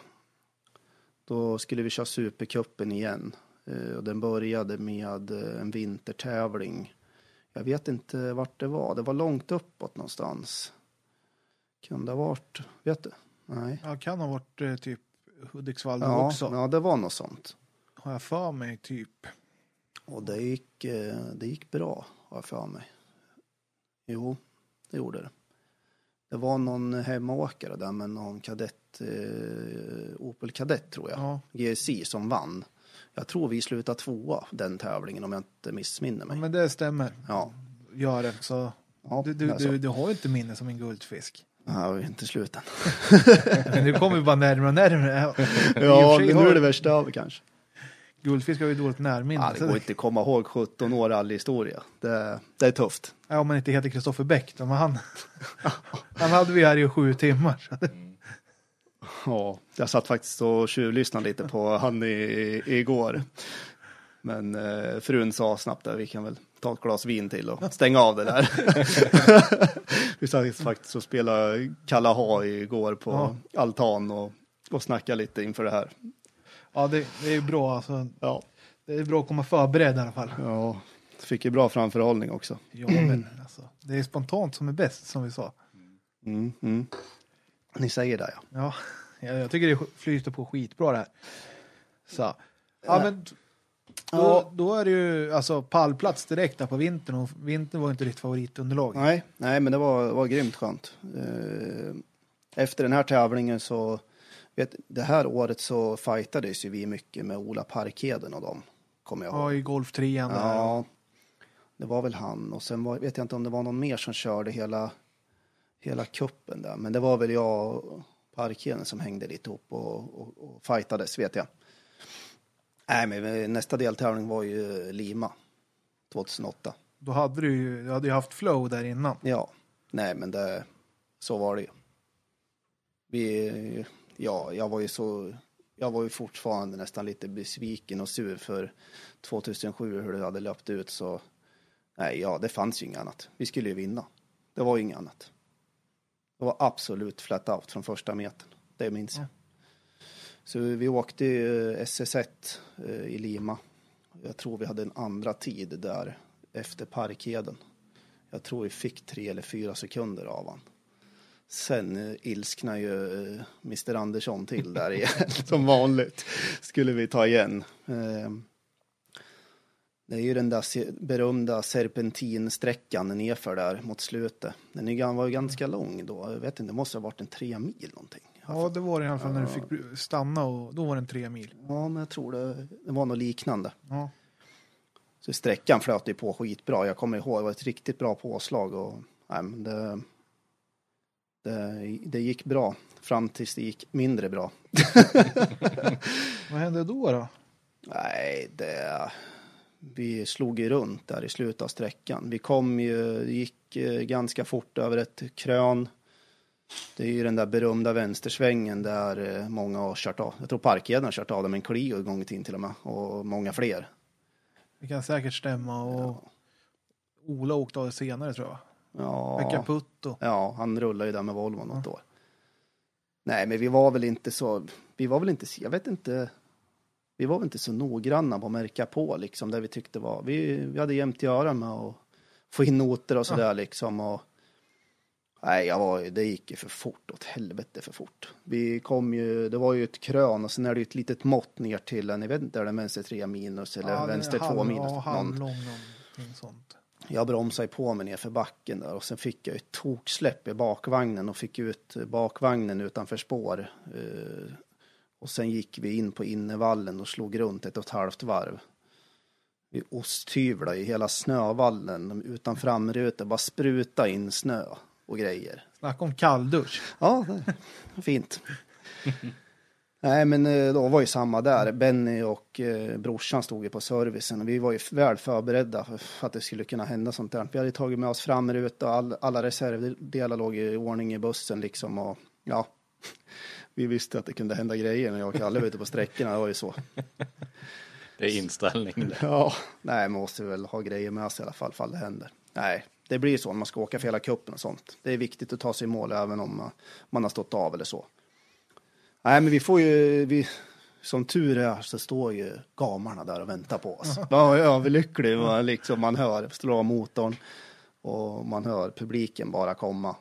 då skulle vi köra Supercupen igen. Eh, Och den började med eh, en vintertävling. Jag vet inte vart det var. Det var långt uppåt någonstans. Kan det ha varit? Vet du? Nej. Ja, kan ha varit eh, typ Hudiksvall Ja, också. ja, det var något sånt. Har jag för mig typ. Och det gick, eh, det gick bra, har jag för mig. Jo, det gjorde det. Det var någon hemmaåkare där med någon kadett, eh, Opel Kadett tror jag, Ja. GSI som vann. Jag tror vi slutade tvåa den tävlingen om jag inte missminner ja, mig. men det stämmer. Ja, Gör det. Så ja du, du, alltså. du, du har ju inte minne som en guldfisk. Ja, vi är inte slut än. Men du kommer ju bara närmare och närmare. Ja, men nu är det värsta över kanske. Guldfisk har ju dåligt närminne. Ja, det går inte att komma ihåg 17 år rallyhistoria. Det, det är tufft. Ja, om man inte heter Kristoffer Bäck då, men han, han hade vi här i sju timmar. Ja, jag satt faktiskt och tjuvlyssnade lite på han i, igår. Men eh, frun sa snabbt att vi kan väl ta ett glas vin till och stänga av det där. vi satt faktiskt och spelade Kalla ha igår på Ja. altan och, och snackade lite inför det här. Ja, det, det är ju bra. Alltså, Ja, det är bra att komma förberedd i alla fall. ja fick ju bra framförhållning också. Ja, men alltså, det är spontant som är bäst, som vi sa. Mm, mm. Ni säger det ja. Ja, jag, jag tycker det flyter på skitbra det här. Så. Ja, men då, Ja. då är det ju alltså pallplats direkt där på vintern och vintern var inte ditt favoritunderlag. Nej, nej men det var, var grymt skönt. Eh, Efter den här tävlingen så, vet, det här året så fightades ju vi mycket med Ola Parkheden och dem, kommer jag ihåg. Ja, i Golf 3 där. Ja, det var väl han och sen var, vet jag inte om det var någon mer som körde hela, hela kuppen där, men det var väl jag och Parkheden som hängde lite ihop och, och, och fightades, vet jag. Nej, men nästa deltävling var ju Lima 2008. Då hade du ju, du hade ju haft flow där innan. Ja, nej men det, så var det ju. Vi, ja, jag var ju så, jag var ju fortfarande nästan lite besviken och sur för 2007 hur det hade löpt ut så, nej ja, det fanns ju inget annat. Vi skulle ju vinna. Det var ju inget annat. Det var absolut flat out från första metern. Det minns jag. Så vi åkte ju SS1 eh, i Lima. Jag tror vi hade en andra tid där efter Parkheden. Jag tror vi fick tre eller fyra sekunder av han. Sen eh, ilsknar ju eh, Mr Andersson till där igen, som vanligt. Skulle vi ta igen. Ehm, det är ju den där berömda serpentinsträckan nerför där mot slutet. Den var ju ganska lång då. Jag vet inte, det måste ha varit en tre mil någonting. Ja, det var det i alla fall när du fick stanna och då var det en tre mil. Ja, men jag tror det, det var något liknande. Ja. Så sträckan flöt ju på skitbra. Jag kommer ihåg, det var ett riktigt bra påslag och nej, men det, det, det gick bra fram tills det gick mindre bra. Vad hände då? då? Nej, det, vi slog ju runt där i slutet av sträckan. Vi kom ju, gick eh, ganska fort över ett krön. Det är ju den där berömda vänstersvängen där eh, många har kört av. Jag tror Parkheden har kört av dem en Clio en gång i tiden till och med. Och många fler. Det kan säkert stämma och Ola åkte av det senare tror jag. Pekka Ja, Putto. ja, han rullade ju där med Volvo något år. Nej, men vi var väl inte så, vi var väl inte, jag vet inte, vi var väl inte så noggranna på att märka på liksom det vi tyckte var, vi, vi hade jämt att göra med att få in noter och sådär liksom och Nej, jag var, det gick ju för fort, åt helvete för fort. Vi kom ju, det var ju ett krön och sen är det ju ett litet mått ner till jag vet inte, är det vänster 3 minus eller Ja, vänster 2 halv- minus? Ja, halvlång någonting sånt. Jag bromsade på mig ner för backen där och sen fick jag ett toksläpp i bakvagnen och fick ut bakvagnen utanför spår. Eh, Och sen gick vi in på innevallen och slog runt ett och ett halvt varv. Vi osthyvlade i hela snövallen utan framruta, bara spruta in snö och grejer. Snacka om kalldusch. Ja, fint. Nej, men eh, då var ju samma där. Benny och eh, brorsan stod ju på servicen och vi var ju väl förberedda för, för att det skulle kunna hända sånt där. Vi hade tagit med oss framruta och all, alla reservdelar låg i ordning i bussen liksom och ja, vi visste att det kunde hända grejer när jag och Kalle var ute på sträckorna. Det var ju så. Det är inställning det. Ja, nej, man måste väl ha grejer med sig i alla fall, fall det händer. Nej, det blir så när man ska åka för hela kuppen och sånt. Det är viktigt att ta sig i mål även om man, har stått av eller så. Nej, men vi får ju, vi, som tur är så står ju gamarna där och väntar på oss. Man är överlycklig, man, liksom, man hör slå av motorn och man hör publiken bara komma.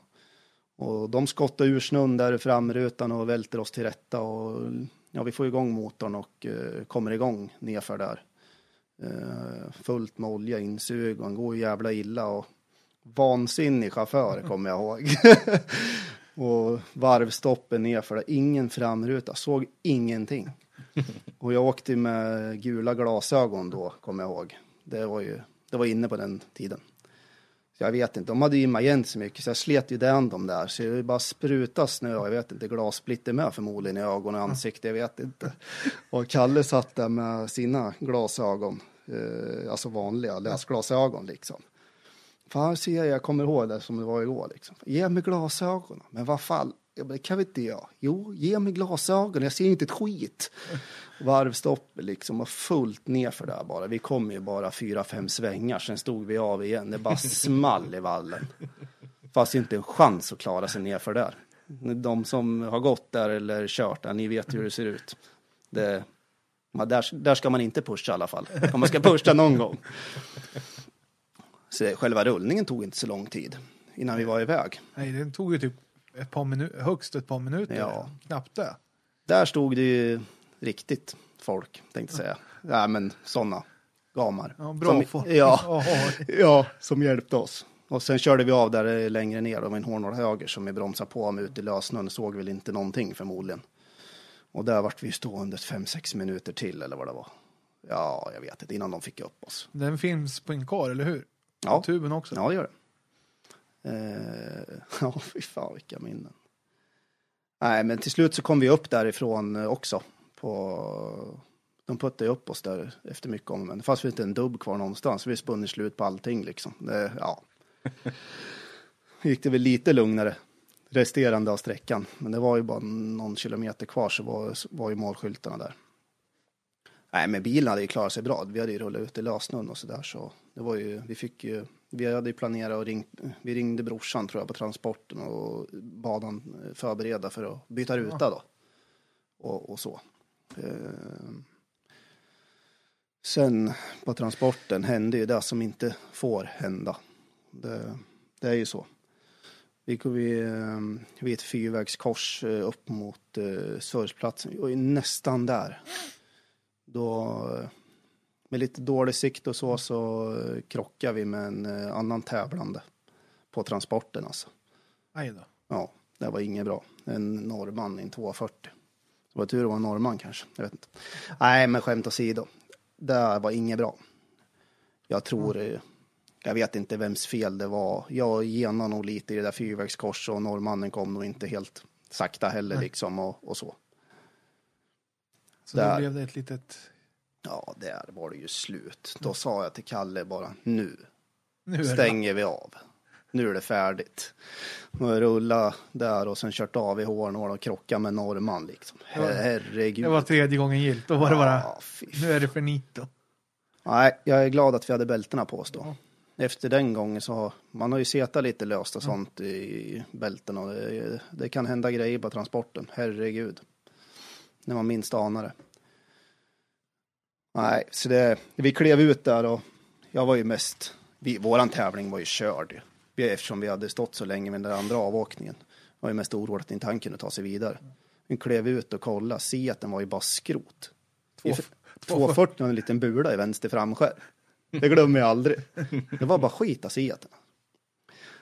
Och de skottar ur snön där i framrutan och välter oss till rätta och ja, vi får igång motorn och eh, kommer igång nerför där. Eh, fullt med olja, insug och han går ju jävla illa och vansinnig chaufför kommer jag ihåg. och varvstoppen nerför där, ingen framruta, såg ingenting. Och jag åkte med gula glasögon då, kommer jag ihåg. Det var ju, det var inne på den tiden. Så jag vet inte, de hade gymmat igen så mycket så jag slet ju den de där. Så det bara spruta snö, jag vet inte, glassplitter med förmodligen i ögon och ansikte, jag vet inte. Och Kalle satt där med sina glasögon, eh, alltså vanliga läsglasögon liksom. Fan ser jag, jag kommer ihåg det som det var igår liksom. Ge mig glasögonen, men vad fan, jag bara, det kan vi inte jag. Jo, ge mig glasögon, jag ser inte ett skit. Varvstopp liksom och fullt nerför där bara. Vi kom ju bara fyra, fem svängar, sen stod vi av igen. Det bara small i vallen. Fast inte en chans att klara sig nerför där. De som har gått där eller kört där, ni vet hur det ser ut. Det, där, där ska man inte pusha i alla fall. Om man ska pusha någon gång. Så själva rullningen tog inte så lång tid innan vi var iväg. Nej, den tog ju typ ett par minuter, högst ett par minuter. Ja. Knappt det. Där stod det ju riktigt folk, tänkte säga. Ja, men sådana gamar. Ja, bra som, folk. ja, ja, som hjälpte oss. Och sen körde vi av där längre ner, det var en hårnål höger som vi bromsade på med ute i lössnön, såg väl inte någonting förmodligen. Och där vart vi stående fem sex minuter till eller vad det var. Ja, jag vet inte, innan de fick upp oss. Den finns på en kar, eller hur? Ja. Tuben också. Ja, det gör det. Eh, ja, fy fan vilka minnen. Nej, men till slut så kom vi upp därifrån också. På, de puttade upp oss där efter mycket om men det fanns väl inte en dubb kvar någonstans. Vi spunnit slut på allting liksom. Det, ja. gick det väl lite lugnare resterande av sträckan. Men det var ju bara någon kilometer kvar så var, var ju målskyltarna där. Nej, men bilen hade ju klarat sig bra. Vi hade ju rullat ut i lösnön och så där så det var ju, vi fick ju, vi hade ju planerat och ringt, vi ringde brorsan tror jag på transporten och bad han förbereda för att byta ruta då. Och, och så. Eh, sen på transporten hände ju det som inte får hända. Det, det är ju så. Vi kom vid, eh, vid ett fyrvägskors eh, upp mot eh, Sörsplatsen. Vi var ju nästan där. Då, med lite dålig sikt och så, så krockade vi med en eh, annan tävlande på transporten alltså. Aj då. Ja, det var inget bra. En norrman i en 240. Det var tur det var en norrman kanske. Jag vet inte. Nej, men skämt åsido. Det var inget bra. Jag tror, eh, jag vet inte vems fel det var. Jag genade nog lite i det där fyrvägskorset och norrmannen kom nog inte helt sakta heller liksom och, och så. Så Där. då blev det ett litet... Ja, där var det ju slut. Då sa jag till Kalle bara nu Nu det... stänger vi av. Nu är det färdigt. Och rulla där och sen kört av i Hårnål och krocka med norrman liksom. Herregud. Det var tredje gången gilt. Då var det bara... Ja, Nu är det finito. Nej, jag är glad att vi hade bältena på oss då. Efter den gången så har man har ju setat lite löst och sånt i bälten och det, det kan hända grejer på transporten. Herregud. När man minst anar det. Nej, så det, vi klev ut där och jag var ju mest, vi, våran tävling var ju körd. Vi- Eftersom vi hade stått så länge med den andra avåkningen. Jag var ju mest orolig att inte han kunde ta sig vidare. Vi klev ut och kollade, Seaten var ju bara skrot. Två- 240 och en liten bula i vänster framskärm. Det glömmer jag aldrig. Det var bara skit av Seaten.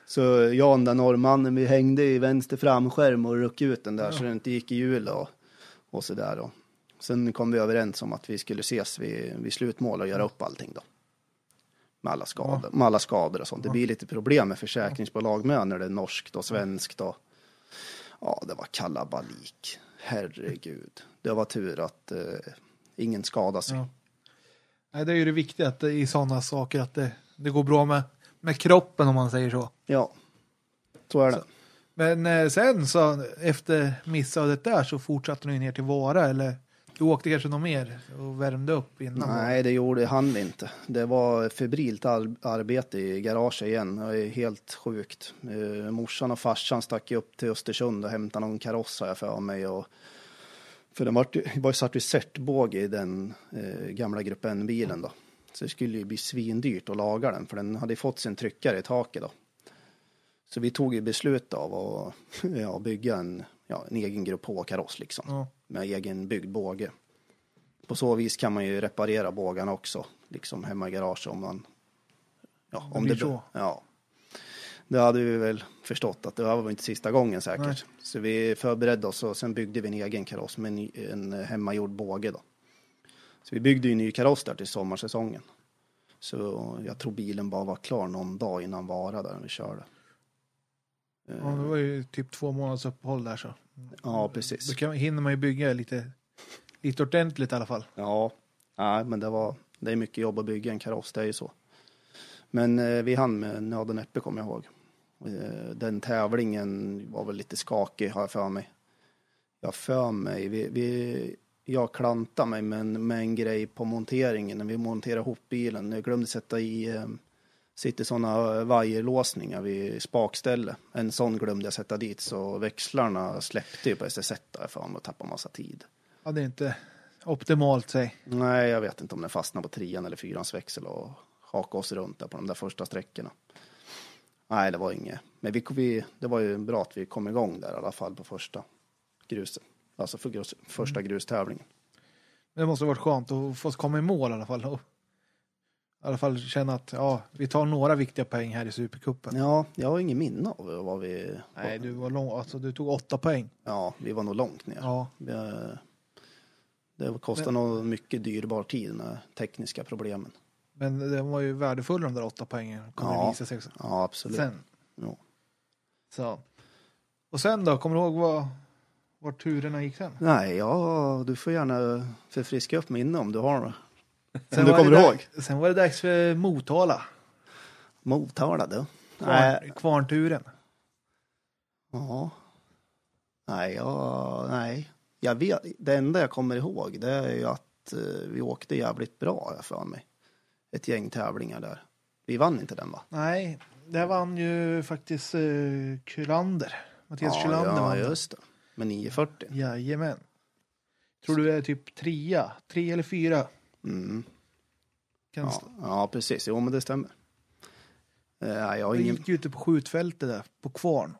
Så jag och den där norrmannen, vi hängde i vänster framskärm och ruck ut den där så den inte gick i hjul och, och sådär. Och sen kom vi överens om att vi skulle ses vid, vid slutmål och göra upp allting då. Med alla skador, med alla skador och sånt. Det blir lite problem med försäkringsbolag med när det är norskt och svenskt och ja, det var kalabalik. Herregud. Det var tur att eh, ingen skadade sig. Ja. Nej, det är ju det viktiga att i sådana saker att det, det går bra med, med kroppen om man säger så. Ja, så är det. Men eh, sen så efter missödet där så fortsatte ni ner till Vara eller du åkte kanske något mer och värmde upp innan? Nej, det gjorde han vi inte. Det var febrilt ar arbete i garaget igen. Det är helt sjukt. Eh, morsan och farsan stack upp till Östersund och hämtade någon kaross har jag för mig. Och, för det var, var ju satt i certbåge i den eh, gamla gruppen bilen då. Så det skulle ju bli svindyrt att laga den för den hade ju fått sin tryckare i taket då. Så vi tog ju beslut av att ja, bygga en, ja, en egen Grupp H-kaross liksom. Ja. Med egen byggd båge. På så vis kan man ju reparera bågarna också, liksom hemma i garaget om man... Ja, Det om blir det så. Ja. Det hade vi väl förstått att det var inte sista gången säkert. Nej. Så vi förberedde oss och sen byggde vi en egen kaross med en hemmagjord båge då. Så vi byggde ju en ny kaross där till sommarsäsongen. Så jag tror bilen bara var klar någon dag innan Vara där när vi körde. Ja, det var ju typ två månaders uppehåll där så. Ja, precis. Då kan, hinner man ju bygga lite, lite ordentligt i alla fall. Ja, nej, men det var, det är mycket jobb att bygga en kaross, det är ju så. Men eh, vi hann med nöd och näppe kommer jag ihåg. Eh, den tävlingen var väl lite skakig har jag för mig. Jag för mig, vi, vi, jag klantade mig med en, med en grej på monteringen när vi monterade ihop bilen. Jag glömde sätta i, eh, sitter sådana vajerlåsningar vid spakställe. En sån glömde jag sätta dit så växlarna släppte ju på SS1 har jag för och tappade massa tid. Ja, det är inte optimalt säg. Nej, jag vet inte om den fastnar på trean eller fyrans växel och hakade oss runt där på de där första sträckorna. Nej, det var inget. Men vi, vi, det var ju bra att vi kom igång där i alla fall på första gruset. Alltså för grus, första grustävlingen. Det måste ha varit skönt att få komma i mål i alla fall. I alla fall känna att ja, vi tar några viktiga poäng här i Supercupen. Ja, jag har ingen minne av vad vi... Nej, du var lång, alltså du tog åtta poäng. Ja, vi var nog långt ner. Ja, Vi, det kostar nog mycket dyrbar tid med tekniska problemen. men det var ju värdefulla de där åtta poängen. Kommer Ja. visa sig också. Ja, absolut. Sen. Ja. Så. Och sen då, kommer du ihåg vad, var turerna gick sen? Nej, ja, du får gärna förfriska upp minne om du har Sen du det kommer ihåg. Sen var det dags för Motala. Motala du. Kvarn, kvarnturen. ja. Nej, ja, nej. Jag vet, det enda jag kommer ihåg det är ju att eh, vi åkte jävligt bra jag för mig. Ett gäng tävlingar där. Vi vann inte den va? Nej, där vann ju faktiskt uh, Kylander. Mattias ja, Kylander ja, vann. just det. Med 940. Jajamän. Tror du är typ trea? Tre eller fyra? Mm. Ja, ja, precis. Jo, men det stämmer. Nej, jag Jag ingen... gick ju ute på skjutfältet där, på Kvarn.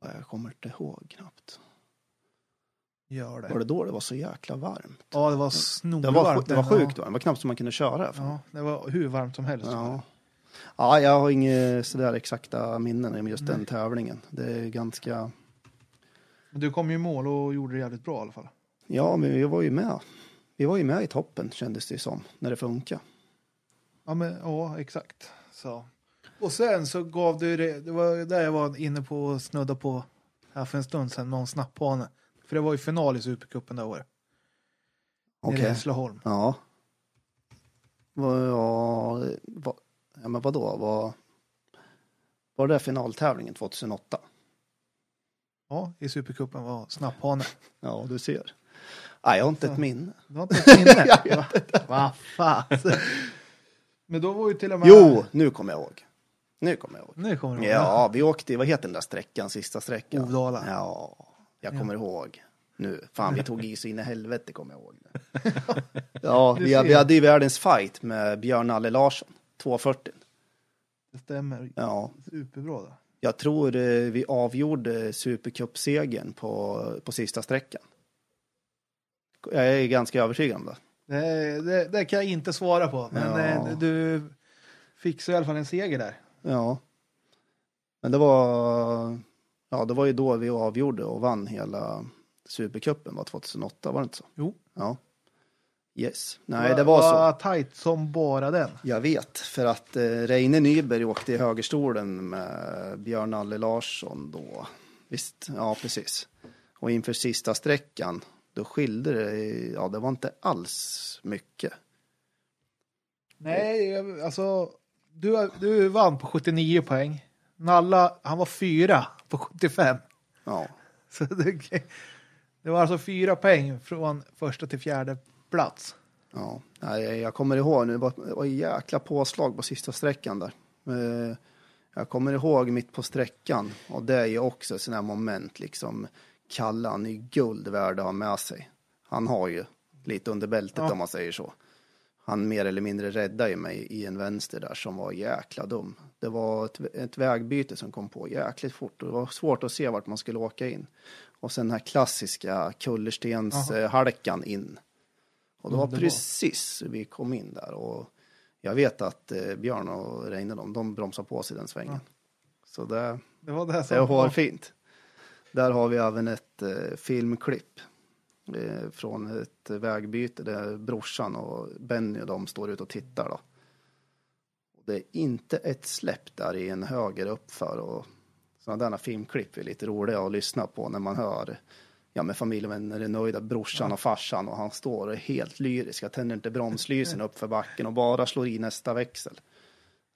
Jag kommer inte ihåg knappt. Gör det. Var det då det var så jäkla varmt? Ja, det var Det snorvarmt. var, det var sjukt varmt. Det var knappt som man kunde köra. Ja, det var hur varmt som helst. Ja. ja, jag har inga sådär exakta minnen om just den tävlingen. Det är ganska... Du kom ju i mål och gjorde det jävligt bra i alla fall. Ja, men vi var ju med. Vi var ju med i toppen kändes det som, när det funkar. Ja, men, ja exakt. Så. Och sen så gav du det, det var där jag var inne på och snudda på här för en stund sedan, någon snapphane. För det var ju final i Supercupen det året. Nere i Okej. Hässleholm. Ja. Ja, vad, ja, men vadå? Vad, var det finaltävlingen 2008? Ja, i Supercupen var snapphane. Ja, du ser. Nej, jag har inte ett minne. Du har inte ett minne? Jag Va- Vad fan. Men då var ju till och med... Jo, nu kommer jag ihåg. Nu kommer jag ihåg. Nu kommer du ihåg. Ja, vi åkte, vad heter den där sträckan, sista sträckan? Hovdala. Ja, jag kommer ihåg. Nu, fan vi tog i så in i helvete kommer jag ihåg. Ja, vi, vi hade ju världens fight med Björn Alle Larsson, 240. Det stämmer. Ja, Superbra då. jag tror eh, vi avgjorde Supercup-segern på, på sista sträckan. Jag är ganska övertygad om det. Det, det, det kan jag inte svara på. Men Ja. eh, du fixade i alla fall en seger där. Ja. Men det var, ja, det var ju då vi avgjorde och vann hela Supercupen, var 2008, var det inte så? Jo. Ja. Yes. Nej, det var så. Var tajt som bara den. Jag vet, för att eh, Reine Nyberg åkte i högerstolen med Björn Nalle Larsson då. Visst, ja precis. Och inför sista sträckan, då skilde det, ja det var inte alls mycket. Nej, alltså du, du vann på 79 poäng. Nalla, han var fyra på 75. Ja, Så det, det var alltså fyra poäng från första till fjärde plats. ja. Nej, jag kommer ihåg nu, det var, var jäkla påslag på sista sträckan där. Eh, Jag kommer ihåg mitt på sträckan och det är ju också sådana här moment liksom. Kalle, han är ju guld värd att ha med sig. Han har ju lite under bältet Ja. om man säger så. Han mer eller mindre räddade ju mig i en vänster där som var jäkla dum. Det var ett, ett vägbyte som kom på jäkligt fort och det var svårt att se vart man skulle åka in. Och sen den här klassiska kullerstenshalkan in. Och det var Underbart. precis vi kom in där och jag vet att eh, Björn och Reine de, de bromsade på sig den svängen. Så det, Det var det det som var fint. Där har vi även ett eh, filmklipp eh, från ett vägbyte där brorsan och Benny och de står ute och tittar. Då. Och det är inte ett släpp där i en höger uppför och sådana där filmklipp är lite roliga att lyssna på när man hör ja, med familjevänner är nöjda, brorsan och farsan och han står och är helt lyrisk. Jag tänder inte bromslysen upp för backen och bara slår i nästa växel.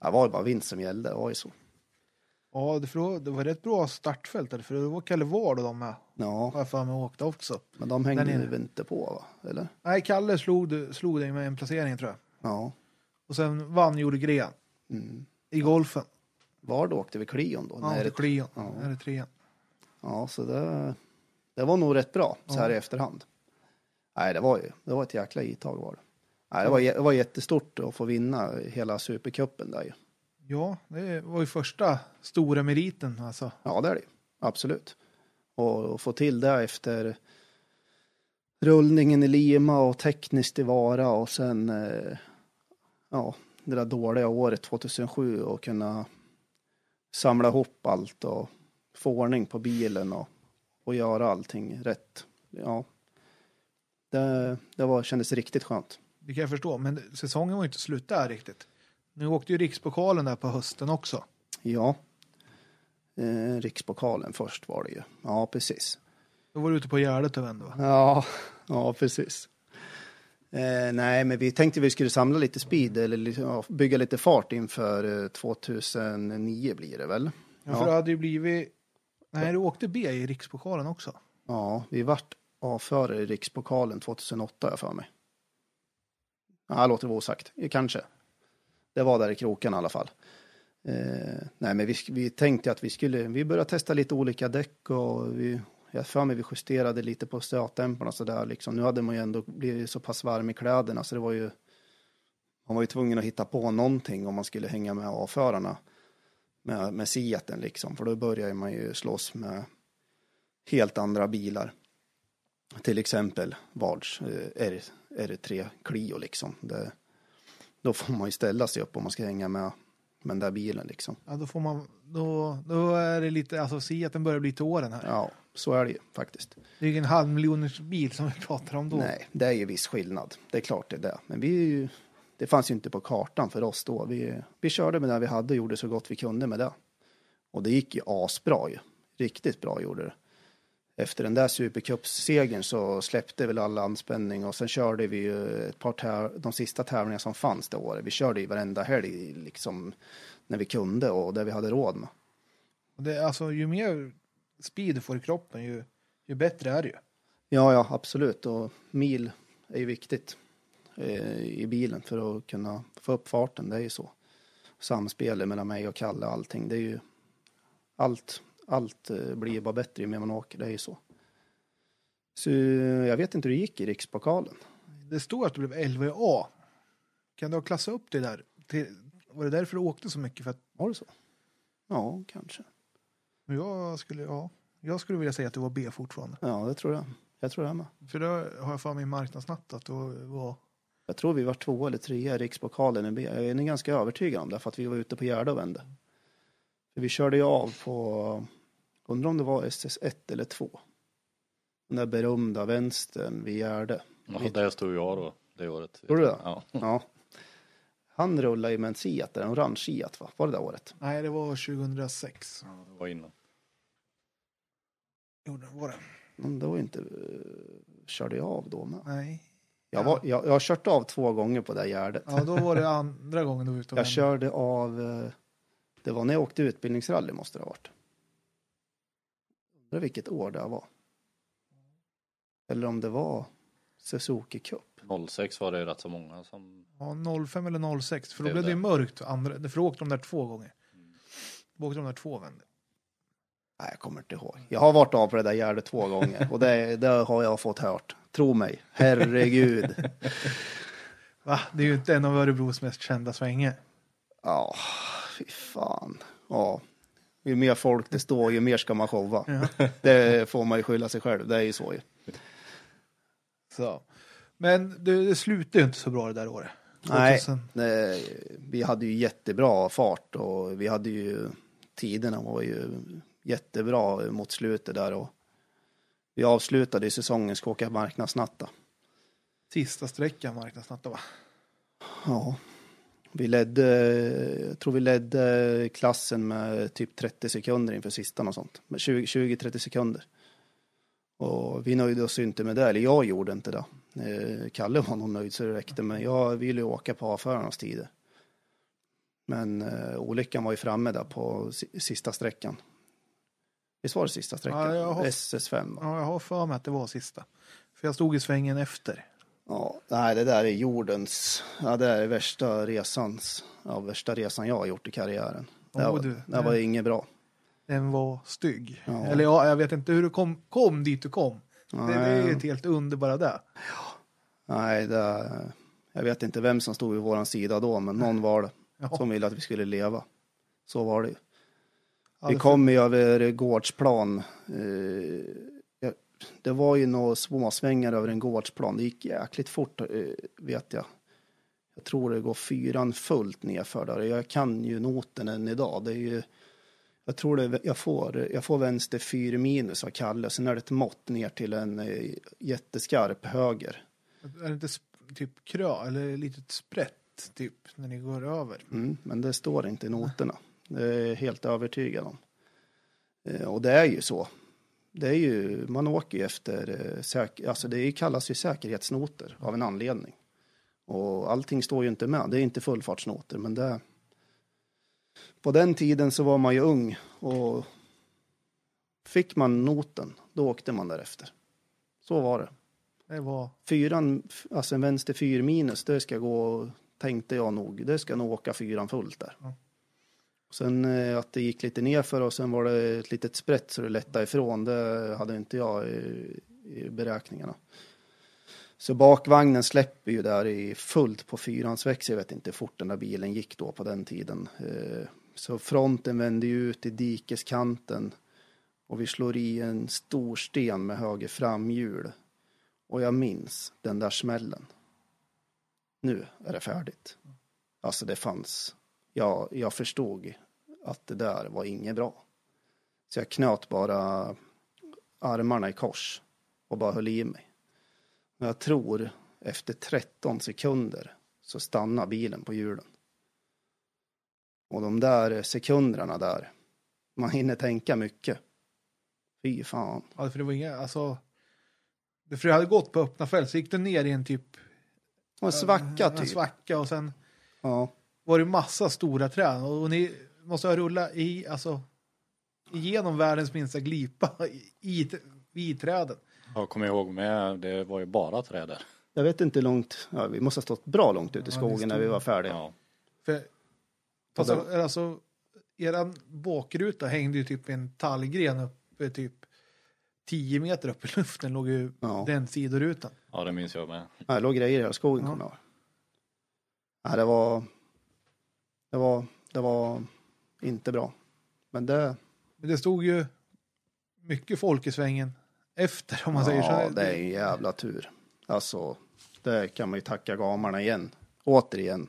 Det var ju bara vinst som gällde, det var ju så. Ja, det, för det var rätt bra startfält där, för det var Kalle Ward och de med. Ja, Har jag för mig åkte också. men de hängde ju inte på va? Eller? Nej, Kalle slog, slog dig med en placering tror jag. Ja. Och sen vann Jorde Gren Mm. i golfen. Var då åkte vi Clion då? Ja, Nej, det Clion. Ja. Ja. Är det trean? ja, så det, det var nog rätt bra så här Ja. i efterhand. Nej, det var ju det var ett jäkla itag var det. Nej, det var, det var jättestort att få vinna hela supercupen där ju. Ja, det var ju första stora meriten alltså. Ja, det är det. Absolut. Och, och få till det efter rullningen i Lima och tekniskt i Vara och sen eh, ja, det där dåliga året 2007 och kunna samla ihop allt och få ordning på bilen och, och göra allting rätt. Ja, det, det var, kändes riktigt skönt. Det kan jag förstå, men säsongen var ju inte slut där riktigt. Nu åkte ju Rikspokalen där på hösten också. Ja, eh, Rikspokalen först var det ju. Ja, precis. Då var du ute på Gärdet och vände va? Ja, ja precis. Eh, nej, men vi tänkte vi skulle samla lite speed eller ja, bygga lite fart inför eh, 2009 blir det väl? Ja, för det hade ju blivit... Nej, du åkte B i Rikspokalen också. Ja, vi vart A-förare i Rikspokalen 2008 har jag för mig. Ja, låter det vara osagt. Kanske. Det var där i kroken i alla fall. Eh, nej, men vi, vi tänkte att vi skulle, vi började testa lite olika däck och vi, jag för mig vi justerade lite på stötdämparna så där liksom. Nu hade man ju ändå blivit så pass varm i kläderna så det var ju, man var ju tvungen att hitta på någonting om man skulle hänga med avförarna. med, med Seaten liksom, för då börjar man ju slåss med helt andra bilar. Till exempel Vards eh, R, R3 Clio liksom. Det, då får man ju ställa sig upp om man ska hänga med, med den där bilen liksom. Ja, då får man... Då, då är det lite... Alltså, se att den börjar bli till åren här. Ja, så är det ju faktiskt. Det är ju en halvmiljoners bil som vi pratar om då. Nej, det är ju viss skillnad. Det är klart det är det. Men vi är ju, det fanns ju inte på kartan för oss då. Vi, vi körde med det vi hade och gjorde så gott vi kunde med det. Och det gick ju asbra ju. Riktigt bra gjorde det. Efter den där supercupsegern så släppte väl all anspänning och sen körde vi ju ett par täv- de sista tävlingarna som fanns det året. Vi körde ju varenda helg liksom när vi kunde och det vi hade råd med. Det, alltså, ju mer speed du får i kroppen, ju, ju bättre är det ju. Ja, ja, absolut. Och mil är ju viktigt eh, i bilen för att kunna få upp farten. Det är ju så. Samspelet mellan mig och Kalle och allting. Det är ju allt, allt eh, blir bara bättre ju mer man åker. Det är ju så. Så jag vet inte hur det gick i rikspokalen. Det står att du blev LVA. Kan du ha klassat upp det där? Till, var det därför du åkte så mycket? För att Var det så? Ja, kanske. jag skulle, ja, jag skulle vilja säga att du var B fortfarande. Ja, det tror jag. Jag tror jag med. För då har jag för mig i marknadsnatt att du var... Jag tror vi var två eller tre i rikspokalen i B. Jag är ganska övertygad om det för att vi var ute på Gärde och vände. För vi körde ju av på, undrar om det var SS1 eller 2. Den där berömda vänstern vid Gärde. Ja, där stod jag då. det året. Tror du det? Ja. Ja. Han rullade ju med en Seat, en orange Seat va? Var det det året? Nej, det var 2006. Det var innan. Jo, det var det. Men det var inte... eh, Körde jag av då med? Nej. Jag, var, jag, jag har kört av två gånger på det här Gärdet. Ja, då var det andra gången du var ute och Jag vände. körde av... eh, Det var när jag åkte utbildningsrally måste det ha varit. Undrar vilket år det var. Eller om det var Suzuki Cup. 06 var det rätt så många som... Ja, 05 eller 06. För då blev det ju mörkt. Andra, för då åkte de där två gånger. Då åkte de där två vändor. Nej, jag kommer inte ihåg. Jag har varit av på det där Gärdet två gånger och det, det har jag fått hört. Tro mig. Herregud. Va? Det är ju inte en av Örebros mest kända svängar. Ja, fy fan. Ja. Ju mer folk det står, ju mer ska man showa. Ja. Det får man ju skylla sig själv. Det är ju så ju. Så. Men det, det slutade ju inte så bra det där året. Nej. 2000. Det, vi hade ju jättebra fart och vi hade ju tiderna var ju jättebra mot slutet där och vi avslutade ju säsongen ska åka marknadsnatta. Sista sträckan marknadsnatta va? Ja, vi ledde, jag tror vi ledde klassen med typ 30 sekunder inför sista och sånt. Med 20 20-30 sekunder. Och vi nöjde oss inte med det, eller jag gjorde inte det. Eh, Kalle var nog nöjd så det räckte, men jag ville ju åka på avförarnas tider. Men eh, olyckan var ju framme där på si- sista sträckan. Visst var det sista sträckan? Ja, har- SS5 va? Ja, jag har för mig att det var sista. För jag stod i svängen efter. Ja, nej, det där är jordens, ja det är värsta resans, ja värsta resan jag har gjort i karriären. Det, Åh, var, du, det var inget bra. Den var stygg. Ja. Eller ja, jag vet inte hur du kom, kom dit du kom. Det, det är ett helt under bara det. Nej, det, jag vet inte vem som stod vid våran sida då, men någon var det Ja. som ville att vi skulle leva. Så var det ju. Ja, Vi kom ju över gårdsplan. Eh, ja, det var ju några småsvängar över en gårdsplan. Det gick jäkligt fort, eh, vet jag. Jag tror det går fyran fullt nerför där. Jag kan ju noten än idag. Det är ju, jag tror det, jag får, jag får vänster 4 minus av Kalle. Sen är det ett mått ner till en eh, jätteskarp höger. Är det inte typ krö eller litet sprätt typ när ni går över? Mm, men det står inte i noterna. Det är jag helt övertygad om. Eh, och det är ju så. Det är ju, man åker ju efter, eh, säk, alltså det kallas ju säkerhetsnoter av en anledning. Och allting står ju inte med. Det är inte fullfartsnoter, men det... På den tiden så var man ju ung och fick man noten, då åkte man därefter. Så var det. Det var... Fyran, alltså en vänster fyr minus, det ska gå, tänkte jag nog, det ska nog åka fyran fullt där. Ja. Sen eh, att det gick lite nerför och sen var det ett litet sprätt så det lättade ifrån, det hade inte jag i, i beräkningarna. Så bakvagnen släpper ju där i fullt på fyrans växel, jag vet inte hur fort den där bilen gick då på den tiden. Eh, så fronten vände ju ut i dikeskanten och vi slår i en stor sten med höger framhjul. Och jag minns den där smällen. Nu är det färdigt. Alltså det fanns, jag, jag förstod att det där var inget bra. Så jag knöt bara armarna i kors och bara höll i mig. Men jag tror efter 13 sekunder så stannar bilen på hjulen. Och de där sekunderna där, man hinner tänka mycket. Fy fan. Ja, för det var inga, alltså... För det hade gått på öppna fält, så gick det ner i en typ... En svacka En typ. svacka och sen Ja. Var det massa stora träd. Och ni måste ha rullat i, alltså... Igenom världens minsta glipa i, i, i träden. Jag kommer ihåg med, det var ju bara träd där. Jag vet inte hur långt, ja, vi måste ha stått bra långt ute i Ja, skogen det när vi var färdiga. Ja. För, alltså, alltså, eran bakruta hängde ju typ en tallgren uppe typ 10 meter upp i luften låg ju Ja. den sidorutan. ja, det minns jag med. Ja, det låg grejer i hela skogen Ja. kommer jag ihåg. Ja, det var, det var, det var inte bra. Men det, Men det stod ju mycket folk i svängen efter om man säger ja, så. det är en jävla tur. Alltså, det kan man ju tacka gamarna igen. Återigen.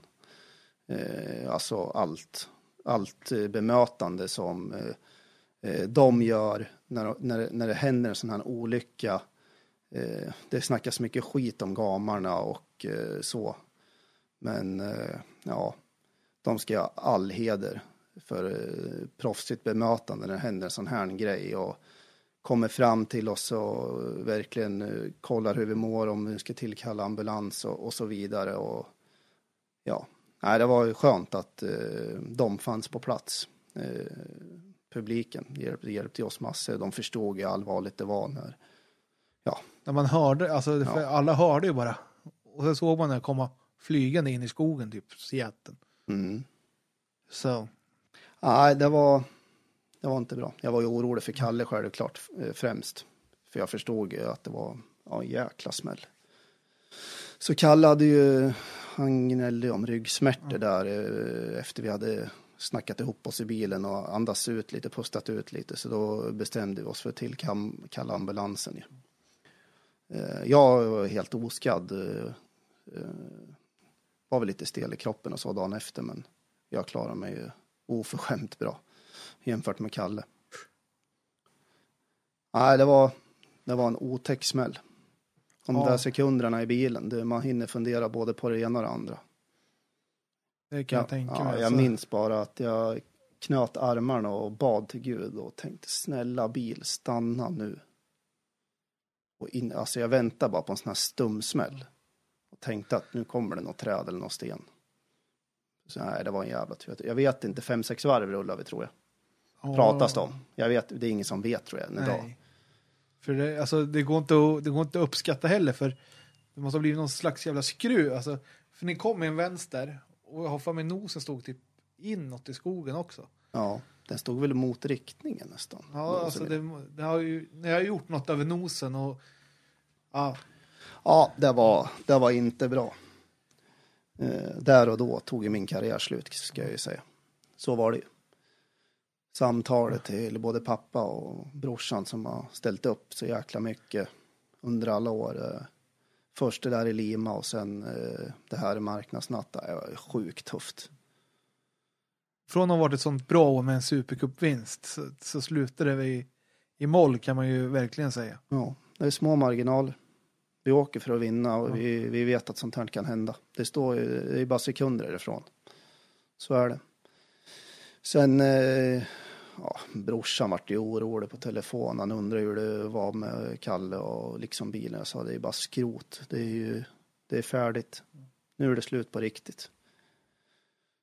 Eh, alltså allt, allt bemötande som eh, eh, de gör när, när, när det händer en sån här olycka. Eh, det snackas mycket skit om gamarna och eh, så. Men eh, ja, de ska ha all heder för eh, proffsigt bemötande när det händer en sån här grej och kommer fram till oss och verkligen eh, kollar hur vi mår, om vi ska tillkalla ambulans och, och så vidare. Och, ja, Nej, det var ju skönt att eh, de fanns på plats. Eh, publiken hjälpte, hjälpte oss massor. De förstod hur allvarligt det var när, ja, När man hörde, alltså Ja. alla hörde ju bara. Och sen såg man det komma flygande in i skogen, typ Seattle. Mm. Så, Nej, det var, det var inte bra. Jag var ju orolig för Kalle självklart eh, främst. För jag förstod ju att det var ja, en jäkla smäll. Så Kalle hade ju, han gnällde om ryggsmärtor där eh, efter vi hade snackat ihop oss i bilen och andats ut lite, pustat ut lite. Så då bestämde vi oss för att tillkalla ambulansen. Eh, Jag var helt oskadd. Var väl lite stel i kroppen och så dagen efter men jag klarade mig ju oförskämt bra jämfört med Kalle. Nej, det var, det var en otäck smäll. De Ja. där sekunderna i bilen, det, man hinner fundera både på det ena och det andra. det kan Ja, jag tänka ja, mig. jag alltså. minns bara att jag knöt armarna och bad till Gud och tänkte snälla bil, stanna nu. Och in, alltså jag väntade bara på en sån här stumsmäll. Och tänkte att nu kommer det något träd eller någon sten. Så nej, det var en jävla tur. Jag vet inte, fem, sex varv rullar vi tror jag. Ja, Pratas det om. Jag vet, det är ingen som vet tror jag än idag. För det, alltså, det, går inte att, det går inte att uppskatta heller för det måste ha blivit någon slags jävla skruv. Alltså, för ni kom i en vänster och jag har för mig nosen stod typ inåt i skogen också. Ja, den stod väl mot riktningen nästan. Ja, alltså det, det har ju, jag har gjort något över nosen och ja, Ja, det var, det var inte bra. Eh, där och då tog ju min karriär slut, ska jag ju säga. Så var det ju. Samtalet till både pappa och brorsan som har ställt upp så jäkla mycket under alla år. Eh, först det där i Lima och sen eh, det här i Marknadsnatta. Det var sjukt tufft. från att ha varit ett sånt bra år med en supercupvinst så, så slutade vi i, i moll kan man ju verkligen säga. Ja, det är små marginaler. Vi åker för att vinna och vi, vi vet att sånt här kan hända. Det står ju, det är bara sekunder ifrån. Så är det. Sen, eh, ja, brorsan vart ju orolig på telefon. Han undrade hur det var med Kalle och liksom bilen. Jag sa det är bara skrot. Det är ju, det är färdigt. Nu är det slut på riktigt.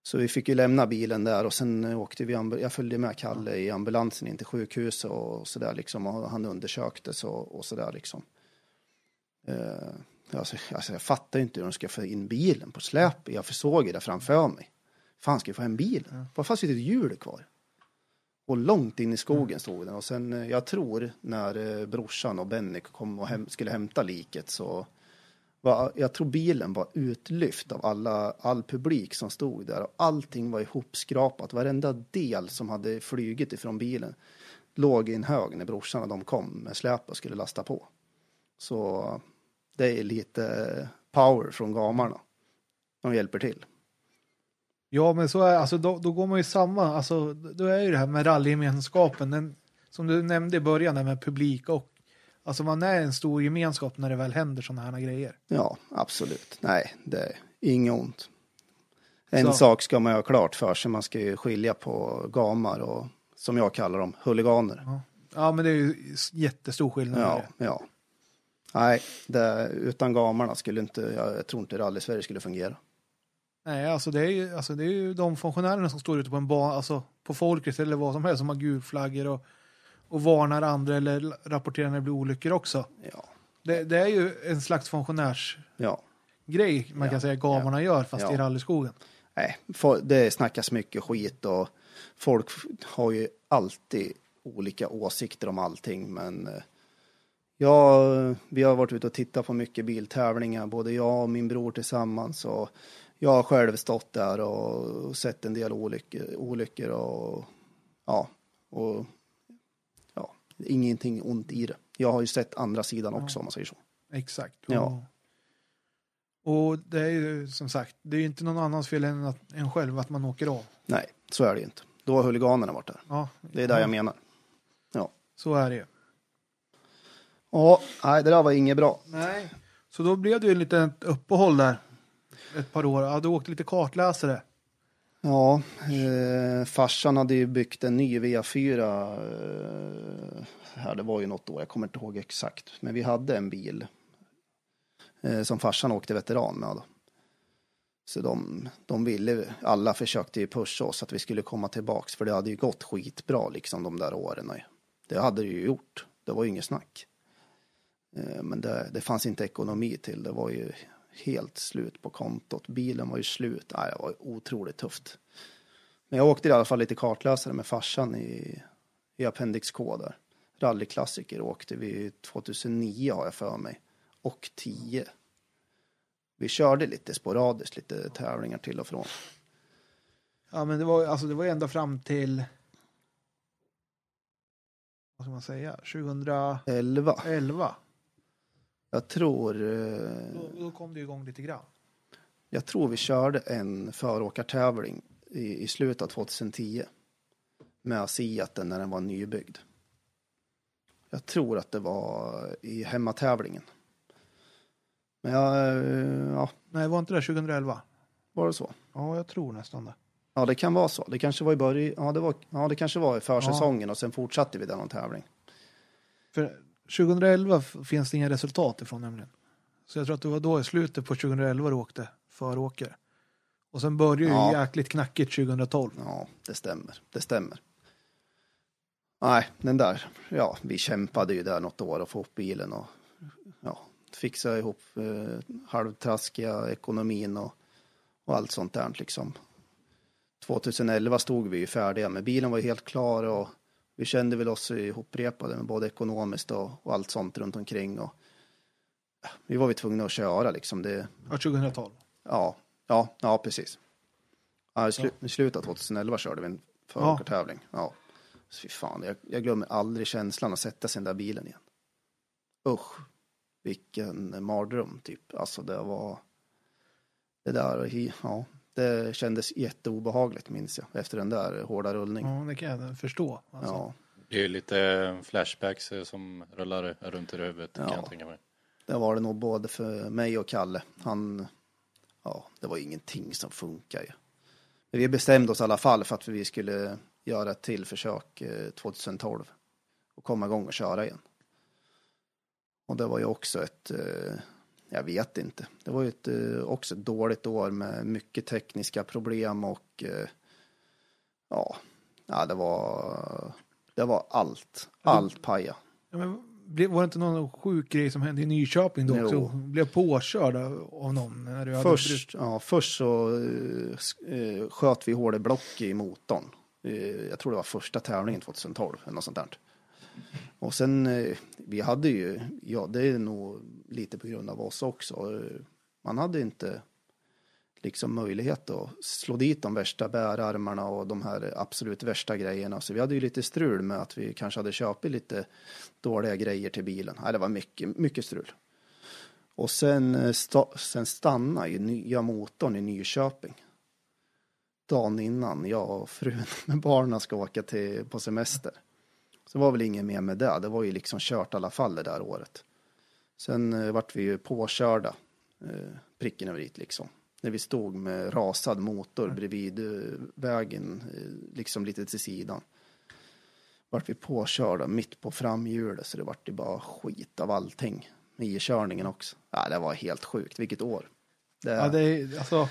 Så vi fick ju lämna bilen där och sen åkte vi, jag följde med Kalle i ambulansen in till sjukhuset och sådär liksom och han undersöktes och, och sådär liksom. Eh, alltså, alltså jag fattar inte hur de ska få in bilen på släp. Jag försåg ju det framför mig. Fan ska vi få hem bilen? Bara fast ett hjul kvar. Och långt in i skogen stod den och sen eh, jag tror när eh, brorsan och Benny kom och häm- skulle hämta liket så var, jag tror bilen var utlyft av alla, all publik som stod där och allting var ihopskrapat. Varenda del som hade flygit ifrån bilen låg i en hög när brorsan och de kom med släp och skulle lasta på. Så det är lite power från gamarna. De hjälper till. Ja, men så är alltså då, då går man ju samma, alltså då är ju det här med rallygemenskapen, den, som du nämnde i början, där med publik och alltså man är en stor gemenskap när det väl händer sådana här grejer. Ja, absolut. Nej, det är inget ont. En Så. sak ska man ha klart för sig. Man ska ju skilja på gamar och som jag kallar dem, huliganer. Ja, ja men det är ju jättestor skillnad. Ja, ja. Nej, det, utan gamarna skulle inte, jag, jag tror inte rally-Sverige skulle fungera. Nej, alltså det, är ju, alltså det är ju de funktionärerna som står ute på en bana, alltså på folket eller vad som helst, som har gulflaggor och, och varnar andra eller rapporterar när det blir olyckor också. Ja, Det, det är ju en slags funktionärsgrej ja. man Ja, kan säga gamarna gör, fast ja. i rallyskogen. Nej, det snackas mycket skit och folk har ju alltid olika åsikter om allting. Men eh, ja, vi har varit ute och tittat på mycket biltävlingar, både jag och min bror tillsammans. Och jag har själv stått där och sett en del olyckor, olyckor och ja, och ja, ingenting ont i det. Jag har ju sett andra sidan också om man säger så. Exakt. Ja. Och, det är ju som sagt, det är ju inte någon annans fel än att, en själv att man åker av. Nej, så är det ju inte. Då har huliganerna varit där. Ja, Det är det jag menar. Ja. så är det ju. Ja, nej, det där var inget bra. Nej. Så då blev det ju ett litet uppehåll där. Ett par år. Ja, du åkte lite kartläsare. Ja, eh, farsan hade ju byggt en ny V4. Eh, här, det var ju något år, jag kommer inte ihåg exakt. Men vi hade en bil eh, som farsan åkte veteran med. Så de, de ville, alla försökte ju pusha oss att vi skulle komma tillbaks. För det hade ju gått skitbra liksom de där åren. Det hade det ju gjort. Det var ju inget snack. Eh, men det, det fanns inte ekonomi till. Det var ju helt slut på kontot. Bilen var ju slut. Nej, det var otroligt tufft. Men jag åkte i alla fall lite kartläsare med farsan i, i Appendix K där. Rallyklassiker åkte vi 2009 har jag för mig. Och 10. Vi körde lite sporadiskt, lite tävlingar till och från. Ja, men det var alltså det var ända fram till. Vad ska man säga? 2011. 11. Jag tror, eh, Då, då kom det igång lite grann. jag tror vi körde en föråkartävling i, i slutet av 2010. Med Seaten när den var nybyggd. Jag tror att det var i hemmatävlingen. Men jag, eh, ja, Nej, var inte det 2011? var det så? Ja, jag tror nästan det. Ja, det kan vara så. Det kanske var i början, ja det, var, ja, det kanske var i försäsongen och sen fortsatte vi någon tävling. För 2011 f- finns det inga resultat ifrån nämligen. Så jag tror att det var då i slutet på 2011 du åkte föråkare. Och sen började ju Ja. jäkligt knackigt 2012. Ja, det stämmer. Det stämmer. Nej, den där, ja, vi kämpade ju där något år och få upp bilen och ja, fixa ihop eh, halvtraskiga ekonomin och, och allt sånt där liksom. 2011 stod vi ju färdiga med bilen var ju helt klar och vi kände väl oss ihoprepade med både ekonomiskt och, och allt sånt runt omkring och ja, vi var ju tvungna att köra liksom. Det, Ja, 2012. Ja, ja, ja precis. Ja, i, slu, I slutet av 2011 körde vi en föråkartävling. Ja. Så fy fan, jag, jag glömmer aldrig känslan att sätta sig i den där bilen igen. Usch, vilken mardröm typ. Alltså det var... Det där, ja, det kändes jätteobehagligt minns jag. Efter den där hårda rullningen. Ja, det kan jag förstå. Alltså. Ja, Det är ju lite flashbacks eh, som rullar runt i huvudet kan Ja. jag tänka mig. det var det nog både för mig och Kalle. Han, ja, det var ingenting som funkar ju. Men vi bestämde oss i alla fall för att vi skulle göra ett till försök eh, 2012 och komma igång och köra igen. Och det var ju också ett, eh, jag vet inte, det var ju ett, eh, också ett dåligt år med mycket tekniska problem och eh, ja, ja det var, det var allt, allt paja. Ja, men var det inte någon sjuk grej som hände i Nyköping då också? Blev påkörd av någon? När du hade Först, ja, först så eh, sköt vi hårde block i motorn. Eh, jag tror det var första tävlingen 2012 eller något sånt där. Och sen, eh, vi hade ju, ja det är nog lite på grund av oss också. Man hade inte liksom möjlighet att slå dit de värsta bärarmarna och de här absolut värsta grejerna. Så vi hade ju lite strul med att vi kanske hade köpt lite dåliga grejer till bilen. Nej, det var mycket, mycket strul. Och sen, eh, sta, sen stannade ju nya motorn i Nyköping. Dagen innan jag och frun med barnen ska åka till, på semester. Så var väl ingen mer med det. Det var ju liksom kört i alla fall det där året. Sen eh, vart vi ju påkörda. Eh, pricken över dit liksom. När vi stod med rasad motor bredvid eh, vägen, eh, liksom lite till sidan. Vart vi påkörda mitt på framhjulet så det vart ju bara skit av allting. Med i-körningen också. Ja, det var helt sjukt. Vilket år. Det, Ja, det är, alltså,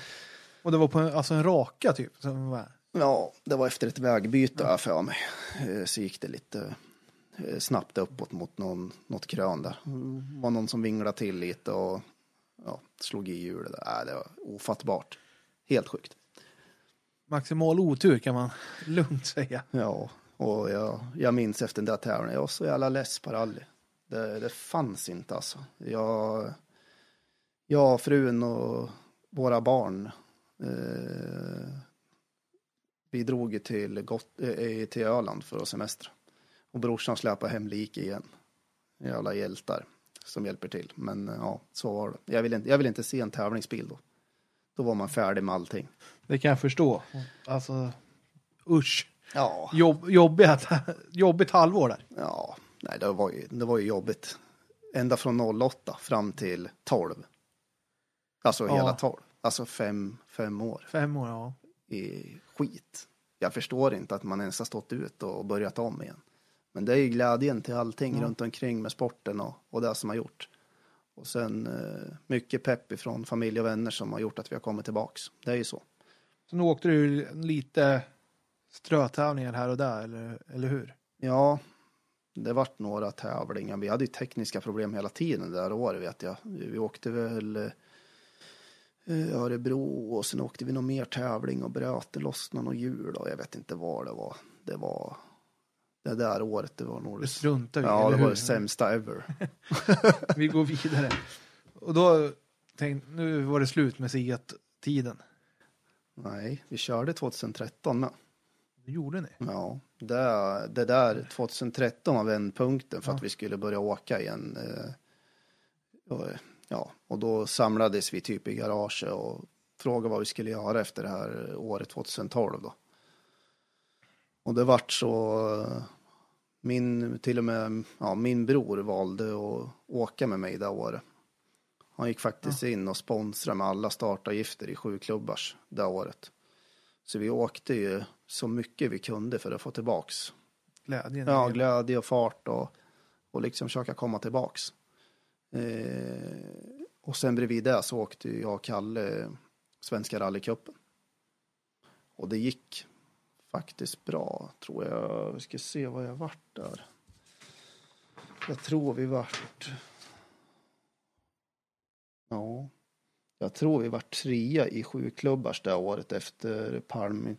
och det var på en, alltså en raka typ. Som var, Ja, det var efter ett vägbyte ja. för mig. Eh, Så gick det lite eh, snabbt uppåt mot någon, något krön där. Det var någon som vinglade till lite och ja, slog i hjulet. Äh, det var ofattbart. Helt sjukt. maximal otur kan man lugnt säga. Ja, och jag, jag minns efter den där tävlingen, jag var så jävla less på rally. Det, det fanns inte alltså. Jag, jag, frun och våra barn, eh, vi drog till, Got, eh, till Öland för att semestra. Och brorsan släpade hem lik igen. Jävla hjältar som hjälper till. Men eh, ja, så var det. Jag vill inte, jag vill inte se en tävlingsbil då. Då var man färdig med allting. Det kan jag förstå. Alltså, usch. Ja. Jobb, jobbigt, jobbigt halvår där. Ja, nej, det var ju, det var ju jobbigt. ända från 08 fram till 12. Alltså Ja. hela 12. Alltså fem, fem år Fem år, ja. I skit. Jag förstår inte att man ens har stått ut och börjat om igen. Men det är ju glädjen till allting runt omkring med sporten och, och det som har gjort. Och sen eh, mycket pepp ifrån familj och vänner som har gjort att vi har kommit tillbaks. Det är ju så. Så nu åkte du lite strötävlingar här och där, eller, eller hur? Ja, det vart några tävlingar. Vi hade ju tekniska problem hela tiden det där året vet jag. Vi åkte väl eh, Örebro och sen åkte vi någon mer tävling och bröt det lossnade något hjul och jag vet inte vad det var. Det var det där året, det var nog Det vi Ja, det var det sämsta ever. Vi går vidare. Och då tänkte nu var det slut med Siat-tiden. Nej, vi körde 2013 med. Det gjorde ni. Ja, det, det där 2013 var vändpunkten för Ja. att vi skulle börja åka igen. eh, Ja, och då samlades vi typ i garaget och frågade vad vi skulle göra efter det här året 2012 då. Och det vart så, min, till och med, ja, min bror valde att åka med mig det året. Han gick faktiskt in och sponsrade med alla startavgifter i sju klubbars det året. Så vi åkte ju så mycket vi kunde för att få tillbaks Glädjen. ja, glädje och fart och, och liksom försöka komma tillbaks. Eh, och sen bredvid det så åkte ju jag och Kalle eh, Svenska rallycupen. Och det gick faktiskt bra, tror jag. Vi ska se vad jag vart där. Jag tror vi vart... Ja, jag tror vi vart trea i sju klubbars det året efter Palm,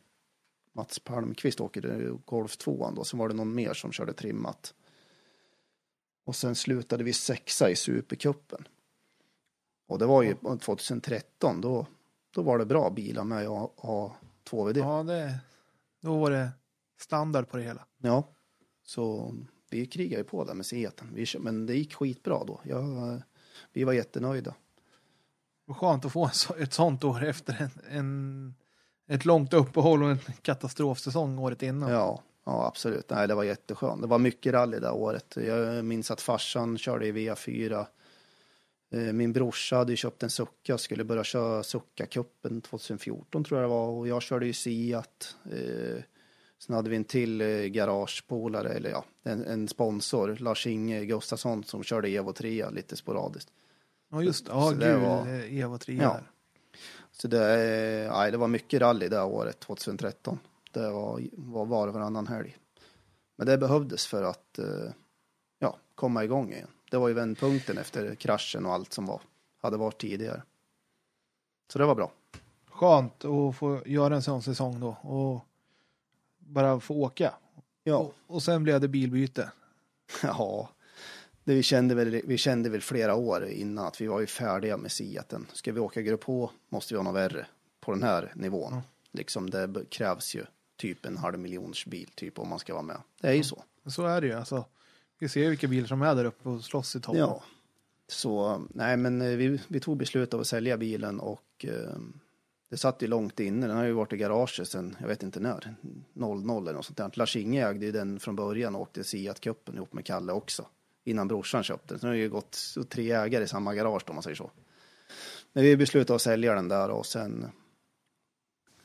Mats Palmqvist åker golf tvåan då. Sen var det någon mer som körde trimmat. Och sen slutade vi sexa i Supercupen. Och det var ju 2013, då, då var det bra bilar med att ha 2VD. Ja. Ja, det, då var det standard på det hela. Så vi krigade ju på där med Seaten. Men det gick skitbra då. Jag, vi var jättenöjda. Vad skönt att få ett sånt år efter en, en, ett långt uppehåll och en katastrofsäsong året innan. Ja, ja absolut. Nej, det var jätteskönt. Det var mycket rally det året. Jag minns att farsan körde i V4. Eh, Min brorsa hade köpt en Succa och skulle börja köra Succa-cupen 2014 tror jag det var. Och jag körde ju Siat. Eh, Sen hade vi en till eh, garagepolare, eller ja, en, en sponsor, Lars-Inge Gustafsson, som körde Evo 3 lite sporadiskt. Ja, just det. Ja, det var- Eva 3 Ja. Så det, nej, det var mycket rally det året, 2013. Det var, var var och varannan helg. Men det behövdes för att eh, ja, komma igång igen. Det var ju vändpunkten efter kraschen och allt som var, hade varit tidigare. Så det var bra. Skönt att få göra en sån säsong då och bara få åka. Ja, Och, och sen blev det bilbyte. ja. Det vi, kände väl, vi kände väl flera år innan att vi var ju färdiga med Siaten. Ska vi åka grupp H måste vi ha något värre på den här nivån. Ja. Liksom det krävs ju typ en halv miljons bil typ om man ska vara med. Det är ju så. Så är det ju. Alltså, vi ser vilka bilar som är där uppe och slåss i toppen. Ja. Så nej, men eh, vi, vi tog beslut av att sälja bilen och eh, det satt ju långt inne. Den har ju varit i garaget sedan, jag vet inte när, 00 eller något sånt där. Lars-Inge ägde ju den från början och åkte Siat-cupen ihop med Kalle också. Innan brorsan köpte den. Så nu har det ju gått tre ägare i samma garage då, om man säger så. Men vi beslutade att sälja den där och sen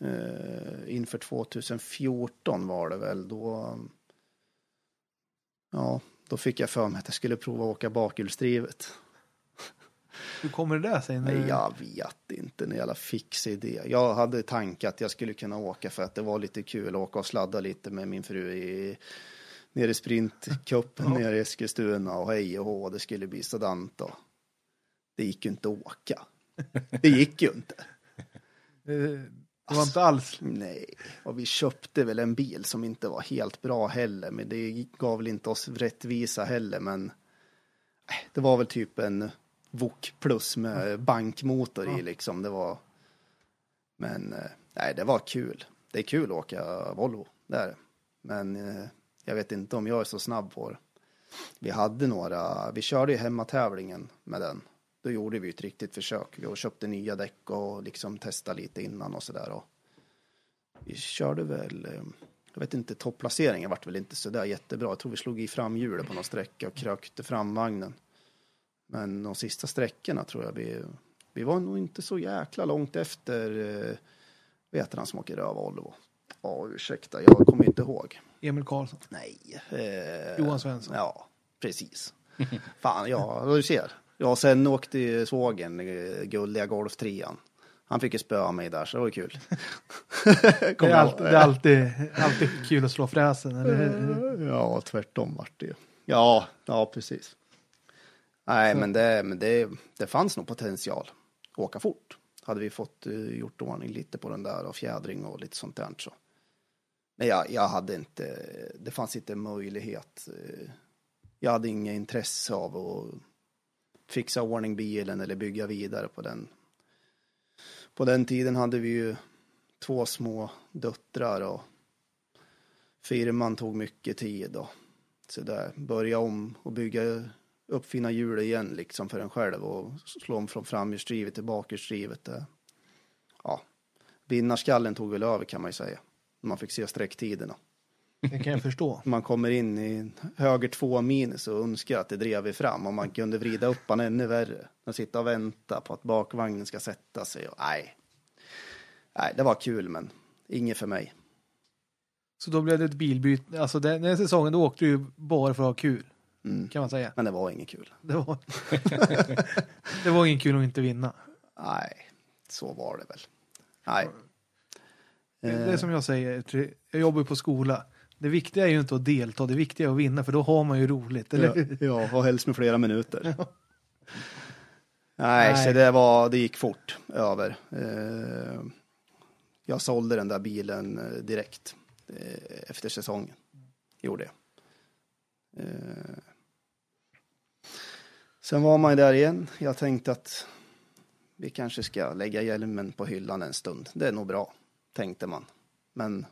eh, inför 2014 var det väl då. Ja, då fick jag för mig att jag skulle prova att åka bakhjulsdrivet. Hur kommer det där sig? när- Men jag vet inte, en jävla fix idé. Jag hade tanke att jag skulle kunna åka för att det var lite kul att åka och sladda lite med min fru i nere i sprintcupen nere i Eskilstuna och hej och hå, det skulle bli sådant och det gick ju inte att åka. Det gick ju inte. Det var inte alls... Nej, och vi köpte väl en bil som inte var helt bra heller, men det gav väl inte oss rättvisa heller, men eh, det var väl typ en VOK plus med bankmotor i liksom, det var men eh, nej, det var kul. Det är kul att åka Volvo, det är det. Men eh, jag vet inte om jag är så snabb på det. Vi hade några, vi körde ju hemmatävlingen med den. Då gjorde vi ett riktigt försök. Vi köpte nya däck och liksom testade lite innan och sådär. och Vi körde väl, eh, jag vet inte, topplaceringen vart väl inte sådär jättebra. Jag tror vi slog i framhjulet på någon sträcka och krökte fram vagnen. Men de sista sträckorna tror jag vi, vi var nog inte så jäkla långt efter, eh, vet han som åker röv Volvo? Ja, ursäkta, jag kommer inte ihåg. Emil Karlsson. Nej. Eh, Johan Svensson. Ja, precis. Fan, ja, du ser. Ja, sen åkte ju svågen eh, guldiga golftrean. Han fick ju spöa mig där, så det var ju kul. Det är, alltid, det är alltid, alltid kul att slå fräsen, eller hur? Ja, tvärtom vart det ju. Ja, ja precis. Nej, men, det, men det, det fanns nog potential. Åka fort. Hade vi fått uh, gjort ordning lite på den där och fjädring och lite sånt där så. Men jag, jag hade inte, det fanns inte möjlighet. eh, Jag hade inget intresse av att fixa ordning bilen eller bygga vidare på den. På den tiden hade vi ju två små döttrar och firman tog mycket tid och så där börja om och bygga uppfinna hjul igen liksom för en själv och slå om från framhjulsdrivet till bakhjulsdrivet. Ja, vinnarskallen tog väl över kan man ju säga. Man fick se sträcktiderna. Det kan jag förstå. Man kommer in i höger två minus och önskar att det drev fram och man kunde vrida upp han ännu värre. Och sitta och vänta på att bakvagnen ska sätta sig. Och, nej. nej, det var kul men inget för mig. Så då blev det ett bilbyte. Alltså den, den säsongen då åkte du bara för att ha kul, Mm. kan man säga. Men det var inget kul. Det var, det var ingen kul att inte vinna. Nej, så var det väl. Nej. Det, är som jag säger, jag jobbar på skola. Det viktiga är ju inte att delta, det viktiga är att vinna, för då har man ju roligt. Eller? hur? Ja, ja, och helst med flera minuter. Ja. Nej, Nej. så det, var, det gick fort över. Eh, jag sålde den där bilen eh, direkt eh, efter säsongen. Gjorde jag. Sen var man ju där igen. Jag tänkte att vi kanske ska lägga hjälmen på hyllan en stund. Det är nog bra, tänkte man. Men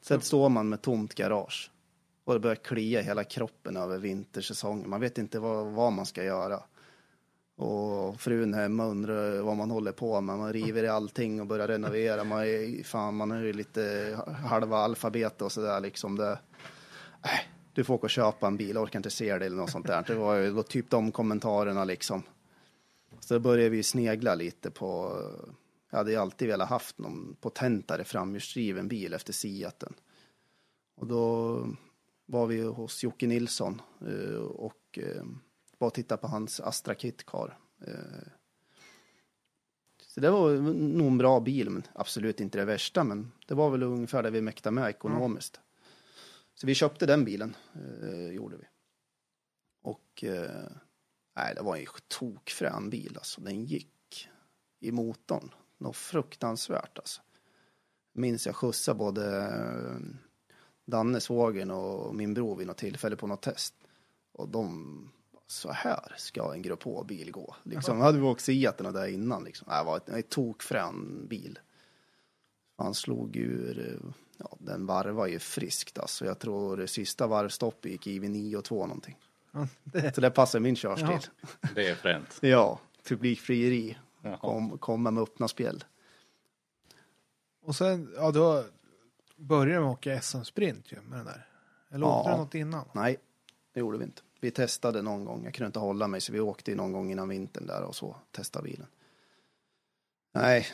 sen står man med tomt garage och det börjar klia i hela kroppen över vintersäsongen. Man vet inte vad, vad man ska göra. Och frun hemma undrar vad man håller på med. Man river i allting och börjar renovera. Man är, fan, man är ju lite halva alfabet och sådär liksom. Det, äh, du får åka och köpa en bil, jag orkar inte se det eller något sånt där. Det var ju typ de kommentarerna liksom. Så började vi snegla lite på, jag hade ju alltid velat haft någon potentare framhjulsdriven bil efter Seaten. Och då var vi hos Jocke Nilsson eh, och eh, var och tittade på hans Astra Kit Car. Eh, så det var nog en bra bil, men absolut inte det värsta, men det var väl ungefär det vi mäktade med ekonomiskt. Så vi köpte den bilen, eh, gjorde vi. Och eh, nej, det var en tokfrän bil alltså. Den gick i motorn. Något fruktansvärt alltså. Minns jag skjutsade både eh, Danne, svågern och min bror vid något tillfälle på något test. Och de, så här ska en grupp H-bil gå. Liksom, hade vi åkt Seaten där innan liksom. Det var ett, en tokfrän bil. Han slog ur, eh, ja den varvar ju friskt alltså. Jag tror det sista varvstoppet gick i vid 9 och 2 någonting. Ja, det, Så det passar min körstil. Ja. Det är fränt. Ja, publikfrieri. Kom, komma med öppna spjäll. och sen, ja då började de åka SM-sprint ju med den där. Eller Ja. åkte det något innan? Nej, det gjorde vi inte. Vi testade någon gång. Jag kunde inte hålla mig så vi åkte någon gång innan vintern där och så testade bilen. Nej,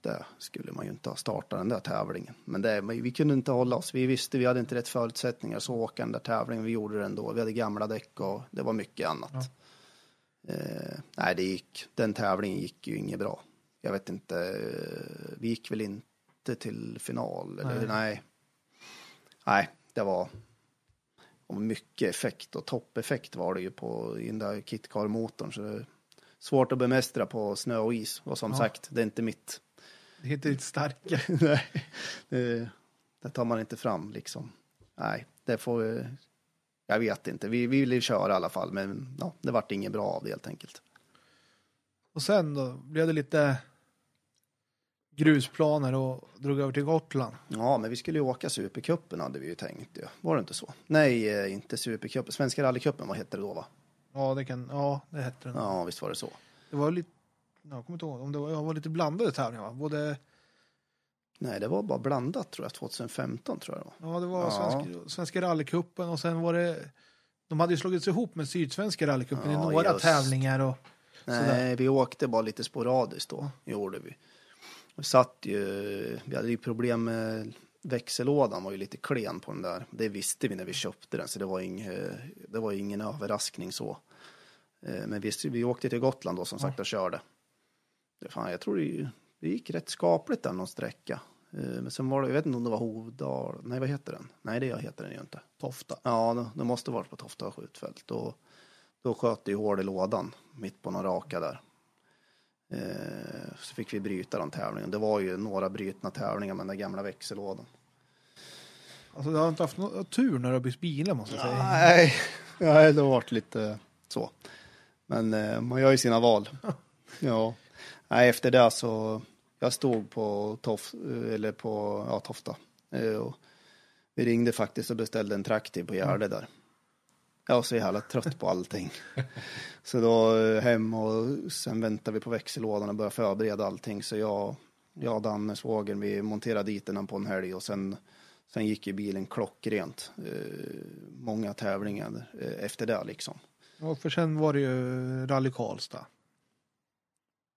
det skulle man ju inte ha startat den där tävlingen. Men det, vi kunde inte hålla oss. Vi visste vi hade inte rätt förutsättningar så åka den där tävlingen. Vi gjorde det ändå. Vi hade gamla däck och det var mycket annat. Ja. Eh, nej, det gick. Den tävlingen gick ju inget bra. Jag vet inte. eh, Vi gick väl inte till final eller Nej. nej. Nej, det var mycket effekt och toppeffekt var det ju på den där kitcar-motorn. Så det svårt att bemästra på snö och is. Och som Ja. sagt, det är inte mitt. Det är inte ditt starka. Nej, det, det tar man inte fram liksom. Nej, det får jag vet inte. Vi, vi ville köra i alla fall, men ja, det vart inget bra av det helt enkelt. Och sen då blev det lite grusplaner och drog över till Gotland. Ja, men vi skulle ju åka Supercupen hade vi ju tänkt ju. Var det inte så? Nej, eh, inte Supercupen. Svenska rallycupen, vad hette det då va? Ja, det kan, ja, det hette den. Ja, visst var det så. Det var lite, jag kommer inte ihåg, om det var, ja, det var lite blandade tävlingar va? Både, Nej, det var bara blandat tror jag, 2015 tror jag det var. ja det var Ja. Svenska, Svenska rallycupen och sen var det De hade ju slagit sig ihop med Sydsvenska rallycupen i Ja, några just. tävlingar och Nej, vi åkte bara lite sporadiskt då, gjorde vi. Vi satt ju, vi hade ju problem med växellådan var ju lite klen på den där. Det visste vi när vi köpte den, så det var, ing, det var ingen överraskning så. Eh, Men visst, vi åkte till Gotland då som sagt och körde. Det fan, jag tror det, det gick rätt skapligt där någon sträcka. Eh, Men sen var det, jag vet inte om det var Hovdal, nej vad heter den? Nej det heter den ju inte. Tofta. Ja, det, måste varit på Tofta skjutfält. Då, då sköt det ju hål i lådan mitt på någon raka där. Eh, så fick vi bryta den tävlingen. Det var ju några brytna tävlingar med den där gamla växellådan. Alltså, du har inte haft någon tur när du har bytt bilar måste jag säga. Nej, nej det har varit lite så. Men eh, man gör ju sina val. ja. Nej, efter det så, jag stod på, Tof, eller på ja, Tofta. Eh, och vi ringde faktiskt och beställde en traktiv på Gärde där. Jag var så jävla trött på allting. så då eh, hem och sen väntade vi på växellådan och började förbereda allting. Så jag, jag Danne, svågern, vi monterade dit den på en helg och sen, sen gick ju bilen klockrent. Eh, många tävlingar eh, efter det liksom. Ja, för sen var det ju Rally Karlstad.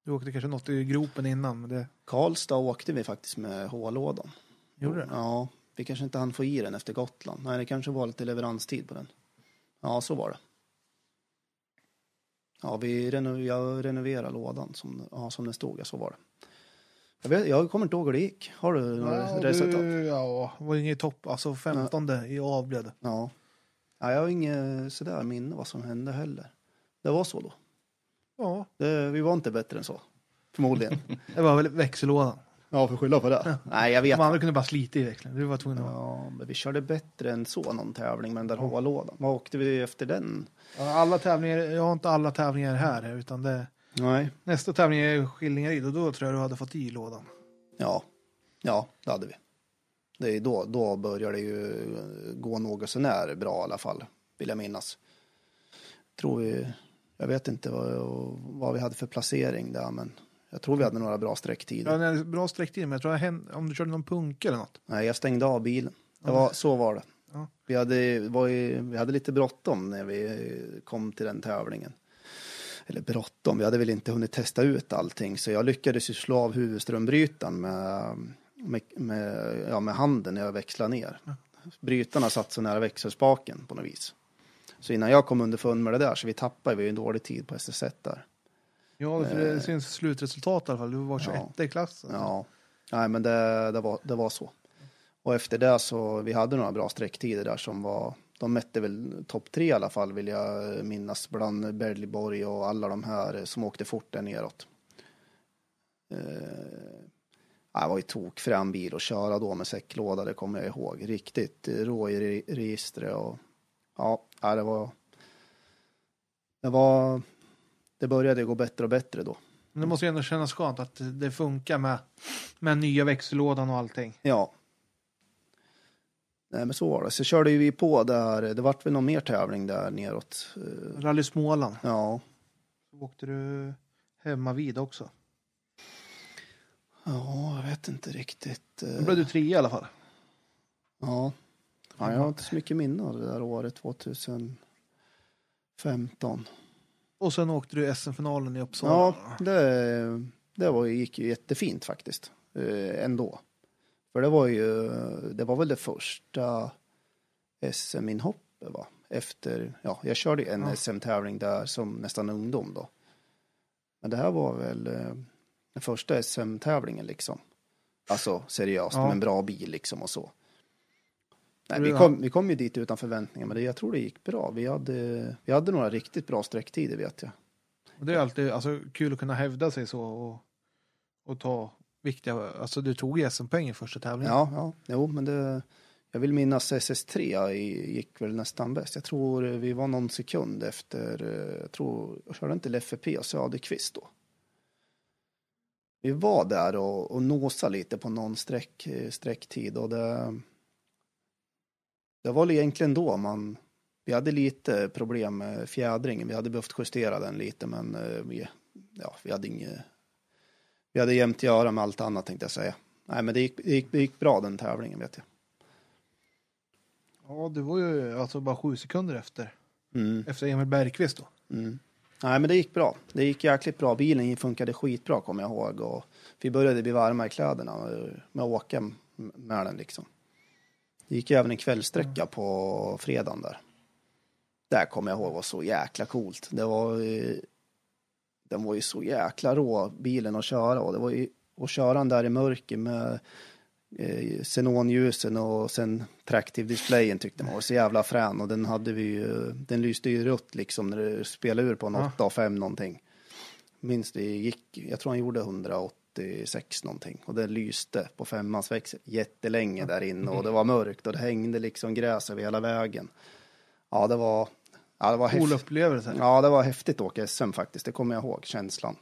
Du åkte kanske något i gropen innan, men det Karlstad åkte vi faktiskt med H-lådan. gjorde det. Ja, vi kanske inte hann få i den efter Gotland. Nej, det kanske var lite leveranstid på den. Ja, så var det. Ja, vi reno jag renoverade lådan som, ja, som den stod. Ja, så var det. Jag, vet, jag kommer inte ihåg hur det gick. Har du några Ja, resultat? du, ja, var inget i topp. Alltså 15 i av blev det. Ja. ja. Jag har inget sådär minne vad som hände heller. Det var så då. Ja, Det, vi var inte bättre än så. Förmodligen. det var väl växellådan. ja, för skylla på det. Nej, jag vet andra kunde bara slita i växeln. Du var tvungen att... Ja, men vi körde bättre än så någon tävling med den där H-lådan. Vad åkte vi efter den? Ja, Alla tävlingar, jag har inte alla tävlingar här utan det, Nej. nästa tävling är Skillingaryd och då tror jag du hade fått i lådan. Ja, ja, det hade vi. Det är då, då börjar det ju gå något sånär bra i alla fall, vill jag minnas. Tror vi, jag vet inte vad, vad vi hade för placering där, men jag tror vi hade några bra sträcktider. Ja, bra sträcktid, men jag tror jag hän- om du körde någon punka eller något. Nej, jag stängde av bilen. Var, så var det. Ja. Vi, hade, var ju, vi hade lite bråttom när vi kom till den tävlingen. Eller bråttom, vi hade väl inte hunnit testa ut allting. Så jag lyckades ju slå av huvudströmbrytaren med, med, med, ja, med handen när jag växlade ner. Brytarna satt så nära växelspaken på något vis. Så innan jag kom underfund med det där så vi tappade vi ju en dålig tid på SS1 där. Ja, för det syns slutresultat i alla fall. Du var 21 i klassen. Ja, nej men det, det, var, det var så. Och efter det så, vi hade några bra sträcktider där som var, de mätte väl topp tre i alla fall vill jag minnas, bland Berliborg och alla de här som åkte fort där neråt. Eh, ja, det var ju tokfrän bil att köra då med säcklåda, det kommer jag ihåg. Riktigt rå i re- registret och ja, ja, det var, det var, det började gå bättre och bättre då. Men det måste ju ändå kännas skönt att det funkar med, med nya växellådan och allting. Ja. Nej men så var det. Så körde ju vi på där, det vart väl någon mer tävling där neråt. Eh, Rally Småland. Ja. Så åkte du hemma vid också. Ja, jag vet inte riktigt. Då eh, blev du tre i alla fall. Ja. Ja. Jag har inte så mycket minne av det där året 2015. Och sen åkte du SM-finalen i Uppsala. Ja, det, det var, gick ju jättefint faktiskt. Eh, ändå. För det var ju, det var väl det första SM-inhoppet va? Efter, ja, jag körde en Ja. SM-tävling där som nästan ungdom då. Men det här var väl eh, den första SM-tävlingen liksom. Alltså seriöst, Ja. med en bra bil liksom och så. Nej, vi, kom, vi kom ju dit utan förväntningar, men det, jag tror det gick bra. Vi hade, vi hade några riktigt bra sträcktider vet jag. Och det är alltid alltså, kul att kunna hävda sig så och, och ta viktiga, alltså du tog ju SM-poäng i första tävlingen. Ja, ja, jo, men det, jag vill minnas SS3 i- gick väl nästan bäst. Jag tror vi var någon sekund efter, eh, jag tror, jag körde inte Leffe P och Söderqvist då. Vi var där och, och nosade lite på någon sträck, eh, sträcktid och det, det var väl egentligen då man, vi hade lite problem med fjädringen. Vi hade behövt justera den lite, men eh, vi, ja, vi hade inget, vi hade jämnt göra med allt annat tänkte jag säga. Nej, men det gick, det gick, det gick bra den tävlingen vet jag. Ja, du var ju alltså bara sju sekunder efter. Mm. efter Emil Bergqvist då. Mm. Nej, men det gick bra. Det gick jäkligt bra. Bilen funkade skitbra, kommer jag ihåg. Och vi började bli varma i kläderna eh, med att åka med den liksom. Det gick ju även en kvällsträcka på fredagen där. Där kommer jag ihåg var så jäkla coolt. Det var eh, den var ju så jäkla rå, bilen att köra. Och det var ju att köra den där i mörker med eh, xenonljusen och sen traktiv displayen tyckte man var så jävla frän och den hade vi ju, den lyste ju rött liksom när det spelade ur på en Ja. 8 och 5 någonting. Minns det gick, jag tror han gjorde 186 någonting och det lyste på femmans växel jättelänge där inne och det var mörkt och det hängde liksom gräs över hela vägen. Ja, det var, ja, det var Cool upplevelse. Ja, det var häftigt att åka SM faktiskt, det kommer jag ihåg, känslan.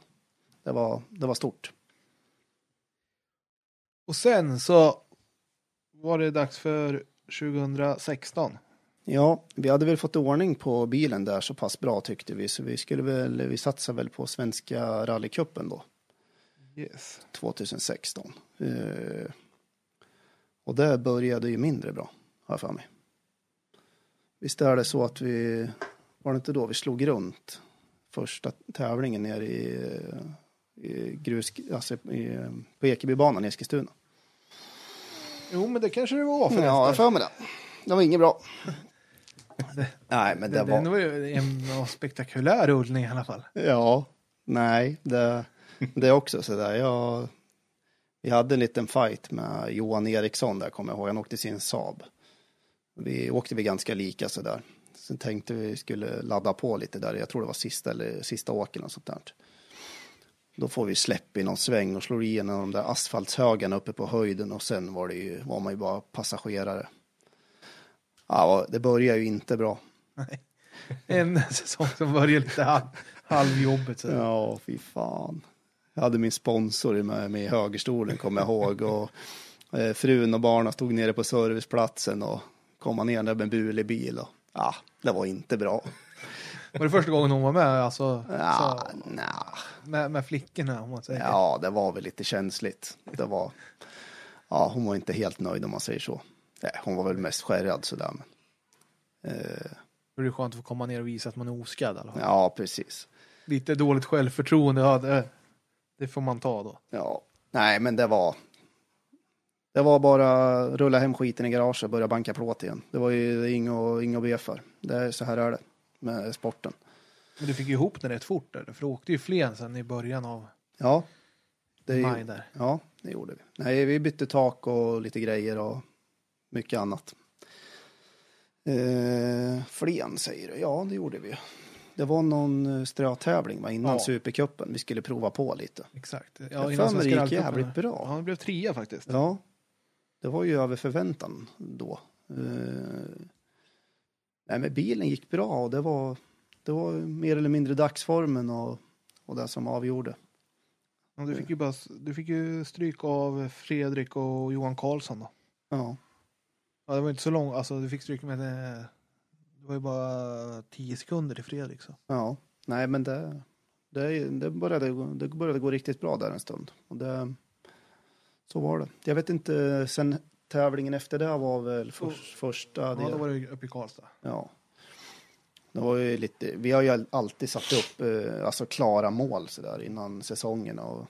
Det var, det var stort. Och sen så var det dags för 2016. Ja, vi hade väl fått ordning på bilen där så pass bra tyckte vi, så vi skulle väl, vi satsade väl på Svenska rallycupen då, Yes. 2016. Eh, och det började ju mindre bra, har jag för mig. Visst är det så att vi, var det inte då vi slog runt första tävlingen nere i, i grus, alltså i, på Ekebybanan i Eskilstuna? Jo, men det kanske det var Ja, förresten. jag har för mig det. Det var inget bra. Nej, men det det, var... det var ju en spektakulär rullning i alla fall. Ja, nej, det, det är också sådär. Jag, vi hade en liten fight med Johan Eriksson där, kommer jag ihåg. Han åkte sin Saab. Vi åkte vi ganska lika sådär. Sen tänkte vi skulle ladda på lite där. Jag tror det var sista eller sista åken och sånt där. Då får vi släpp i någon sväng och slår i en av de där asfaltshögarna uppe på höjden och sen var det ju, var man ju bara passagerare. Ja, det började ju inte bra. En säsong som började lite halv, halvjobbigt. Ja, fy fan. Jag hade min sponsor med mig i högerstolen, kommer jag ihåg. Och eh, frun och barnen stod nere på serviceplatsen och kom ner där med en bulig bil. Och, ja, det var inte bra. Var det första gången hon var med? Alltså, Ja, så, nja. med, med flickorna om man säger. ja, det var väl lite känsligt. Det var, ja, hon var inte helt nöjd om man säger så. Nej, hon var väl mest skärrad sådär. Men, eh, Då är det skönt att få komma ner och visa att man är oskadd fall. ja, precis. Lite dåligt självförtroende, ja, det, får man ta då. Ja, nej, men det var. Det var bara rulla hem skiten i garaget och börja banka plåt igen. Det var ju inget att- inget att be för. Det är, så här är det med sporten. Men du fick ju ihop det rätt fort eller? För du åkte ju Flen sen i början av Ja, det, maj där. ja, det gjorde vi. Nej, vi bytte tak och lite grejer och mycket annat. Eh, Flen säger du? Ja, det gjorde vi. Det var någon eh, strötävling va, innan Ja. Supercupen. Vi skulle prova på lite. Exakt. Jag Ja, har innan för mig det Svenska gick rallycupen. jävligt bra. Ja, det blev trea faktiskt. Ja, det var ju över förväntan då. Eh, nej, men bilen gick bra och det var, det var mer eller mindre dagsformen och, och det som avgjorde. Ja, du, fick ju bara, du fick ju stryk av Fredrik och Johan Karlsson då. Ja, Ja, det var inte så långt, alltså du fick stryk med det, det var ju bara 10 sekunder till Fredrik så. ja. nej men det, det, det, började, det började gå riktigt bra där en stund. Och det, så var det. Jag vet inte, sen tävlingen efter det var väl för, första Ja, del. då var det uppe i Karlstad. Ja. Det var ju lite, vi har ju alltid satt upp eh, alltså klara mål så där innan säsongen och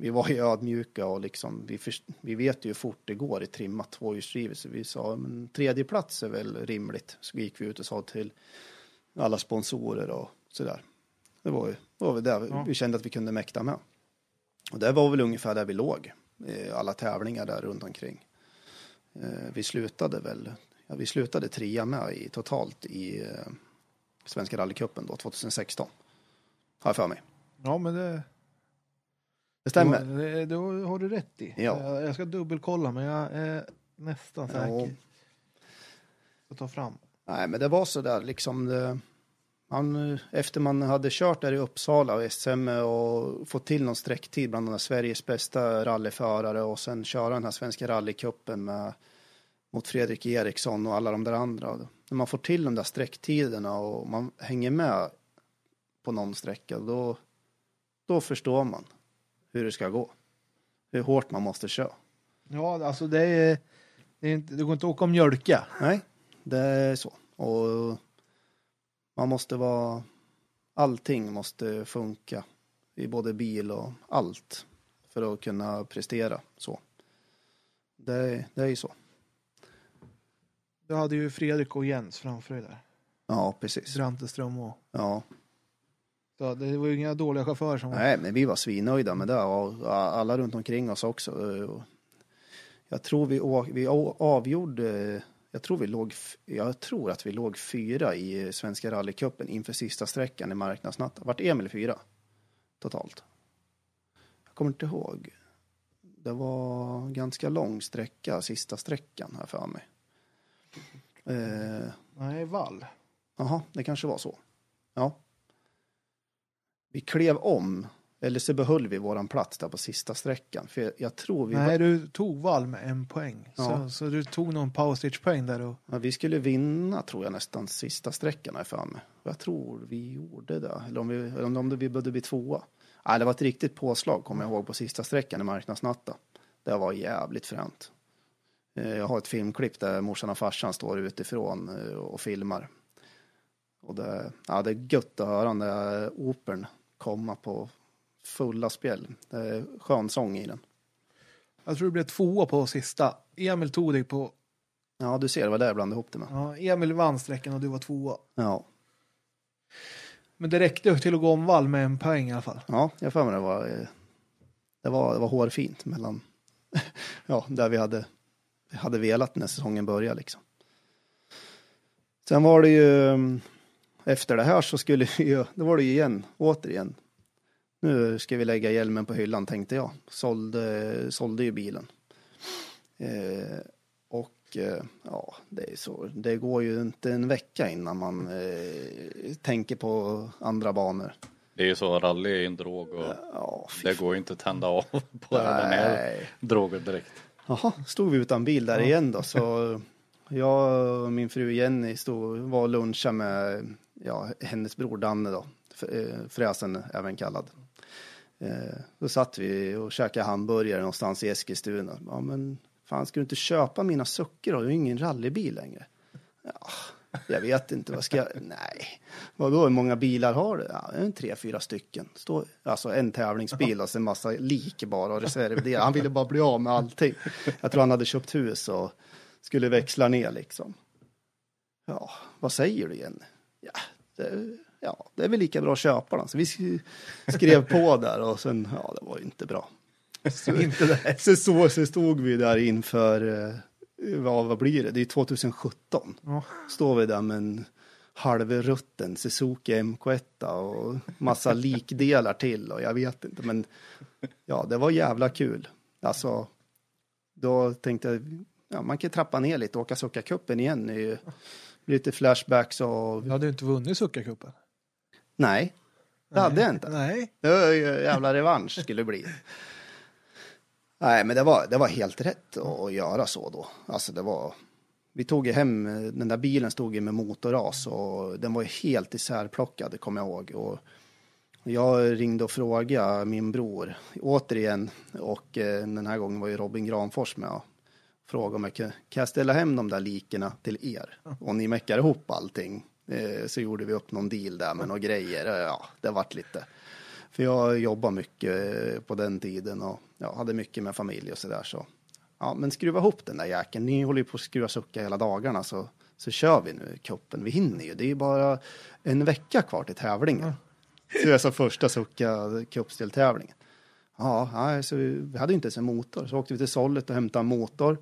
vi var ju ödmjuka och liksom vi, först, vi vet ju hur fort det går i trimmat tvåhjulsdrivet så vi sa men tredje plats är väl rimligt. Så gick vi ut och sa till alla sponsorer och så där. Det var ju det var väl där vi, Ja. vi kände att vi kunde mäkta med. Och det var väl ungefär där vi låg. Alla tävlingar där runt omkring. Eh, Vi slutade väl, ja, vi slutade trea med i, totalt i eh, Svenska rallycupen då 2016. Har jag för mig. Ja, men det, Det stämmer. Det, det, det har du rätt i. Ja. Jag, jag ska dubbelkolla, men jag är nästan Ja. säker. Jag ta fram. Nej, men det var så där liksom. Det, man, efter man hade kört där i Uppsala och SM och fått till någon sträcktid bland de Sveriges bästa rallyförare och sen köra den här svenska rallycupen med mot Fredrik Eriksson och alla de där andra. När man får till de där sträcktiderna och man hänger med på någon sträcka, då, då förstår man hur det ska gå. Hur hårt man måste köra. Ja, alltså det är, det är inte, det går inte att åka och mjölka. Nej, det är så. Och Man måste vara, allting måste funka i både bil och allt för att kunna prestera så. Det, det är ju så. Du hade ju Fredrik och Jens framför dig där. Ja, precis. Branteström och... Ja. Så det var ju inga dåliga chaufförer som var... Nej, men vi var svinnöjda med det och alla runt omkring oss också. Jag tror vi, vi avgjorde, jag tror vi låg, jag tror att vi låg fyra i Svenska rallycupen inför sista sträckan i marknadsnatten. Vart Emil fyra totalt? Jag kommer inte ihåg. Det var ganska lång sträcka, sista sträckan här för mig. Eh, Nej, Wall. Jaha, det kanske var så. Ja. Vi klev om, eller så behöll vi våran plats där på sista sträckan. För jag, jag tror vi, Nej, var, du tog med en poäng. Ja. Så, så du tog någon powerstage-poäng där och... ja, vi skulle vinna, tror jag, nästan sista sträckan här. Och Jag tror vi gjorde det. Eller om vi, eller om om vi behövde bli tvåa. Nej, det var ett riktigt påslag, kommer jag ihåg, på sista sträckan i marknadsnatta. Det var jävligt fränt. Eh, Jag har ett filmklipp där morsan och farsan står utifrån eh, och filmar. Och det, ja, det är gött att höra den där opern komma på fulla spjäll. Det är skön sång i den. Jag tror du blev tvåa på sista. Emil tog dig på... Ja, du ser, det var där jag blandade ihop det med. Ja, Emil vann sträckan och du var tvåa. Ja, Men det räckte till att gå om Wall med en poäng i alla fall. ja jag för mig det var, eh, det var, det var hårfint mellan, ja, där vi hade, vi hade velat när säsongen började liksom. Sen var det ju, mm, efter det här så skulle vi ju, då var det ju igen, återigen. Nu ska vi lägga hjälmen på hyllan tänkte jag. Sålde, sålde ju bilen. Eh, och eh, ja, det är så. Det går ju inte en vecka innan man eh, tänker på andra banor. Det är ju så, rally är en drog och Ja, det går ju inte att tända av på den här Nej. drogen direkt. Jaha, stod vi utan bil där igen då. Så jag och min fru Jenny stod, var och lunchade med ja, hennes bror Danne då. Eh, fräsen även kallad. Eh, då satt vi och käkade hamburgare någonstans i Eskilstuna. Ja, men fan, ska du inte köpa mina suckor då? Du har ju ingen rallybil längre. Ja, jag vet inte, vad ska jag... Nej. Vadå, hur många bilar har du? Ja, en tre, fyra stycken. Stå... alltså en tävlingsbil alltså, och sen massa lik bara och reservdelar. Han ville bara bli av med allting. Jag tror han hade köpt hus och skulle växla ner liksom. Ja, vad säger du Jenny? Ja, det, ja, det är väl lika bra att köpa den. Så vi sk- skrev på där och sen, ja, det var ju inte bra. inte det. Så, så, så stod vi där inför, eh, vad, vad blir det? Det är 2017 Ja. står vi där med en halvrutten Suzuki MK1 och massa likdelar till och jag vet inte men ja det var jävla kul. Alltså då tänkte jag ja, man kan trappa ner lite och åka Succa-cupen igen. Är ju lite flashbacks och Du hade ju inte vunnit Succa-cupen. nej, det hade jag inte. Nej. Det var ju jävla revansch skulle det bli. Nej, men det var, det var helt rätt att göra så då. Alltså det var, vi tog ju hem, den där bilen stod ju med motorras och den var ju helt isärplockad, kommer jag ihåg. Och jag ringde och frågade min bror återigen och eh, den här gången var ju Robin Granfors med och frågade om jag kan, kan jag ställa hem de där likerna till er? Och ni meckar ihop allting. Eh, så gjorde vi upp någon deal där med några grejer. Ja, det vart lite. För jag jobbade mycket eh, på den tiden och ja, hade mycket med familj och sådär. Så. Ja, men skruva ihop den där jäkeln. Ni håller ju på att skruva sucka hela dagarna så, så kör vi nu kuppen. Vi hinner ju. Det är ju bara en vecka kvar till tävlingen. Så det är alltså första sucka cupsteltävlingen. Ja, nej, så vi, vi hade inte ens en motor. Så åkte vi till Sollet och hämtade en motor.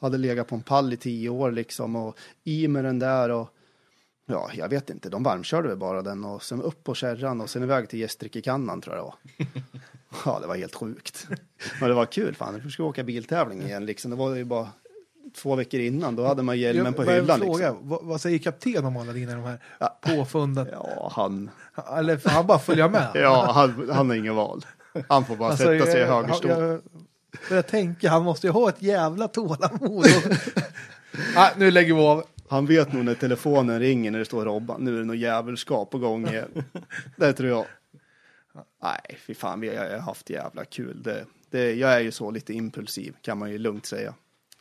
Hade legat på en pall i tio år liksom och i med den där och ja, jag vet inte. De varmkörde väl bara den och sen upp på kärran och sen iväg till Gästrikekannan tror jag det var. Ja, det var helt sjukt. Men det var kul. Fan, vi skulle åka biltävling igen liksom. Det var ju bara två veckor innan. Då hade man hjälmen på Jag- hyllan frågar, liksom. vad, vad säger kapten om alla dina de här Ja. påfunden? Ja, han, Eller han bara följa med? ja, han, han har ingen val. Han får bara Alltså, sätta sig i jag- högerstol. Jag, jag, jag tänker, han måste ju ha ett jävla tålamod. Nej, nu lägger vi av. Han vet nog när telefonen ringer när det står Robban. Nu är det något jävelskap på gång igen. det tror jag. Nej, fy fan, vi har haft jävla kul. Det, det, jag är ju så lite impulsiv, kan man ju lugnt säga.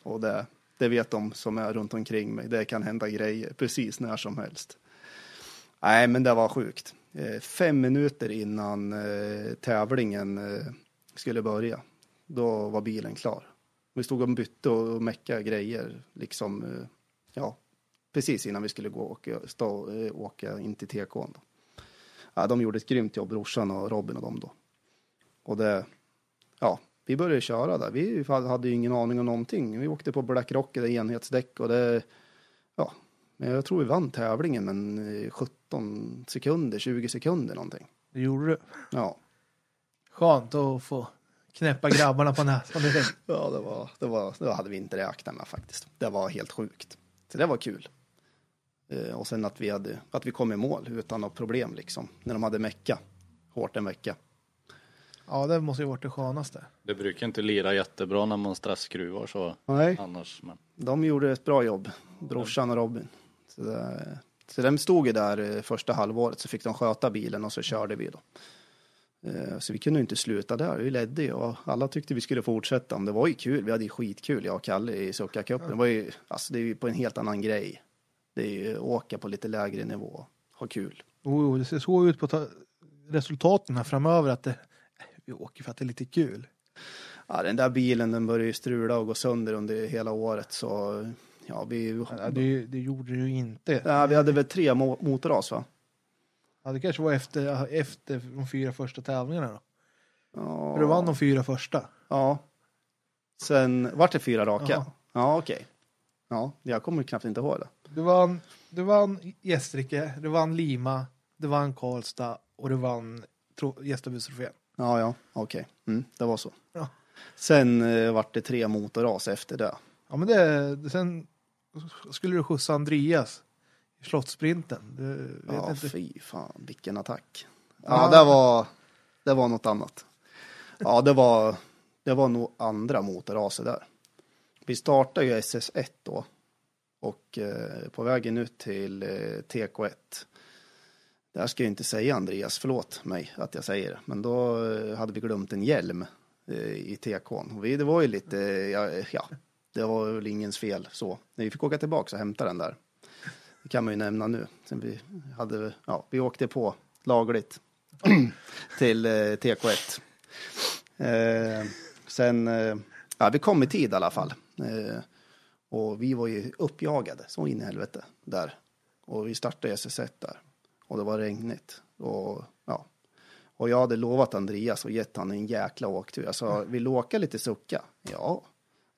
Och det, det vet de som är runt omkring mig. Det kan hända grejer precis när som helst. Nej, men det var sjukt. Eh, fem minuter innan eh, tävlingen eh, skulle börja, då var bilen klar. Vi stod och bytte och meckade grejer, liksom, eh, ja, precis innan vi skulle gå och åka, stå, eh, åka in till TK'n. Då. Ja, de gjorde ett grymt jobb, brorsan och Robin och dem då. Och det, ja, vi började köra där. Vi hade ju ingen aning om någonting. Vi åkte på Black Rock, det enhetsdäck och det, ja, men jag tror vi vann tävlingen men eh, 17 sekunder, 20 sekunder någonting. Det gjorde du. Ja, Skönt att få knäppa grabbarna på näsan direkt. ja det, var, det, var, det hade vi inte räknat med faktiskt. Det var helt sjukt. Så det var kul. Eh, och sen att vi, hade, att vi kom i mål utan något problem liksom. När de hade mecka. Hårt en vecka. Ja, det måste ju varit det skönaste. Det brukar inte lira jättebra när man stressskruvar så Nej. annars. Men De gjorde ett bra jobb, brorsan och Robin. Så, det, så de stod ju där eh, första halvåret så fick de sköta bilen och så körde vi då. Eh, Så vi kunde inte sluta där, vi ledde ju och alla tyckte vi skulle fortsätta. Men det var ju kul, vi hade ju skitkul jag och Kalle i Succa-cupen. Det var ju, alltså det är ju på en helt annan grej. Det är ju åka på lite lägre nivå, ha kul. Jo, det ser så ut på ta- resultaten här framöver att det, vi åker för att det är lite kul. Ja, den där bilen den började ju strula och gå sönder under hela året så ja, vi, Ja, det, det gjorde det ju inte. ja, vi hade väl tre mo- motorras va? Ja, det kanske var efter, efter de fyra första tävlingarna då. Ja, För du vann de fyra första. Ja. Sen vart det fyra raka? Ja. Ja, okej. Ja, jag kommer knappt inte ihåg det. Du vann, du vann Gästrike, du vann Lima, du vann Karlstad och du vann tro- Gästabudstrofén. Ja, ja, okej. Mm, det var så. Ja. Sen eh, vart det tre motorras efter det. Ja, men det, sen skulle du skjutsa Andreas i Slottssprinten. Du Ja, inte. fy fan, vilken attack. Ja, Ja. det var, det var något annat. Ja, det var, det var nog andra motorraser där. Vi startade ju SS1 då. Och eh, på vägen ut till eh, TK1. Där ska jag inte säga Andreas, förlåt mig att jag säger det. Men då eh, hade vi glömt en hjälm eh, i TK'n. Det var ju lite, ja, ja, det var väl ingens fel så. När vi fick åka tillbaka och hämta den där. Det kan man ju nämna nu. Sen vi, hade, ja, vi åkte på lagligt till eh, TK1. Eh, sen, eh, ja, vi kom i tid i alla fall. Eh, och vi var ju uppjagade så in i helvete där. Och vi startade SS1 där. Och det var regnigt. Och, ja. och jag hade lovat Andreas och gett han en jäkla åktur. Jag sa, vill du åka lite sucka? Ja.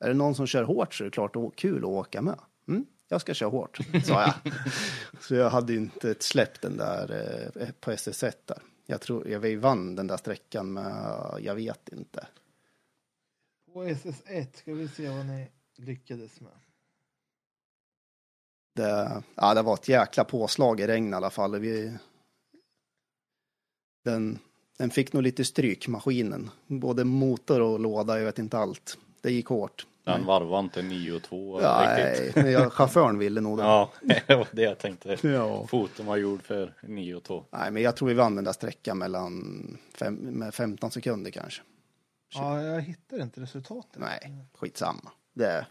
Är det någon som kör hårt så är det klart å- kul att åka med. Mm, jag ska köra hårt, sa jag. så jag hade inte släppt den där eh, på SS1 där. Jag tror jag vann den där sträckan med, jag vet inte. På SS1 ska vi se vad ni lyckades med. Det, ja, det var ett jäkla påslag i regn i alla fall. Vi, den, den fick nog lite stryk, maskinen. Både motor och låda, jag vet inte allt. Det gick hårt. Den varvade inte 9 och 2 Ja, riktigt. nej, men jag, chauffören ville nog det. Ja, det var det jag tänkte. Ja. Foten var gjord för 9 och 2. Nej, men jag tror vi vann den där sträckan mellan fem, med 15 sekunder kanske. Ja, jag hittar inte resultatet. Nej, skitsamma. Det,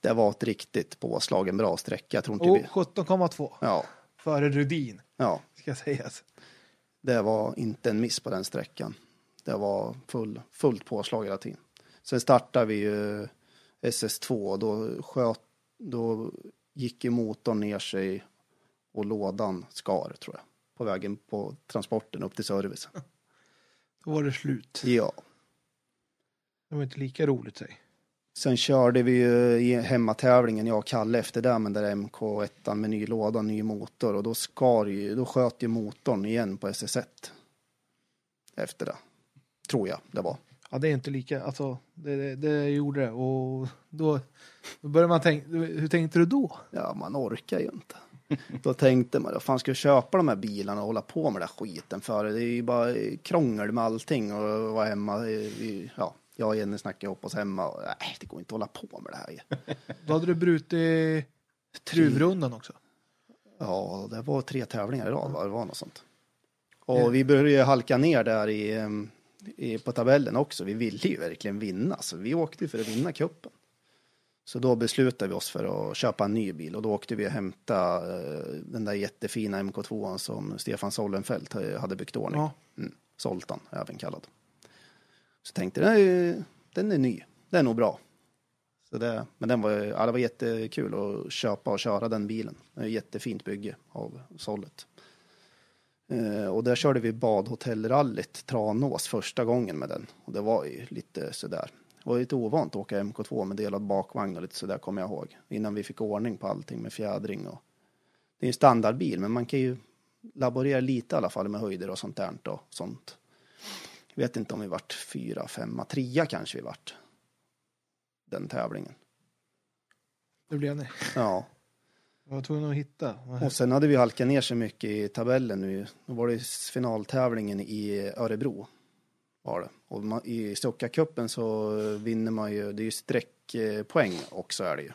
det var ett riktigt påslagen bra sträcka. Jag tror inte Och vi... 17,2 Ja, före Rudin, ja. ska sägas. Det var inte en miss på den sträckan. Det var full, fullt påslag hela tiden. Sen startade vi ju SS2 och då, sköt, då gick ju motorn ner sig och lådan skar tror jag. På vägen på transporten upp till servicen. Då var det slut. Ja. Det var inte lika roligt säg. Sen körde vi ju hemmatävlingen, jag och Kalle efter det, men där MK1 med ny låda, ny motor och då skar ju, då sköt ju motorn igen på SS1. Efter det. Tror jag det var. Ja, det är inte lika, alltså det, det, det gjorde det och då, då började man tänka, hur tänkte du då? Ja, man orkar ju inte. Då tänkte man, vad fan ska jag köpa de här bilarna och hålla på med den här skiten för? Det är ju bara krångel med allting och vara hemma. Ja, jag och Jenny snackade ihop oss hemma och nej, det går inte att hålla på med det här. Då hade du brutit truvrundan också. Ja, det var tre tävlingar i rad, va? det var något sånt. Och vi började halka ner där i, i, på tabellen också. Vi ville ju verkligen vinna, så vi åkte ju för att vinna cupen. Så då beslutade vi oss för att köpa en ny bil och då åkte vi och hämtade eh, den där jättefina MK2 som Stefan Sollenfelt hade byggt ordning. Ja. Mm. Zoltan, även kallad. Så tänkte den är, den är ny, den är nog bra. Så det, men den var, ja, det var jättekul att köpa och köra den bilen. Det är jättefint bygge av Sollet. Eh, och där körde vi badhotellrallyt Tranås första gången med den. Och det var ju lite sådär. Det var lite ovant att åka MK2 med delad bakvagn och lite sådär kommer jag ihåg. Innan vi fick ordning på allting med fjädring och det är en standardbil men man kan ju laborera lite i alla fall med höjder och sånt där och sånt. Jag vet inte om vi vart fyra, femma, trea kanske vi vart. Den tävlingen. Det blev ni. Ja. Jag var tvungen att hitta. Och sen hade vi halkat ner så mycket i tabellen nu. Då var det finaltävlingen i Örebro. Var det. Och man, i Stockacupen så vinner man ju, det är ju streckpoäng också är det ju.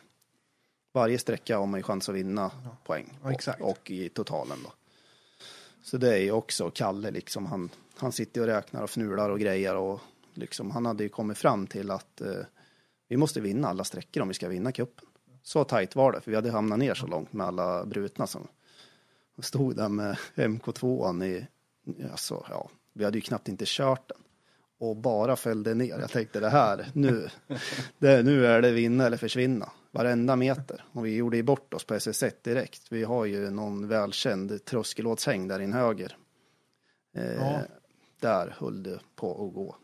Varje sträcka har man ju chans att vinna poäng. Ja, exakt. Och, och i totalen då. Så det är ju också Kalle liksom, han, han sitter och räknar och fnular och grejer och liksom, han hade ju kommit fram till att eh, vi måste vinna alla sträckor om vi ska vinna cupen. Så tajt var det, för vi hade hamnat ner så långt med alla brutna som stod där med MK2an i, alltså ja, vi hade ju knappt inte kört den. Och bara följde ner. Jag tänkte det här, nu, det, nu är det vinna eller försvinna. Varenda meter. Och vi gjorde ju bort oss på SS1 direkt. Vi har ju någon välkänd tröskelåtshäng där in höger. Eh, Ja. Där höll det på att gå.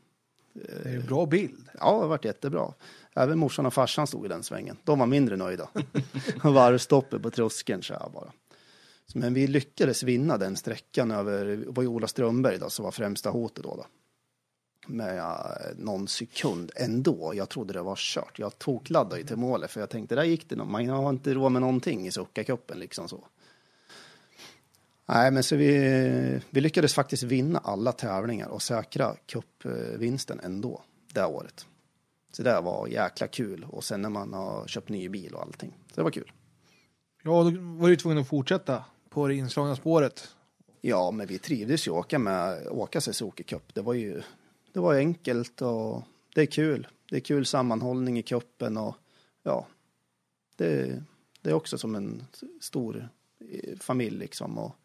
Det är en bra bild. Ja, det varit jättebra. Även morsan och farsan stod i den svängen. De var mindre nöjda. Varvstoppet på tröskeln så här bara. Men vi lyckades vinna den sträckan över, det var ju Ola Strömberg då som var främsta hotet då. då. Med någon sekund ändå. Jag trodde det var kört. Jag tokladdade ju till målet för jag tänkte där gick det nog. Man har inte råd med någonting i Suckacupen, liksom så. Nej, men så vi, vi lyckades faktiskt vinna alla tävlingar och säkra cupvinsten ändå det året. Så det var jäkla kul och sen när man har köpt ny bil och allting. Så det var kul. Ja, då var du tvungen att fortsätta på det inslagna spåret. Ja, men vi trivdes ju åka med åka Suzuki Cup. Det var ju det var enkelt och det är kul. Det är kul sammanhållning i cupen och ja, det, det är också som en stor eh, familj liksom. Och,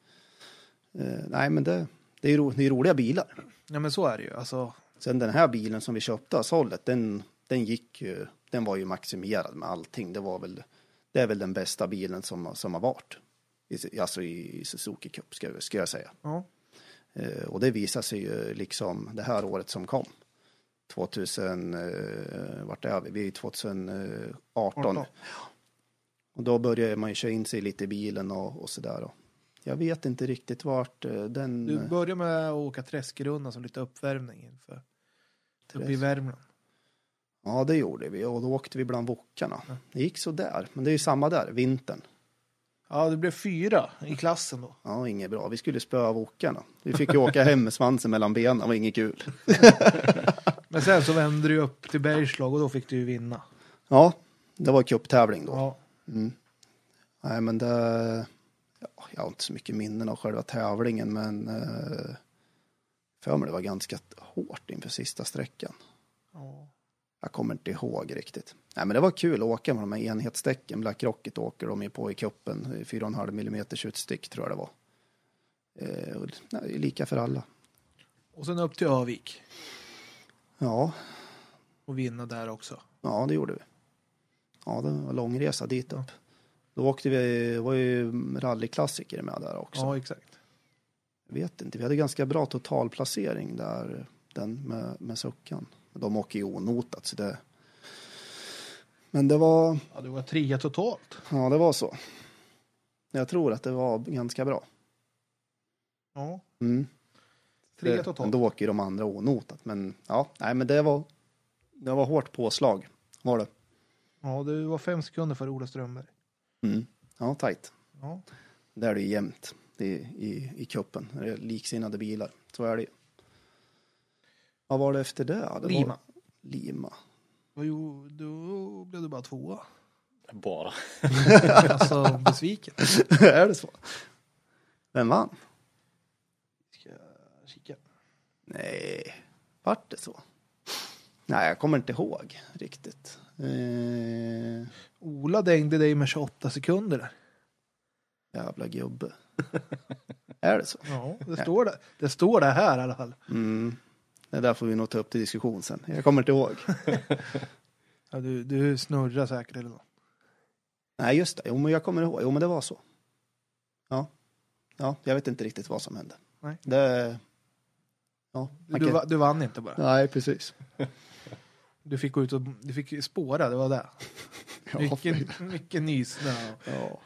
eh, nej, men det, det är, ro, det är roliga bilar. Ja, men så är det ju. Alltså, Sen den här bilen som vi köpte av Sollet, den, den gick ju, den var ju maximerad med allting. Det var väl, det är väl den bästa bilen som, som har varit. I, alltså i Suzuki Cup ska, ska jag säga. ja. Eh, och det visar sig ju liksom det här året som kom. 2000, eh, vart är vi? Vi är 2018. 18. Och då börjar man ju köra in sig lite i bilen och, och sådär. Jag vet inte riktigt vart eh, den... Du började med att åka träskrundan som lite uppvärmning inför uppe i Träsk. Värmland. Ja, det gjorde vi och då åkte vi bland wokarna. Det gick så där, men det är ju samma där, vintern. Ja, det blev fyra i klassen då. Ja, inget bra. Vi skulle spöa wokarna. Vi fick ju åka hem med svansen mellan benen, det var inget kul. Men sen så vände du upp till Bergslag och då fick du ju vinna. Ja, det var cuptävling då. Ja. Mm. Nej, men det... Ja, jag har inte så mycket minnen av själva tävlingen, men... Eh, för mig det var ganska hårt inför sista sträckan. ja. Jag kommer inte ihåg riktigt. Nej, men det var kul att åka med de här enhetsdäcken. Black Rocket åker de ju på i kuppen. 4,5 mm utstick tror jag det var. Eh, och, nej, lika för alla. Och sen upp till Övik Ja, och vinna där också. ja det gjorde vi. Ja, det var en lång resa dit upp. Då åkte vi, det var ju rallyklassiker med där också. Ja, exakt. Jag vet inte, vi hade ganska bra totalplacering där, den med, med suckan. De åker ju onotat så det... Men det var, Ja, du var trea totalt. ja det var så. Jag tror att det var ganska bra. Ja, Mm. trea Det- totalt. Men då åker ju de andra onotat. Men ja, nej men det var, det var hårt påslag. Var det. Ja, du var fem sekunder för Ola Strömberg. Mm. Ja, tajt. Ja. Där är det ju jämnt det är i, i kuppen. Det är liksinnade bilar. Så är det ju. Vad var det efter det? Det Lima. Var Lima. Vad jo, då blev du bara tvåa. Bara. Alltså besviken. är det så? Vem vann? Ska jag kika. Nej, vart det så? Nej, jag kommer inte ihåg riktigt. Eh, Ola dängde dig med 28 sekunder där. jävla gubbe. är det så? Ja, det står det. Det står det här i alla fall. Mm. Det där får vi nog ta upp till diskussion sen. Jag kommer inte ihåg. Ja, du, du snurrar säkert eller något. Nej, just det. Jo, men jag kommer ihåg. Jo, men det var så. Ja. Ja, jag vet inte riktigt vad som hände. Nej. Det... Ja. Du, kan- du vann inte bara. Nej, precis. Du fick gå ut och du fick spåra, det var det. Ja, Mycket, mycket nysnö. ja.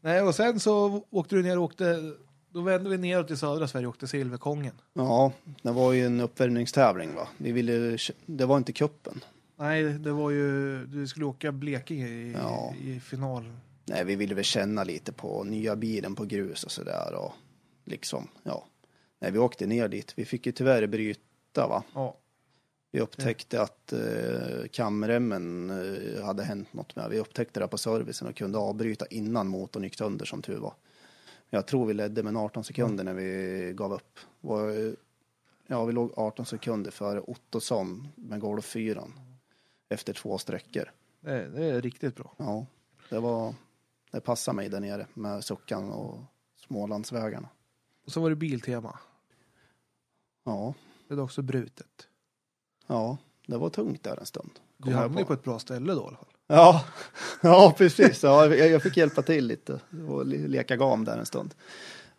Nej, och sen så åkte du ner och åkte, då vände vi neråt till södra Sverige och åkte Silverkongen. ja, det var ju en uppvärmningstävling va. Vi ville... Det var inte kuppen. Nej, det var ju, du skulle åka Blekinge i, Ja. i final. Nej, vi ville väl känna lite på nya bilen på grus och sådär och liksom, ja. Nej, vi åkte ner dit. Vi fick ju tyvärr bryta va. Ja, Vi upptäckte att eh, kamremmen eh, hade hänt något med. Vi upptäckte det på servicen och kunde avbryta innan motorn gick sönder som tur var. Jag tror vi ledde med 18 sekunder när vi gav upp. Ja, vi låg 18 sekunder före Ottosson med golffyran efter två sträckor. det, det är riktigt bra. Ja, det var, det passade mig där nere med Suckan och Smålandsvägarna. Och så var det Biltema. Ja, Det är också brutet. ja, det var tungt där en stund. Du hamnade på. på ett bra ställe då i alla fall. Ja, ja precis. Ja, jag, jag fick hjälpa till lite och le- leka gam där en stund.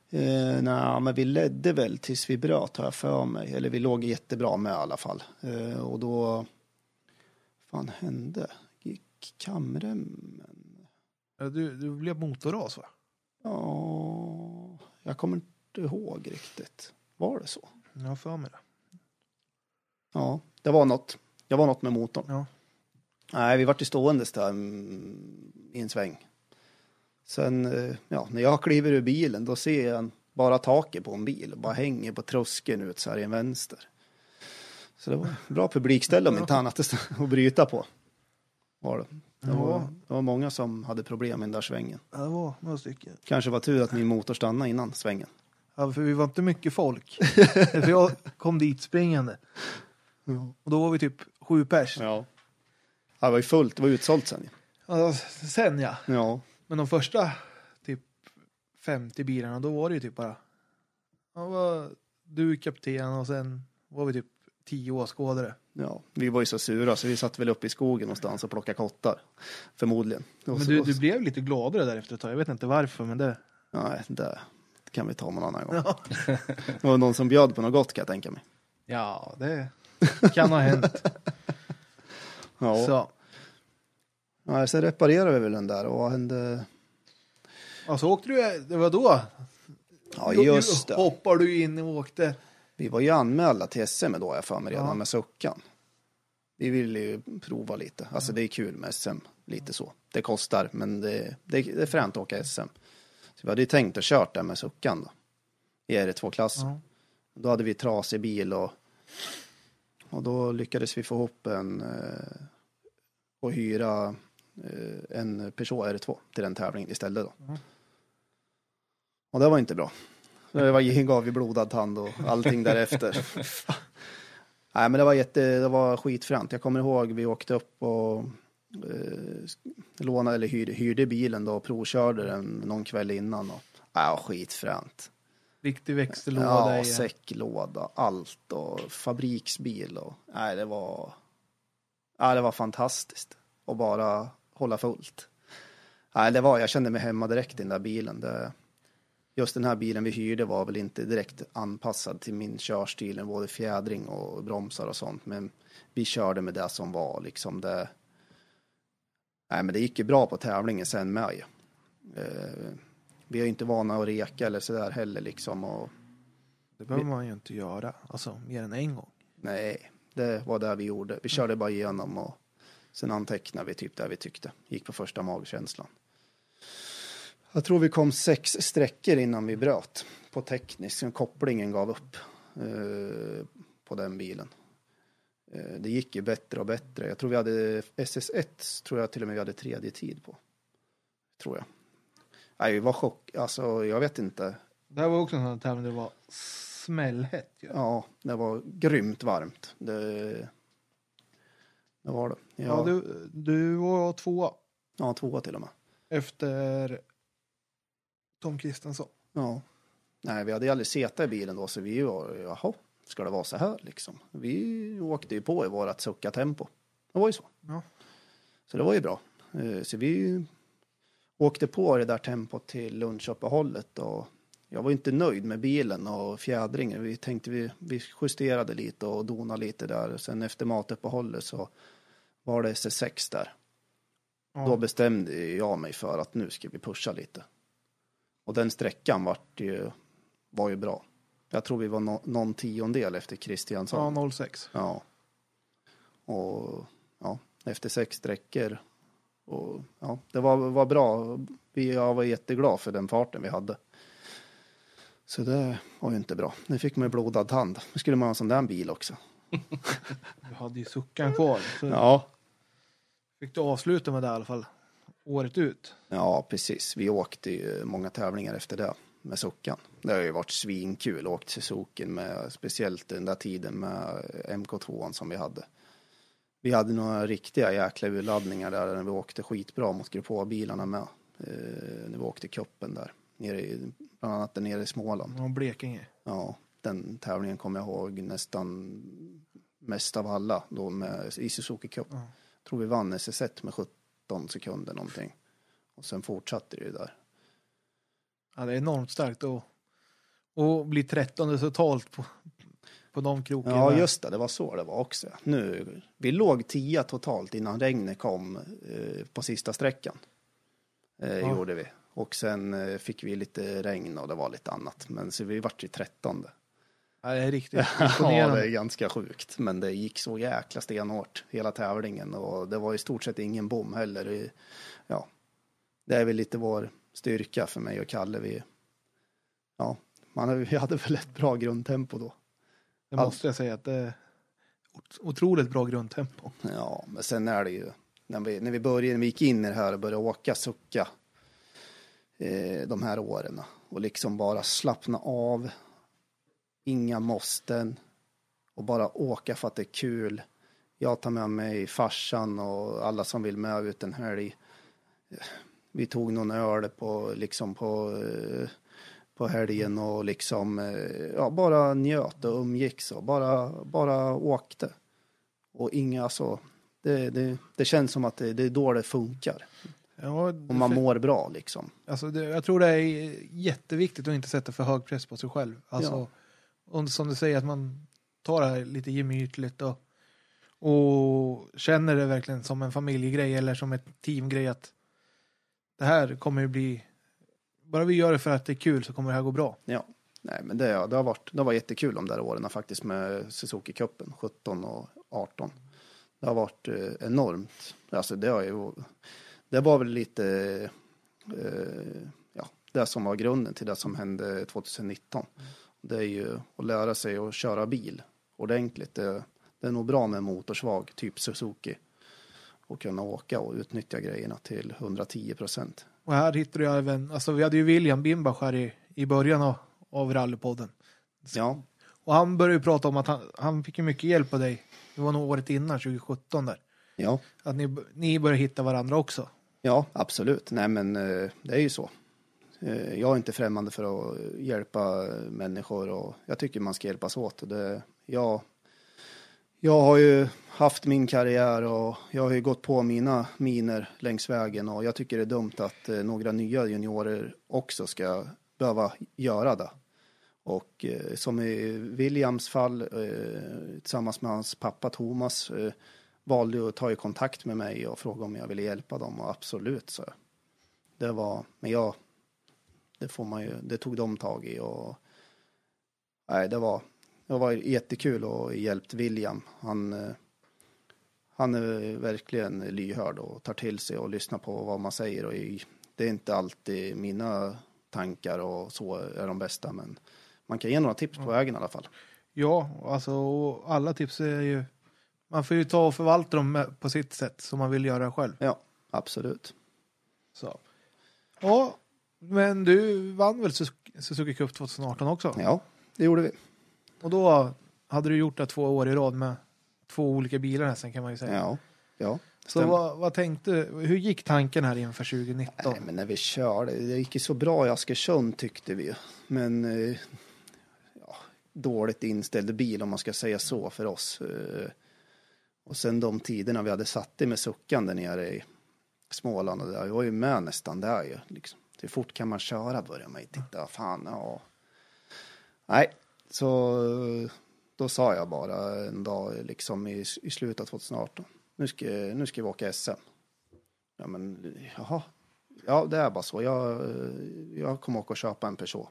Eh, nej, men vi ledde väl tills vi bröt har jag för mig. Eller vi låg jättebra med i alla fall. Eh, och då, fan hände? Gick kamremmen? Ja, Du, du blev motorras va? Ja, jag kommer inte ihåg riktigt. Var det så? Jag har för mig det. Ja, det var något. Det var något med motorn. Ja. Nej, vi vart ju ståendes där mm, i en sväng. Sen, eh, ja, när jag kliver ur bilen då ser jag bara taket på en bil och bara hänger på tröskeln ut så här i en vänster. Så det var bra publikställe om inte annat att bryta på. Var det. Det, var, det var många som hade problem i den där svängen. Ja, det var några stycken. Kanske var tur att min motor stannade innan svängen. Ja, för vi var inte mycket folk. för jag kom dit springande. Och då var vi typ sju pers. Ja. Ja. Det var ju fullt, det var utsålt sen. Ja, sen ja. Ja. Men de första typ 50 bilarna, då var det ju typ bara ja, var du kapten och sen var vi typ 10 åskådare. Ja, vi var ju så sura så vi satt väl uppe i skogen någonstans och plockade kottar. Förmodligen. Och Men du, du blev lite gladare där efter ett tag. Jag vet inte varför, men det... Nej, det kan vi ta någon annan gång. Ja, Det var någon som bjöd på något gott kan jag tänka mig. ja det kan ha hänt. Ja, Så. Ja sen reparerade vi väl den där och vad hände? Och så åkte du, det var då? Ja, just det. Hoppar du in och åkte. Vi var ju anmälda till SM då jag för mig redan Ja. med Suckan. Vi ville ju prova lite. Alltså det är kul med SM, lite så. Det kostar, men det, det, det är fränt att åka SM. Så vi hade ju tänkt att kört där med Suckan då. I R2-klassen. Ja. Då hade vi trasig bil och, och då lyckades vi få ihop en eh, och hyra en Peugeot R2 till den tävlingen istället då. Mm. Och det var inte bra. Det var, gav ju blodad tand och allting därefter. Nej men det var jätte, det var skitfränt. Jag kommer ihåg vi åkte upp och eh, lånade eller hyrde, hyrde bilen då och provkörde den någon kväll innan. Och, ja, skitfränt. Riktig växellåda Ja, igen. säcklåda, allt och fabriksbil och nej, det var. Ja, det var fantastiskt och bara hålla fullt. Nej, det var. Jag kände mig hemma direkt i den där bilen. Det, just den här bilen vi hyrde var väl inte direkt anpassad till min körstil, både fjädring och bromsar och sånt. Men vi körde med det som var liksom det. Nej, men det gick ju bra på tävlingen sen med ju. Eh, vi är ju inte vana att reka eller sådär heller liksom. Och, Det behöver man ju inte göra. Alltså, mer än en gång. nej, det var det vi gjorde. Vi körde bara igenom och sen antecknade vi typ det vi tyckte. Gick på första magkänslan. Jag tror vi kom sex sträckor innan vi bröt på teknisk. Sen kopplingen gav upp eh, på den bilen. Eh, det gick ju bättre och bättre. Jag tror vi hade SS1 tror jag till och med vi hade tredje tid på. Tror jag. Nej, vi var chock. Alltså, jag vet inte. Det här var också en sån här tävling där det var smällhett ju. Ja, det var grymt varmt. Det, det var det. Ja, Ja, du, du var tvåa ja tvåa till och med. efter Tom Kristensson. Ja. Nej, vi hade ju aldrig sett i bilen då, så vi var, jaha, ska det vara så här liksom? Vi åkte ju på i vårat sucka-tempo. Det var ju så. Ja. Så det var ju bra. Eh, Så vi åkte på det där tempot till lunchuppehållet och jag var inte nöjd med bilen och fjädringen. Vi tänkte vi, vi justerade lite och donade lite där. Sen efter matuppehållet så var det SS6 där. Ja. Då bestämde jag mig för att nu ska vi pusha lite. Och den sträckan vart ju, var ju bra. Jag tror vi var no, någon tiondel efter Kristiansson. ja, 06. Ja. Och ja, efter sex sträckor. Och ja, det var, var bra. Vi, jag var jätteglad för den farten vi hade. Så det var ju inte bra. Nu fick man ju blodad tand. Nu skulle man ha en sån där bil också. Du hade ju suckan kvar. Så Ja. Fick du avsluta med det i alla fall. Året ut. Ja, precis. Vi åkte ju många tävlingar efter det med Suckan. Det har ju varit svinkul. Åkt Suzuki med speciellt den där tiden med MK2 som vi hade. Vi hade några riktiga jäkla urladdningar där när vi åkte skitbra mot Grupp H-bilarna med. Eh, när vi åkte kuppen där. Nere i, bland annat där nere i Småland. Ja, Blekinge. Ja, den tävlingen kommer jag ihåg nästan mest av alla då med i Suzuki Cup. Ja. Tror vi vann SS1 med 17 sekunder någonting. Och sen fortsatte det ju där. Ja, det är enormt starkt att och bli 13 totalt på, på de krokarna. Ja, just det, det var så det var också. Nu, vi låg 10 totalt innan regnet kom eh, på sista sträckan. Eh, Ja. Gjorde vi. Och sen eh, fick vi lite regn och det var lite annat. Men så vi vart ju 13. Ja, det är riktigt Ja, imponerande. det är ganska sjukt. Men det gick så jäkla stenhårt hela tävlingen och det var i stort sett ingen bom heller. Ja, det är väl lite vår styrka för mig och Kalle. Vi, ja, man, vi hade väl ett bra grundtempo då. Det måste jag säga att det är ot- otroligt bra grundtempo. Ja, men sen är det ju när vi, när vi började, när vi gick in i det här och började åka sucka eh, de här åren och liksom bara slappna av, inga måsten och bara åka för att det är kul. Jag tar med mig farsan och alla som vill med ut en helg. Vi tog någon öl på liksom på på helgen och liksom ja, bara njöt och umgicks och bara, bara åkte. Och inga, alltså, det, det, det känns som att det, det är då det funkar. Ja, Och man mår bra liksom. alltså det, jag tror det är jätteviktigt att inte sätta för hög press på sig själv. Alltså, och som du säger, att man tar det här lite gemytligt och, och känner det verkligen som en familjegrej eller som ett teamgrej att det här kommer ju bli bara vi gör det för att det är kul så kommer det här gå bra. Ja. Nej, men det, det, har varit, det har varit jättekul de där åren faktiskt med Suzuki-cupen, 17 och 18. Det har varit eh, enormt. Alltså det har ju, det var väl lite, eh, ja, det som var grunden till det som hände 2019. Det är ju att lära sig att köra bil ordentligt. Det, det är nog bra med motorsvag, typ Suzuki. Och kunna åka och utnyttja grejerna till 110 procent. Och här hittar du även, alltså vi hade ju William Bimbach här i, i början av, av rallypodden. Ja, Och han började ju prata om att han, han fick ju mycket hjälp av dig. Det var nog året innan, 2017 där. ja. Att ni, ni började hitta varandra också. Ja, absolut. Nej, men eh, det är ju så. Eh, jag är inte främmande för att hjälpa människor och jag tycker man ska hjälpas åt. Det, jag, jag har ju haft min karriär och jag har ju gått på mina miner längs vägen och jag tycker det är dumt att eh, några nya juniorer också ska behöva göra det. Och eh, som i Williams fall, eh, tillsammans med hans pappa Thomas, eh, valde att ta i kontakt med mig och fråga om jag ville hjälpa dem och absolut så. Det var, men jag, det får man ju, det tog de tag i och nej, det var, det var jättekul och hjälpt William. Han, eh, han är verkligen lyhörd och tar till sig och lyssnar på vad man säger och det är inte alltid mina tankar och så är de bästa men man kan ge några tips på vägen i alla fall. Ja, alltså alla tips är ju... Man får ju ta och förvalta dem på sitt sätt som man vill göra själv. Ja, absolut. Så. Ja, men du vann väl Suzuki- Cup 2018 också? Ja, det gjorde vi. Och då hade du gjort det två år i rad med två olika bilar nästan kan man ju säga. Ja, Ja, Så vad, vad tänkte Hur gick tanken här inför 2019? Nej, men när vi körde, det gick ju så bra i Askersund tyckte vi ju. Men eh, ja, dåligt inställd bil om man ska säga så för oss. Eh, och sen de tiderna vi hade satt det med suckan där nere i Småland och där, vi var ju med nästan där ju. Liksom. Hur fort kan man köra börjar man ju titta, fan ja. Nej, så då sa jag bara en dag liksom i, i slutet av 2018. Nu ska, nu ska vi åka SM. Ja men jaha. Ja det är bara så. Jag, jag kommer åka och köpa en Peugeot.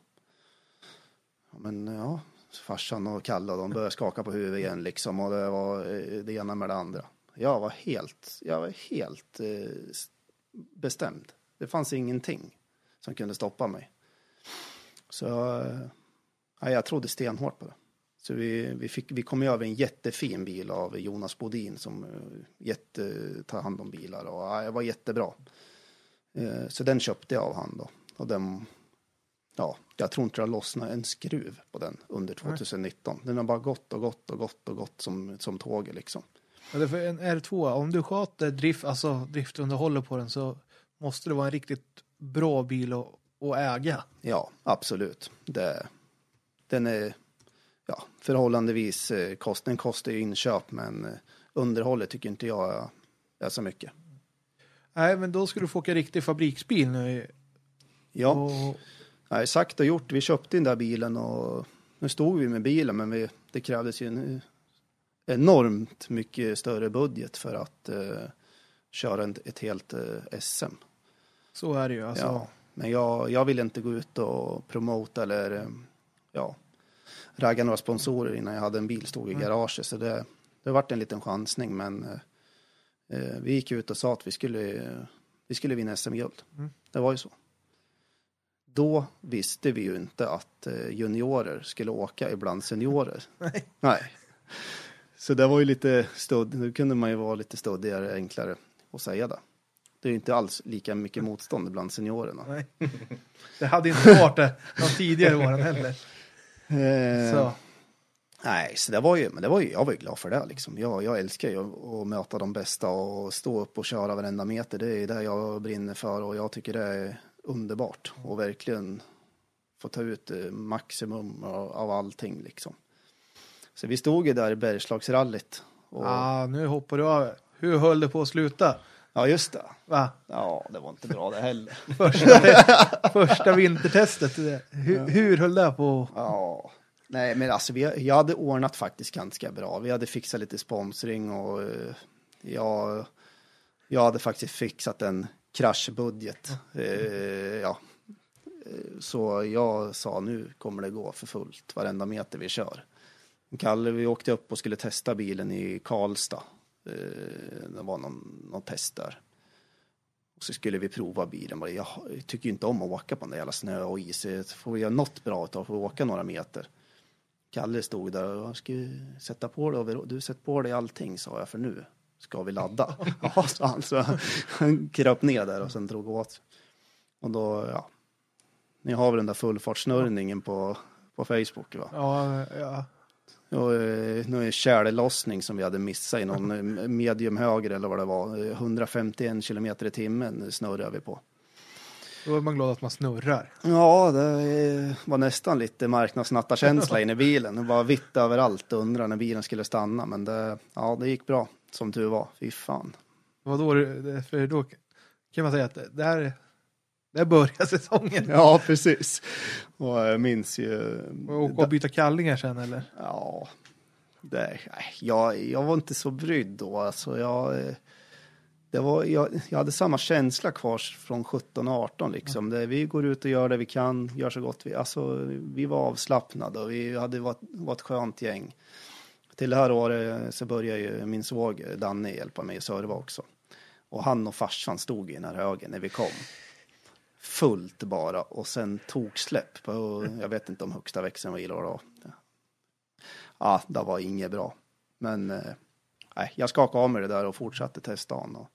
Ja, men ja. Farsan och Kalle och de började skaka på huvudet igen liksom. Och det var det ena med det andra. Jag var helt, jag var helt eh, bestämd. Det fanns ingenting som kunde stoppa mig. Så eh, ja, jag trodde stenhårt på det. Så vi, vi, fick, vi kom över en jättefin bil av Jonas Bodin som eh, jätte, tar hand om bilar och ja, det var jättebra. Eh, Så den köpte jag av han då. Och den, ja, jag tror inte det har lossnat en skruv på den under 2019. Den har bara gått och gått och gått och gått som, som tåget liksom. Ja, det är för en R2, om du sköter drift, alltså driftunderhållet på den så måste det vara en riktigt bra bil att, att äga. Ja, absolut. Det, den är ja, förhållandevis, eh, kost, den kostar ju inköp men eh, underhållet tycker inte jag är, så mycket. Nej, men då ska du få åka riktig fabriksbil nu. Ja. Och, Nej, sagt och gjort. Vi köpte den där bilen och nu stod vi med bilen men vi, det krävdes ju en eh, enormt mycket större budget för att eh, köra en, ett helt eh, SM. Så är det ju. Alltså, Ja. Men jag, jag vill inte gå ut och promota eller eh, ja, ragga några sponsorer innan jag hade en bil stod i garaget. Så det, det vart en liten chansning men eh, eh, vi gick ut och sa att vi skulle, vi skulle vinna SM-guld. Mm. Det var ju så. Då visste vi ju inte att eh, juniorer skulle åka ibland seniorer. Nej. Nej. Så det var ju lite stöd, nu kunde man ju vara lite stöddigare, enklare att säga det. Det är ju inte alls lika mycket motstånd bland seniorerna. Nej. Det hade inte varit det de tidigare åren heller. Eh, Så. Nej, så det var ju, men det var ju, jag var ju glad för det liksom. Jag, jag älskar ju att, möta de bästa och stå upp och köra varenda meter. Det är det jag brinner för och jag tycker det är underbart och verkligen få ta ut eh, maximum av, av allting liksom. Så vi stod ju där i Bergslagsrallyt. Och, Ah, nu hoppar du av. Hur höll det på att sluta? Ja, just det. Va? Ja, det var inte bra det heller. Första, första vintertestet. Hur, hur höll det på? Ja, nej men alltså vi, jag hade ordnat faktiskt ganska bra. Vi hade fixat lite sponsring och eh, jag, jag hade faktiskt fixat en kraschbudget. Eh, ja. Eh, Så jag sa nu kommer det gå för fullt varenda meter vi kör. Kalle, vi åkte upp och skulle testa bilen i Karlstad. Eh, Det var någon, någon test där. Och så skulle vi prova bilen. Jag tycker ju inte om att åka på den där jävla snö och is. Får vi göra något bra av får vi åka några meter. Kalle stod där och jag ska sätta på dig. Du sätter på dig allting sa jag för nu ska vi ladda. ja, sa han. Så han kröp ner där och sen drog åt. Och då, ja. Ni har väl den där fullfartssnurrningen på, på Facebook va? Ja, ja. Och, eh, nu är tjällossning som vi hade missat i någon eh, medium höger eller vad det var. Eh, 151 kilometer i timmen snurrar vi på. Då är man glad att man snurrar. Ja, det eh, var nästan lite marknadsnattarkänsla inne i bilen. Det var vitt överallt och undrar när bilen skulle stanna. Men det, ja, det gick bra som tur var. Fy fan. Vad då, det- för då kan man säga att det- där, där börjar säsongen. Ja, precis. Och jag minns ju... Och åka och byta kallingar sen eller? Ja, det, jag, jag var inte så brydd då. Alltså, jag, eh, det var, jag, jag hade samma känsla kvar från 17 och 18. Liksom. Det, vi går ut och gör det vi kan, gör så gott vi... Alltså, vi var avslappnade och vi hade varit, varit skönt gäng. Till det här året så började ju min svåger Danne hjälpa mig att serva också. Och han och farsan stod i den här högen när vi kom. Fullt bara och sen tog släpp på, jag vet inte om högsta växeln var illa då. Ja, det var inget bra. Men eh, nej, jag skakade av mig det där och fortsatte testa honom. Och,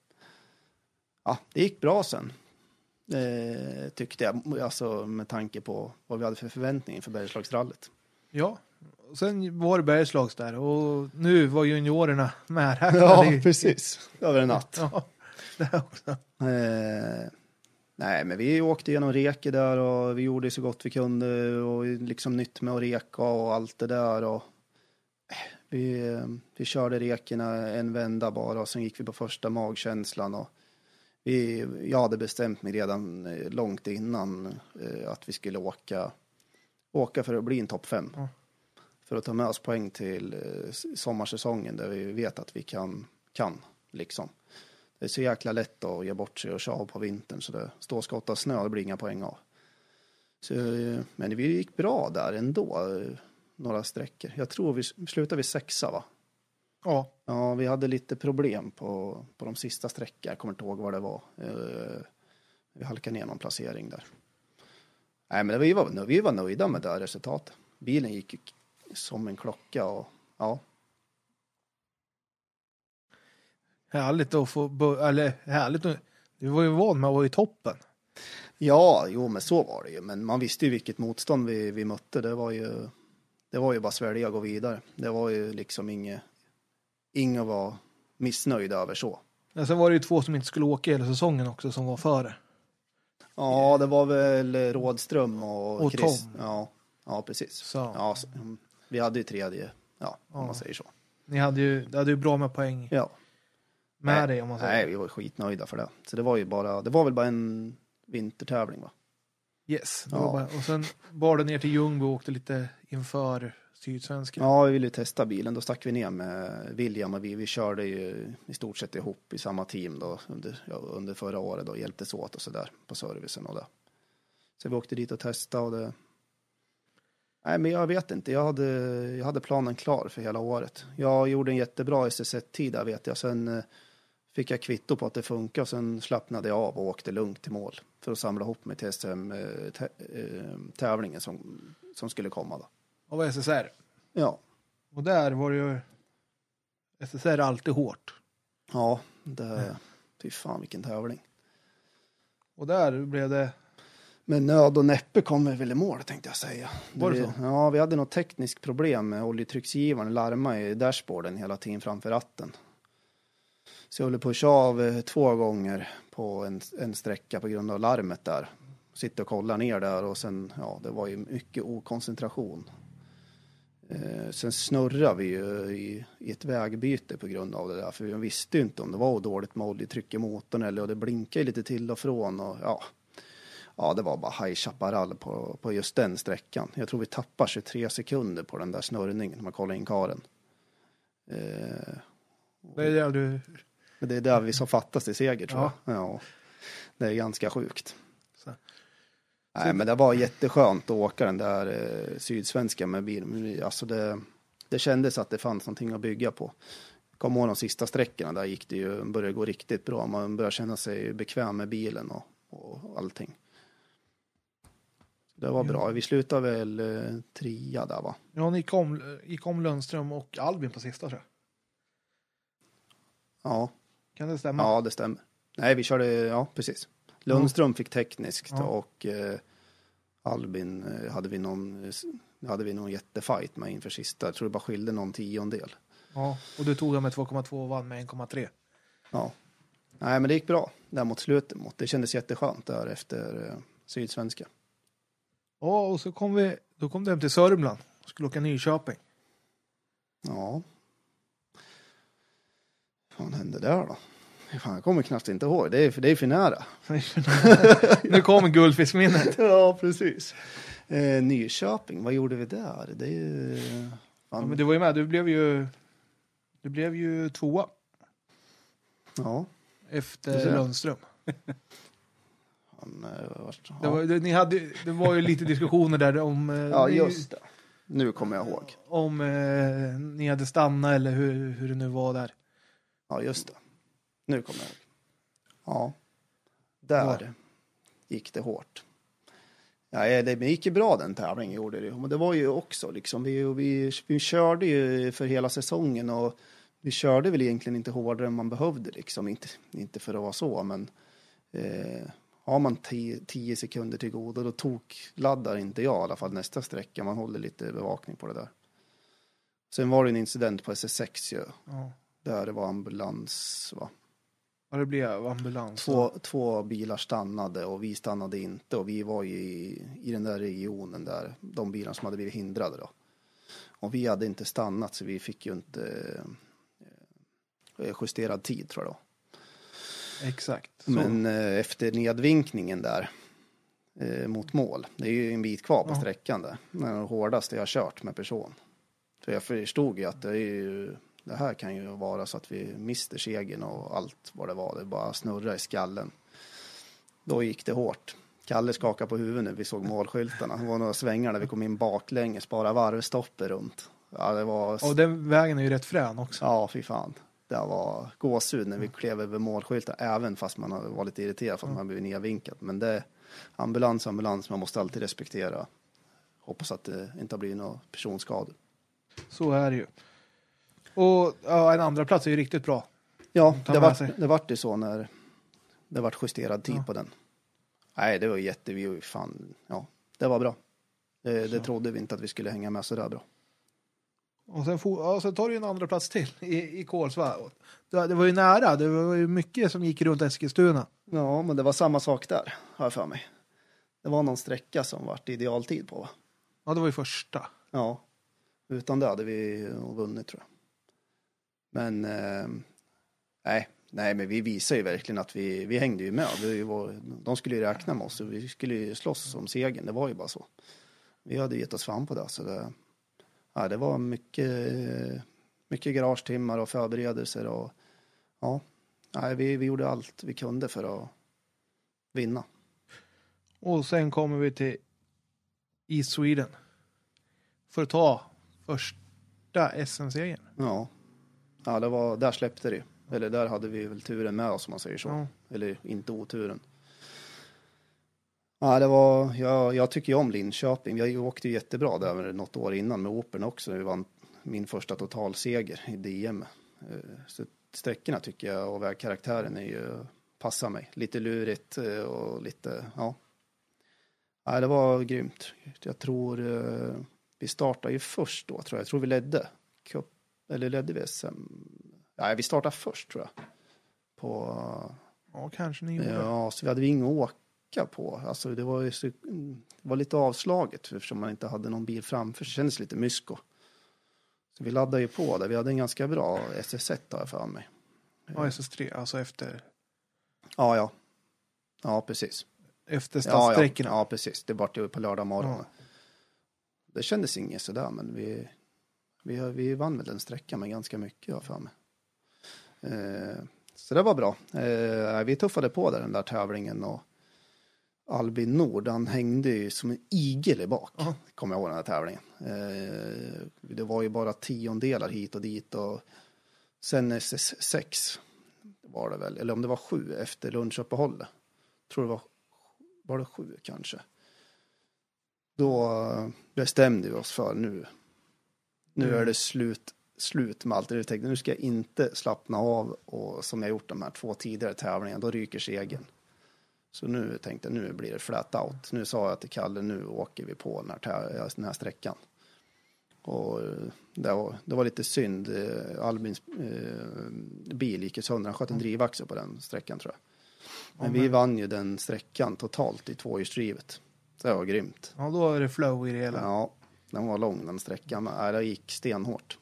ja, det gick bra sen. Eh, tyckte jag, alltså med tanke på vad vi hade för förväntningar för Bergslagsrallyt. Ja. Och sen var det Bergslags där och nu var juniorerna med här. Ja, precis. Över en natt. Ja, det också. Eh, nej, men vi åkte genom Reke där och vi gjorde så gott vi kunde och liksom nytt med att reka och allt det där och eh, vi, eh, vi körde rekerna en vända bara och sen gick vi på första magkänslan och vi, jag hade bestämt mig redan eh, långt innan att vi skulle åka, åka för att bli en topp fem. Ja. För att ta med oss poäng till sommarsäsongen där vi vet att vi kan, kan liksom. Det är så jäkla lätt att ge bort sig och köra på vintern så det står skott av snö, det blir inga poäng av. Så, men vi gick bra där ändå, några sträckor. Jag tror vi slutade vid sexa va? Ja, Ja, vi hade lite problem på, på de sista sträckorna, jag kommer inte ihåg vad det var. Eh, Vi halkade ner någon placering där. Nej, men vi var, vi var nöjda med det här resultatet. Bilen gick som en klocka och ja, härligt att få, eller härligt, att- du var ju van med att vara i toppen. Ja, jo, men så var det ju. Men man visste ju vilket motstånd vi, vi mötte. Det var ju, det var ju bara svälja och gå vidare. Det var ju liksom inget, inget var missnöjda över så. Men sen var det ju två som inte skulle åka hela säsongen också som var före. Ja, det var väl Rådström och, Och Chris. Tom. Ja, ja, precis. Så. Ja, så, vi hade ju tredje, ja, om Ja. man säger så. Ni hade ju, du hade ju bra med poäng Ja. Med Nej, dig om man säger. Nej, vi var skitnöjda för det. Så det var ju bara, det var väl bara en vintertävling va? Yes. Ja. bara, och sen bar det ner till Ljungby och åkte lite inför Sydsvenskan. Ja, vi ville ju testa bilen. Då stack vi ner med William och vi, vi körde ju i stort sett ihop i samma team då under, ja, under förra året och hjälptes åt och sådär på servicen och det. Så vi åkte dit och testade och det. Nej, men jag vet inte. Jag hade, jag hade planen klar för hela året. Jag gjorde en jättebra SS1-tid där vet jag. Sen eh, fick jag kvitto på att det funkar och sen slappnade jag av och åkte lugnt till mål för att samla ihop mig till SM-tävlingen som, som skulle komma då. Och var SSR. Ja, Och där var det ju SSR alltid hårt. Ja, det... Fy fan vilken tävling. Och där blev det Men nöd och näppe kommer väl i mål tänkte jag säga. Var det vi, så? Ja, vi hade något tekniskt problem med oljetrycksgivaren larma i dashboarden hela tiden framför ratten. Så jag höll på att köra av eh, två gånger på en, en sträcka på grund av larmet där. Sitter och kollar ner där och sen, ja, det var ju mycket okoncentration. Eh, sen snurrade vi ju i, i ett vägbyte på grund av det där, för vi visste ju inte om det var dåligt med oljetryck i motorn eller och det blinkade lite till och från och ja. Ja, det var bara High Chaparral på, på just den sträckan. Jag tror vi tappar 23 sekunder på den där snurrningen när man kollar in karen. Eh, Det är du men det är där vi som fattas till seger tror Ja. jag. Ja. Det är ganska sjukt. Så. Nej, men det var jätteskönt att åka den där eh, sydsvenska med bil. Alltså det, det kändes att det fanns någonting att bygga på. Kom ihåg de sista sträckorna, där gick det ju, började gå riktigt bra. Man började känna sig bekväm med bilen och, och allting. Det var bra. Vi slutade väl eh, trea där va? Ja, ni gick om, gick om Lundström och Albin på sista tror jag. Ja, Kan det stämma? ja det stämmer. Nej, vi körde, ja precis. Lundström fick tekniskt Ja. och eh, Albin eh, hade vi någon, eh, hade vi någon jättefight med inför sista. Jag tror det bara skilde någon tiondel. Ja, och du tog han med 2,2 och vann med 1,3. Ja. Nej, men det gick bra där mot slutet. Mot. Det kändes jätteskönt där efter eh, Sydsvenska. Ja, och så kom vi, då kom du hem till Sörmland. Skulle åka Nyköping. Ja. Fan hände där då? Fan, jag kommer knappt inte ihåg. Det är, för det är för nära. nu kommer guldfiskminnet. Ja, precis. Eh, Nyköping, vad gjorde vi där? Det är ju... Ja, men du var ju med, du blev ju, du blev ju tvåa ja, efter. Lundström. fan, eh, vart- Det ja. var, det, ni hade, det var ju lite diskussioner där om, eh, ja, ni- just det. Nu kommer jag ihåg. om eh, ni hade stannat eller hur, hur det nu var där. Ja, just det. Nu kommer jag ihåg. Ja, där gick det hårt. Ja, eh, det gick ju bra den tävlingen gjorde det. Men det var ju också liksom, vi, vi, vi körde ju för hela säsongen och vi körde väl egentligen inte hårdare än man behövde liksom. Inte, inte för att vara så, men eh, har man 10 sekunder till godo då tok laddar inte jag i alla fall nästa sträcka. Man håller lite bevakning på det där. Sen var det en incident på SS6 ju. Ja. Där det var ambulans va? Ja, det blev ambulans. Två, två bilar stannade och vi stannade inte och vi var ju i, i den där regionen där, de bilar som hade blivit hindrade då. Och vi hade inte stannat så vi fick ju inte eh, justerad tid tror jag då. Exakt. Så. Men eh, efter nedvinkningen där eh, mot mål, det är ju en bit kvar på Ja. sträckan där. Det hårdaste jag har kört med person. För jag förstod ju att det är ju, det här kan ju vara så att vi mister segern och allt vad det var. Det bara snurrar i skallen. Då gick det hårt. Kalle skakade på huvudet när vi såg målskyltarna. Det var några svängar där vi kom in baklänges, bara varvstoppet runt. Ja, det var... Och den vägen är ju rätt frän också. Ja, fy fan. Det var gåshud när vi klev över målskyltar, även fast man var lite irriterad för att man blivit nedvinkat. Men det ambulans, ambulans, man måste alltid respektera. Hoppas att det inte har blivit några personskador. Så är det ju. Och ja, en andra plats är ju riktigt bra. Ja, Ta det med vart det vart ju så när det vart justerad tid Ja. på den. Nej, det var jätte, vi var ju fan, ja, det var bra. Det, det Så. trodde vi inte att vi skulle hänga med så där bra. Och sen, for, ja, sen tar du ju en andra plats till i, i Kolsva. Och Det, det var ju nära. Det var ju mycket som gick runt Eskilstuna. Ja, men det var samma sak där, har jag för mig. Det var någon sträcka som vart idealtid på, va? Ja, det var ju första. Ja, utan det hade vi nog vunnit tror jag. Men eh, nej, nej, men vi visar ju verkligen att vi, vi hängde ju med. Vi var, de skulle ju räkna med oss och vi skulle ju slåss om segern. Det var ju bara så. Vi hade gett oss fan på det. Så det, ja, det var mycket, mycket garagetimmar och förberedelser och ja, nej, vi, vi gjorde allt vi kunde för att vinna. Och sen kommer vi till East Sweden. För att ta första SM-segern. Ja, ja det var, där släppte det. Eller där hade vi väl turen med oss om man säger så. Ja. Eller inte oturen. Ja, det var, jag, jag tycker ju om Linköping. Jag åkte ju jättebra där något år innan med Opern också. Vi vann min första totalseger i DM. Eh, Så sträckorna tycker jag och vägkaraktären är ju, passar mig. Lite lurigt eh, och lite, ja. Ja, det var grymt. Jag tror eh, vi startade ju först då, tror jag. Jag tror vi ledde. Cup, eller ledde vi SM? Nej, vi startade först tror jag. På Ja, kanske ni gjorde. Ja, så vi hade inget att åka på. Alltså det var ju så, det var lite avslaget eftersom man inte hade någon bil framför. Så det kändes lite mysko. Så vi laddade ju på där. Vi hade en ganska bra SS1 har jag för mig. Ja, SS3. Alltså efter, Ja, ja. Ja, precis. efter Ja, ja, stadssträckorna. ja, precis. Det vart ju på lördag morgon. Ja. Det kändes inget sådär, men vi, vi, vi vann väl den sträckan med ganska mycket, jag för mig. Eh, så det var bra. Eh, vi tuffade på där den där tävlingen och Albin Nord, han hängde ju som en igel i bak. Ja. Kommer jag ihåg den här tävlingen. Eh, det var ju bara tiondelar hit och dit och sen SS6 var det väl, eller om det var sju efter lunchuppehållet. Tror det var, var det sju kanske. Då bestämde vi oss för nu. Nu Mm. är det slut, slut med allt det. Tänkte nu ska jag inte slappna av och som jag gjort de här två tidigare tävlingarna, då ryker segern. Så nu tänkte jag nu blir det flat out. Nu sa jag till Kalle, nu åker vi på den här, den här sträckan. Och eh, det var, det var lite synd. Eh, Albins eh, bil gick ju sönder. Han sköt en drivaxel på den sträckan tror jag. Men vi vann ju den sträckan totalt i tvåhjulsdrivet. Så det var grymt. Ja, då är det flow i det hela. Ja, den var lång den sträckan. Men äh, det gick stenhårt.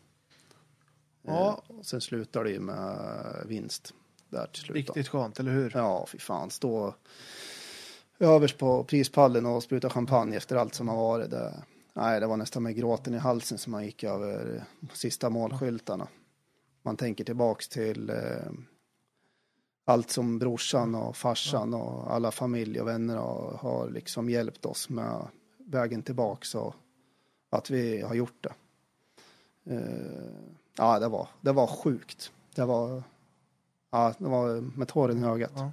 Ja. Eh, och sen slutade det ju med vinst där till slut. då. Riktigt skönt, eller hur? Ja, fy fan. Stå överst på prispallen och spruta champagne efter allt som har varit. Det, nej, det var nästan med gråten i halsen som man gick över sista målskyltarna. Man tänker tillbaks till eh, allt som brorsan och farsan och alla familj och vänner har, har liksom hjälpt oss med vägen tillbaks och att vi har gjort det. Eh, ja, det var, det var sjukt. Det var, ja, det var med tåren i ögat. Ja.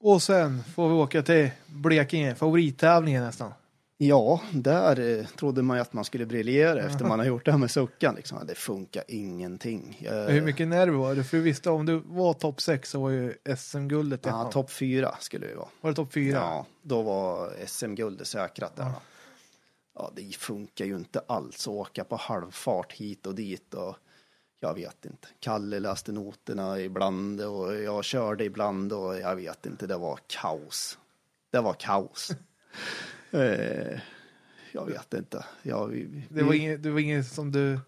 Och sen får vi åka till Blekinge, favorittävlingen nästan. Ja, där eh, trodde man ju att man skulle briljera efter man har gjort det här med suckan. Liksom. Det funkar ingenting. Jag, Hur mycket nerver var det? För du visste om du var topp 6 så var ju SM-guldet Ja, topp fyra skulle det vara. Var det topp 4? Ja, då var SM-guldet säkrat där. Ja. Det funkar ju inte alls att åka på halvfart hit och dit och jag vet inte. Kalle läste noterna ibland och jag körde ibland och jag vet inte, det var kaos. Det var kaos. eh, jag vet inte. Jag, vi, Det, var inget, det var inget som du...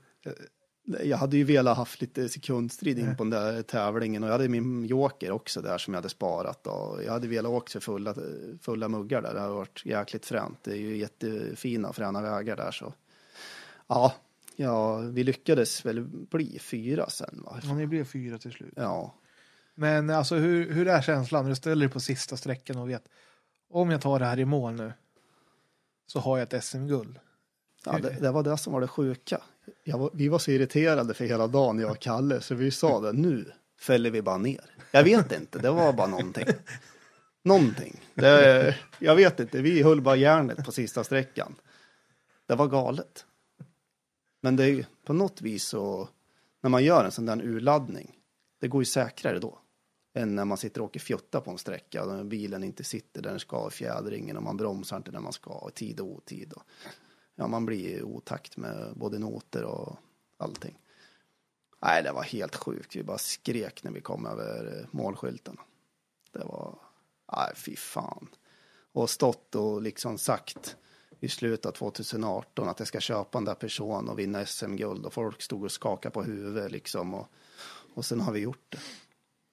jag hade ju velat haft lite sekundstrid in på den där tävlingen och jag hade min joker också där som jag hade sparat och jag hade velat åka för fulla, fulla muggar där. Det hade varit jäkligt fränt. Det är ju jättefina fräna vägar där så. Ja, ja, vi lyckades väl bli fyra sen va? Ja, ni blev fyra till slut. Ja, Men alltså hur, hur är känslan när du ställer dig på sista sträckan och vet om jag tar det här i mål nu så har jag ett SM-guld. ja det, det var det som var det sjuka. Jag var, vi var så irriterade för hela dagen, jag och Kalle, så vi sa det nu fäller vi bara ner. Jag vet inte, det var bara någonting. Någonting. Det, jag vet inte, vi höll bara järnet på sista sträckan. Det var galet. Men det är ju på något vis så, när man gör en sån där urladdning, det går ju säkrare då. Än när man sitter och åker fjutta på en sträcka och bilen inte sitter där den ska i fjädringen och man bromsar inte när man ska och tid och otid. Och, ja, man blir i otakt med både noter och allting. Nej, det var helt sjukt. Vi bara skrek när vi kom över eh, målskyltarna. Det var, nej fy fan. Och stått och liksom sagt i slutet av 2018 att jag ska köpa den där personen och vinna SM-guld och folk stod och skakade på huvudet liksom och, och sen har vi gjort det.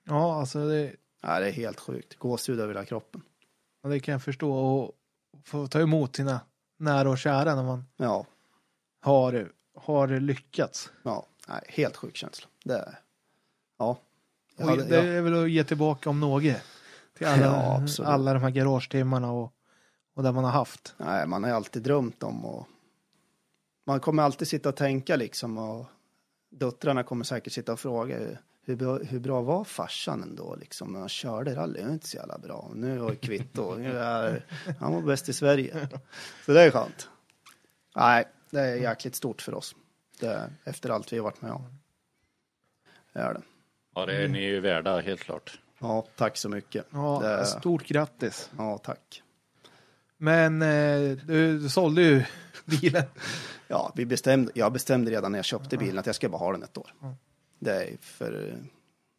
Ja, alltså det, Nej, det är helt sjukt. Gåshud över hela kroppen. ja, det kan jag förstå. Och få ta emot sina nära och kära när man Ja, har, har lyckats. ja, nej, helt sjuk känsla. Det ja. Hade- det är väl att ge tillbaka om något. Till alla, Ja, alla de här garagetimmarna och, och där man har haft. Nej, man har ju alltid drömt om och man kommer alltid sitta och tänka liksom och döttrarna kommer säkert sitta och fråga hur bra, hur bra var farsan ändå liksom när han körde rally? Det är inte så jävla bra. Nu har jag kvitto. Nu är, han var bäst i Sverige. Så det är skönt. Nej, det är jäkligt stort för oss. Det efter allt vi har varit med om. Det är det. Ja, det är ni ju värda helt klart. Ja, tack så mycket. Ja, det, Stort grattis. ja tack. Men eh, du, du sålde ju bilen. Ja, vi bestämde, jag bestämde redan när jag köpte bilen att jag ska bara ha den ett år. Det är för,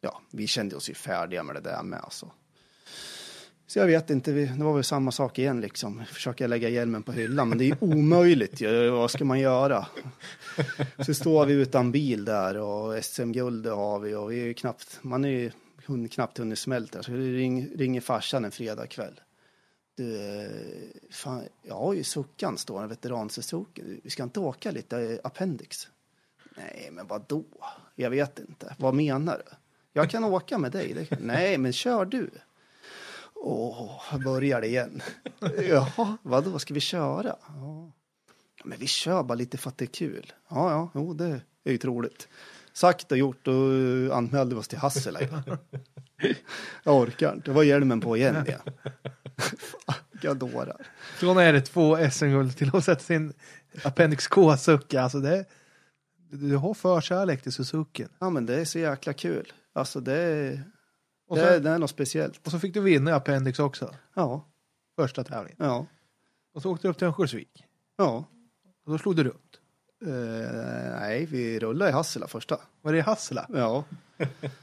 ja, vi kände oss ju färdiga med det där med alltså. Så jag vet inte, det var väl samma sak igen liksom. Försöka lägga hjälmen på hyllan, men det är ju omöjligt ju. Vad ska man göra? Så står vi utan bil där och SM-guld har vi och vi är ju knappt, man är ju hund, knappt hunnit smälta. Så ring, ringer farsan en fredag kväll. Du, fan, jag har ju Suckan står en veteran-Suzuki. Vi ska inte åka lite eh, Appendix? Nej, men vad då? Jag vet inte. Vad menar du? Jag kan åka med dig. Kan... Nej, men kör du. Åh, börjar det igen. Jaha, vadå, ska vi köra? Ja. Men vi kör bara lite för att det är kul. Ja, ja, jo, det är ju troligt. Sagt och gjort, och anmälde vi oss till Hassela. Jag orkar inte. Var hjälmen på igen. Fan, Vilka dårar. Från är det två SM-guld till att sätta sin Appendix K-sucka. Alltså det, du har förkärlek till Suzuki. Ja, men det är så jäkla kul. Alltså det är, Och det, så, är, det är något speciellt. och så fick du vinna i Appendix också. Ja, Första tävlingen. ja, Och så åkte du upp till Örnsköldsvik. ja. Och då slog du runt. Eh, nej, vi rullade i Hassela första. Var det i Hassela? Ja,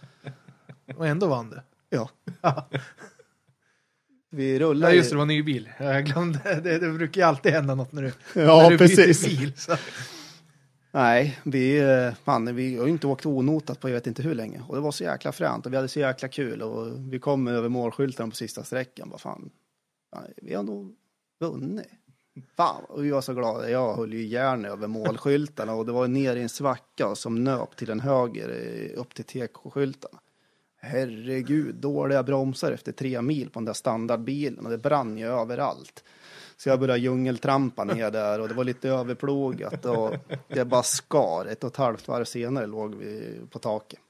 Och ändå vann du. ja. Vi Ja rullade just det, det var en ny bil. Jag glömde. Det, det brukar ju alltid hända något när du, Ja, när du byter precis. bil. Så. Nej, vi, eh, man, vi har ju inte åkt onotat på jag vet inte hur länge. Och det var så jäkla fränt och vi hade så jäkla kul. Och vi kom över målskylten på sista sträckan. Vad fan, nej, vi har nog vunnit. Fan, och vi var så glada. Jag höll ju järn över målskyltarna och det var ner i en svacka som nöp till en höger eh, upp till TK-skyltarna. Herregud, dåliga bromsar efter tre mil på den där standardbilen och det brann ju överallt. Så jag började djungeltrampa ner där och det var lite överplogat och det bara skar. Ett och ett halvt varv senare låg vi på taket.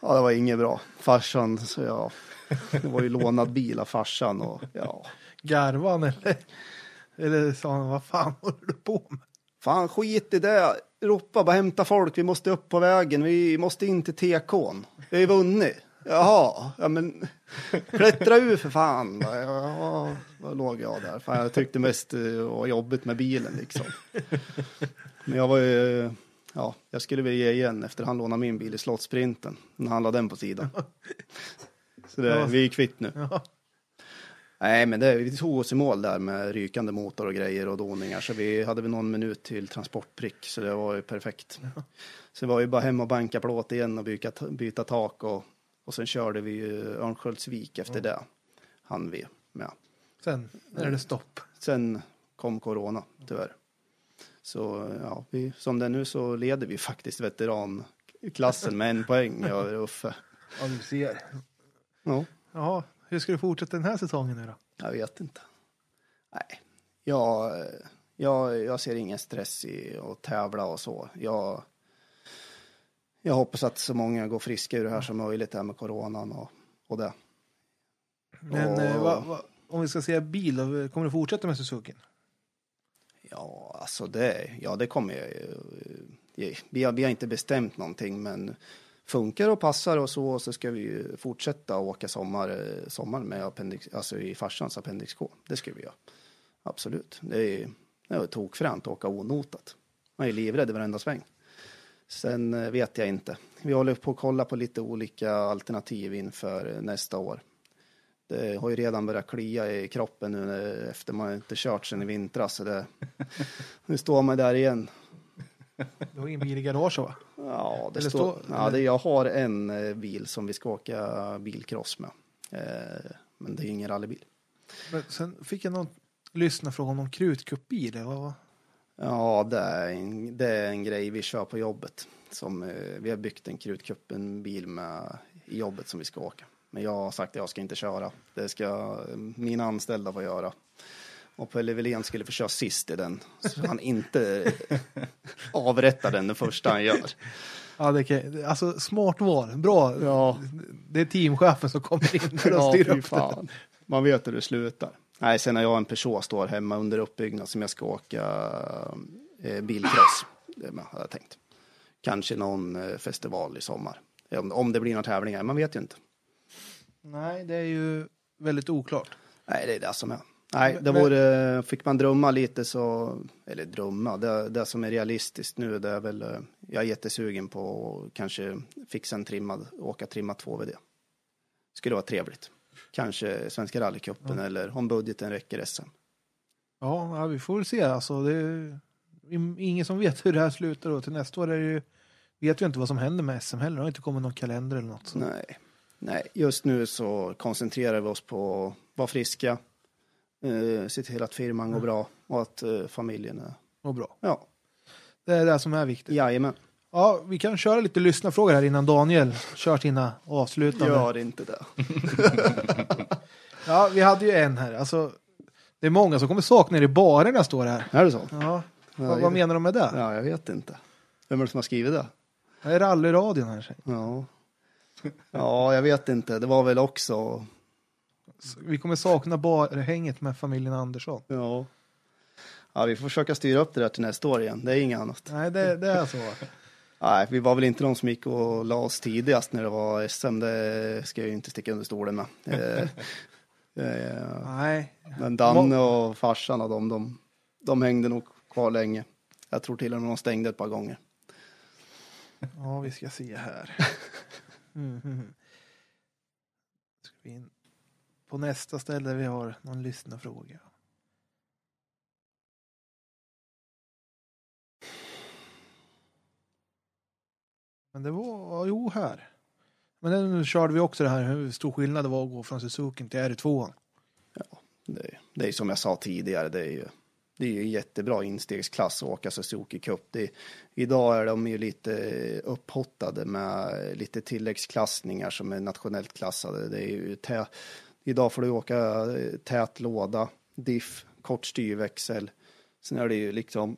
Ja, det var inget bra. Farsan, så ja, det var ju lånad bil av farsan och ja, Garvan eller? Eller sa han, vad fan håller du på med? Fan skit i det. Ropa bara hämta folk, vi måste upp på vägen, vi måste in till TK'n. Vi har ju vunnit. Jaha, ja men klättra ur för fan. Ja, då låg jag där. Fan, jag tyckte mest eh, det var jobbigt med bilen liksom. Men jag var ju, ja, jag skulle väl ge igen efter han lånade min bil i Slottsprinten. När han la den på sidan. Så det, vi är kvitt nu. Ja. Nej, men det, vi tog oss i mål där med rykande motor och grejer och doningar. Så vi hade väl någon minut till transportprick, så det var ju perfekt. Så det var ju bara hem och banka plåt igen och byta, byta tak och, och sen körde vi ju Örnsköldsvik efter det. Han vi med. Sen är det stopp. Sen kom corona, tyvärr. Så ja, vi, som det är nu så leder vi faktiskt veteranklassen med en poäng, jag och Uffe. Ja, du ser. Ja. Jaha, hur ska du fortsätta den här säsongen nu då? Jag vet inte. Nej, jag, jag, jag ser ingen stress i att tävla och så. Jag, jag hoppas att så många går friska ur det här som möjligt, här med coronan och, och det. Men eh, vad- vad- om vi ska säga bil, kommer du fortsätta med Suzuki? Ja, alltså det, ja, det kommer jag ju. Vi har, vi har inte bestämt någonting, men funkar och passar och så, så ska vi ju fortsätta åka sommar, eh, sommar med appendix, alltså i farsans Appendix K. Det ska vi göra. Absolut. Det är, det är tokfränt att åka onotat. Man är livrädd i varenda sväng. Sen eh, vet jag inte. Vi håller på att kolla på lite olika alternativ inför eh, nästa år. Det har ju redan börjat klia i kroppen nu när- efter man inte kört sen i vintras. Så det, nu står man där igen. Du har ingen bil i garaget va? Ja, det Eller står, stå- ja det, jag har en eh, bil som vi ska åka bilcross med. Eh, men det är ingen rallybil. Men sen fick jag någon lyssna fråga om någon krutkuppbil. vad? Ja, det är, en, det är en grej vi kör på jobbet. Som, eh, vi har byggt en krutkuppen bil med i jobbet som vi ska åka. Men jag har sagt att jag ska inte köra. Det ska eh, mina anställda få göra. Och Pelle Wilén skulle få köra sist i den. Så han inte avrättar den den första han gör. Ja, det kan, alltså smart val. Bra. Ja. Det är teamchefen som kommer in att Ja, styra fy upp det. fan. Man vet hur det slutar. Nej, sen har jag en Peugeot står hemma under uppbyggnad som jag ska åka eh, bilcross. Det har jag tänkt. Kanske någon eh, festival i sommar. Om, om det blir några tävlingar, man vet ju inte. Nej, det är ju väldigt oklart. Nej, det är det som är. Nej, det Men- vore, fick man drömma lite så, eller drömma, det, det som är realistiskt nu det är väl, eh, jag är jättesugen på att kanske fixa en trimmad, åka trimmat 2VD. Skulle vara trevligt. Kanske Svenska rallycupen eller om budgeten räcker SM. Ja, ja, vi får väl se. Alltså, det är ingen som vet hur det här slutar. Och till nästa år är ju, vet vi inte vad som händer med SM heller. Det har inte kommit någon kalender eller något. Så. Nej. Nej, just nu så koncentrerar vi oss på att vara friska, eh, se till att firman går bra och att eh, familjen är, Och bra. ja, Det är det som är viktigt. jajamän. Ja, vi kan köra lite lyssnarfrågor här innan Daniel kör sina avslutande. Gör inte det. Ja, vi hade ju en här. Alltså, det är många som kommer sakna er i barerna står det här. Är det så? Ja, vad, vad menar de med det? Ja, jag vet inte. Vem är det som har skrivit det? Det är rallyradion här. Ja. Ja, jag vet inte. Det var väl också, Så Vi kommer sakna barhänget med familjen Andersson. ja. Ja, vi får försöka styra upp det där till nästa år igen. Det är inget annat. Nej, det, det är så. Nej, vi var väl inte de som gick och la oss tidigast när det var SM. Det ska jag ju inte sticka under stolen med. Eh, eh, Nej. Men Danne och farsan och de, de, de hängde nog kvar länge. Jag tror till och med de stängde ett par gånger. Ja, vi ska se här. Mm, mm. Ska vi in på nästa ställe vi har någon lyssnarfråga. Men det var, jo här. Men nu körde vi också det här hur stor skillnad det var att gå från Suzuki till R2. Det, det är som jag sa tidigare, det är ju, det är ju en jättebra instegsklass att åka Suzuki Cup. Det, idag är de ju lite upphottade med lite tilläggsklassningar som är nationellt klassade. Det är ju tä, idag får du åka eh, tät låda, diff, kort styrväxel. Sen är det ju liksom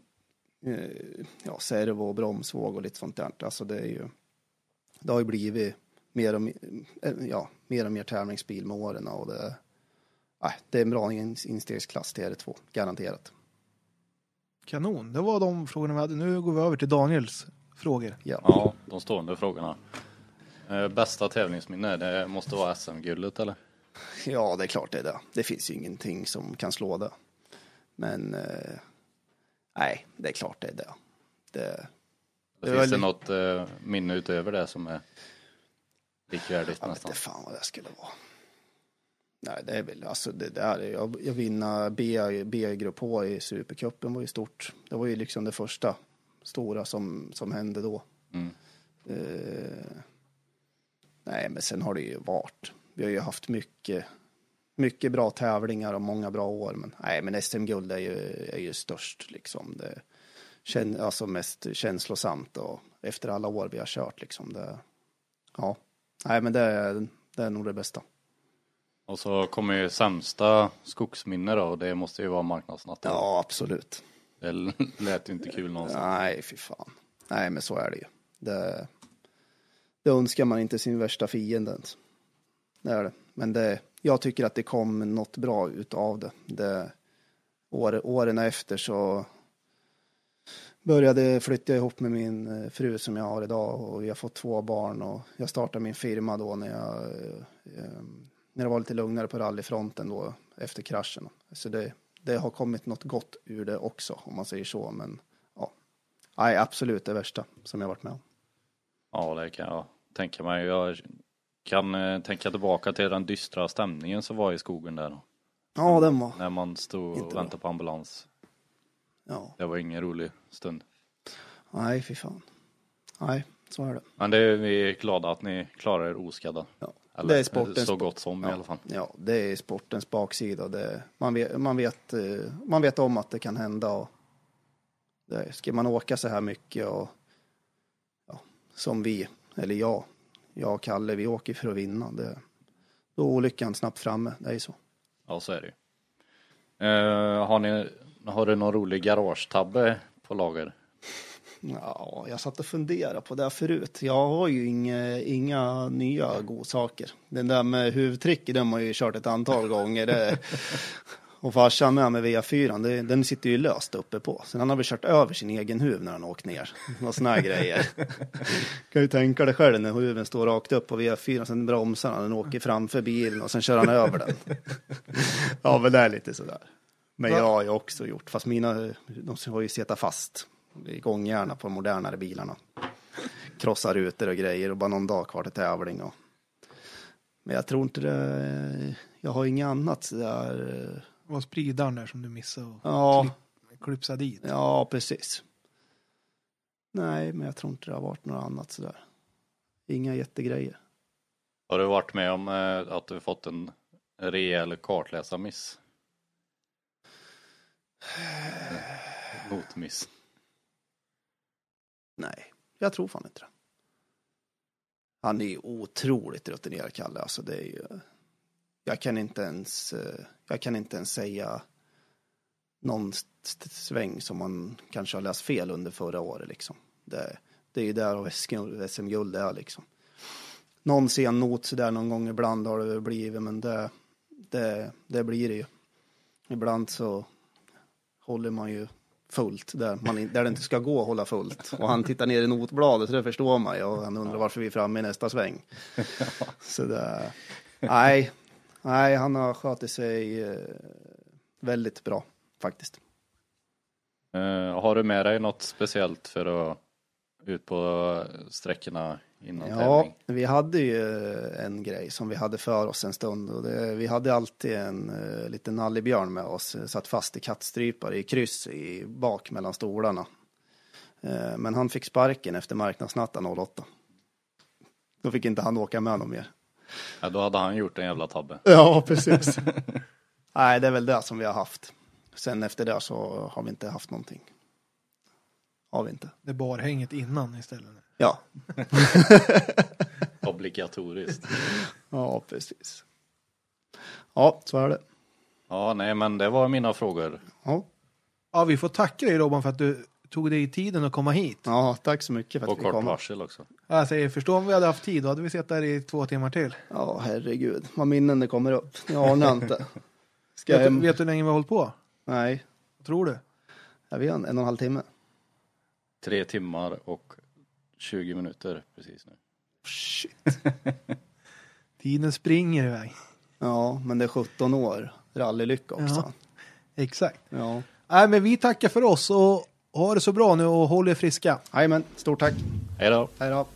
ja, servo och bromsvåg och lite sånt där. Alltså det är ju, det har ju blivit mer och mer, eh, ja, mer och mer tävlingsbil med åren och det, nej, det är en bra in- instegsklass till R2, garanterat. Kanon, det var de frågorna vi hade. Nu går vi över till Daniels frågor. Ja. Ja, de stående frågorna. Eh, bästa tävlingsminne, det måste vara SM-guldet eller? ja, det är klart det är det. Det finns ju ingenting som kan slå det. Men eh, nej, det är klart det är det. det Det finns var det något eh, minne utöver det som är likvärdigt jag nästan? inte fan vad det skulle vara. Nej, det är väl alltså det där. Jag, jag vinna B- B-grupp H i Supercupen var ju stort. Det var ju liksom det första stora som, som hände då. Mm. Eh, nej, men sen har det ju varit. Vi har ju haft mycket, mycket bra tävlingar och många bra år. Men nej, men SM-guld är ju, är ju störst liksom. Det kän, alltså mest känslosamt och efter alla år vi har kört liksom. Det, ja, nej, men det är, det är nog det bästa. Och så kommer ju sämsta skogsminne då, och det måste ju vara marknadsnatten. Ja, absolut. Det lät ju inte kul någonstans. Nej, fy fan. Nej, men så är det ju. Det, det önskar man inte sin värsta fiende ens. Det är det. Men det, jag tycker att det kom något bra utav det. det år, åren efter så började flytta ihop med min eh, fru som jag har idag och vi har fått två barn och jag startade min firma då när jag eh, eh, när det var lite lugnare på rallyfronten då efter kraschen. Så det, det har kommit något gott ur det också om man säger så. Men ja, nej, absolut det värsta som jag varit med om. Ja, det kan jag tänka mig. Jag kan eh, tänka tillbaka till den dystra stämningen som var i skogen där. Ja, den var. När man stod Inte och bra. väntade på ambulans. Ja, Det var ingen rolig stund. nej, fy fan. Nej, så är det. Men det är vi är glada att ni klarar er oskadda. Ja. Eller Det är sportens så gott som i Ja, alla fall. ja, det är sportens baksida. Det, man, vet, man, vet, eh, man vet om att det kan hända. Och det, ska man åka så här mycket och ja, som vi, eller jag, jag och Kalle, vi åker för att vinna. Det, då är olyckan snabbt framme, det är ju så. Ja, så är det ju. Eh, har, ni, har du någon rolig garagetabbe på lager? Ja, jag satt och funderade på det förut. Jag har ju inga, inga nya godsaker. Den där med huvudtricket, den har jag ju kört ett antal gånger. Det, och farsan med med V4, det, den sitter ju löst uppe på. Så han har väl kört över sin egen huv när han åkt ner. Och såna här grejer. kan ju tänka dig själv när huven står rakt upp på V4, sen bromsar han, den åker framför bilen och sen kör han över den. ja, men det är lite sådär. Men Va? jag har ju också gjort, fast mina, de har ju suttit fast i gångjärna på de modernare bilarna. Krossar rutor och grejer och bara någon dag kvar till tävling. Och... Men jag tror inte det, jag har inget annat sådär. Var spridaren där som du missade och Ja, klipp, klipsa dit. ja precis. Nej, men jag tror inte det har varit något annat sådär. Inga jättegrejer. Har du varit med om eh, att du fått en rejäl kartläsarmiss? Notmiss. Nej, jag tror fan inte det. Han är ju otroligt rutinerad, Kalle. Alltså det är ju... Jag kan inte ens, eh, jag kan inte ens säga någon sväng som man kanske har läst fel under förra året liksom. Det, det är ju där och SM-guld är liksom. Någon sen not sådär någon gång ibland har det blivit, men det, det, det blir det ju. Ibland så håller man ju fullt där, man, där det inte ska gå att hålla fullt. Och han tittar ner i notbladet, så det förstår man ju. Och han undrar varför vi är framme i nästa sväng. Så det, nej, nej, han har skött sig eh, väldigt bra faktiskt. Eh, har du med dig något speciellt för att ut på sträckorna innan Ja, tävling? vi hade ju eh, en grej som vi hade för oss en stund. Och det, vi hade alltid en uh, liten nallebjörn med oss, satt fast i kattstrypare i kryss i bak mellan stolarna. Eh, men han fick sparken efter marknadsnatten 08. Då fick inte han åka med någon mer. Ja, då hade han gjort en jävla tabbe. Ja, precis. Nej, det är väl det som vi har haft. Sen efter det så har vi inte haft någonting. Har vi inte. Det bar hänget innan istället. Ja, Obligatoriskt. ja precis. Ja, så är det. Ja, nej, men det var mina frågor. Ja, Ja, vi får tacka dig Robban för att du tog dig i tiden att komma hit. ja tack så mycket för att vi kort kom. varsel också. Jag säger, förstå om vi hade haft tid, då hade vi suttit där i två timmar till. Ja, herregud. Vad minnen det kommer upp. Jag anar inte. Ska jag Vet, du, hem? vet du hur länge vi har hållit på? Nej, Vad tror du? jag vet en, en och en halv timme. Tre timmar och 20 minuter precis nu. Shit. Tiden springer iväg. Ja, men det är 17 år rallylycka också. Ja. Exakt. Ja. Nej, men vi tackar för oss och ha det så bra nu och håll er friska. Jajamän, stort tack. Hej då! Hej då.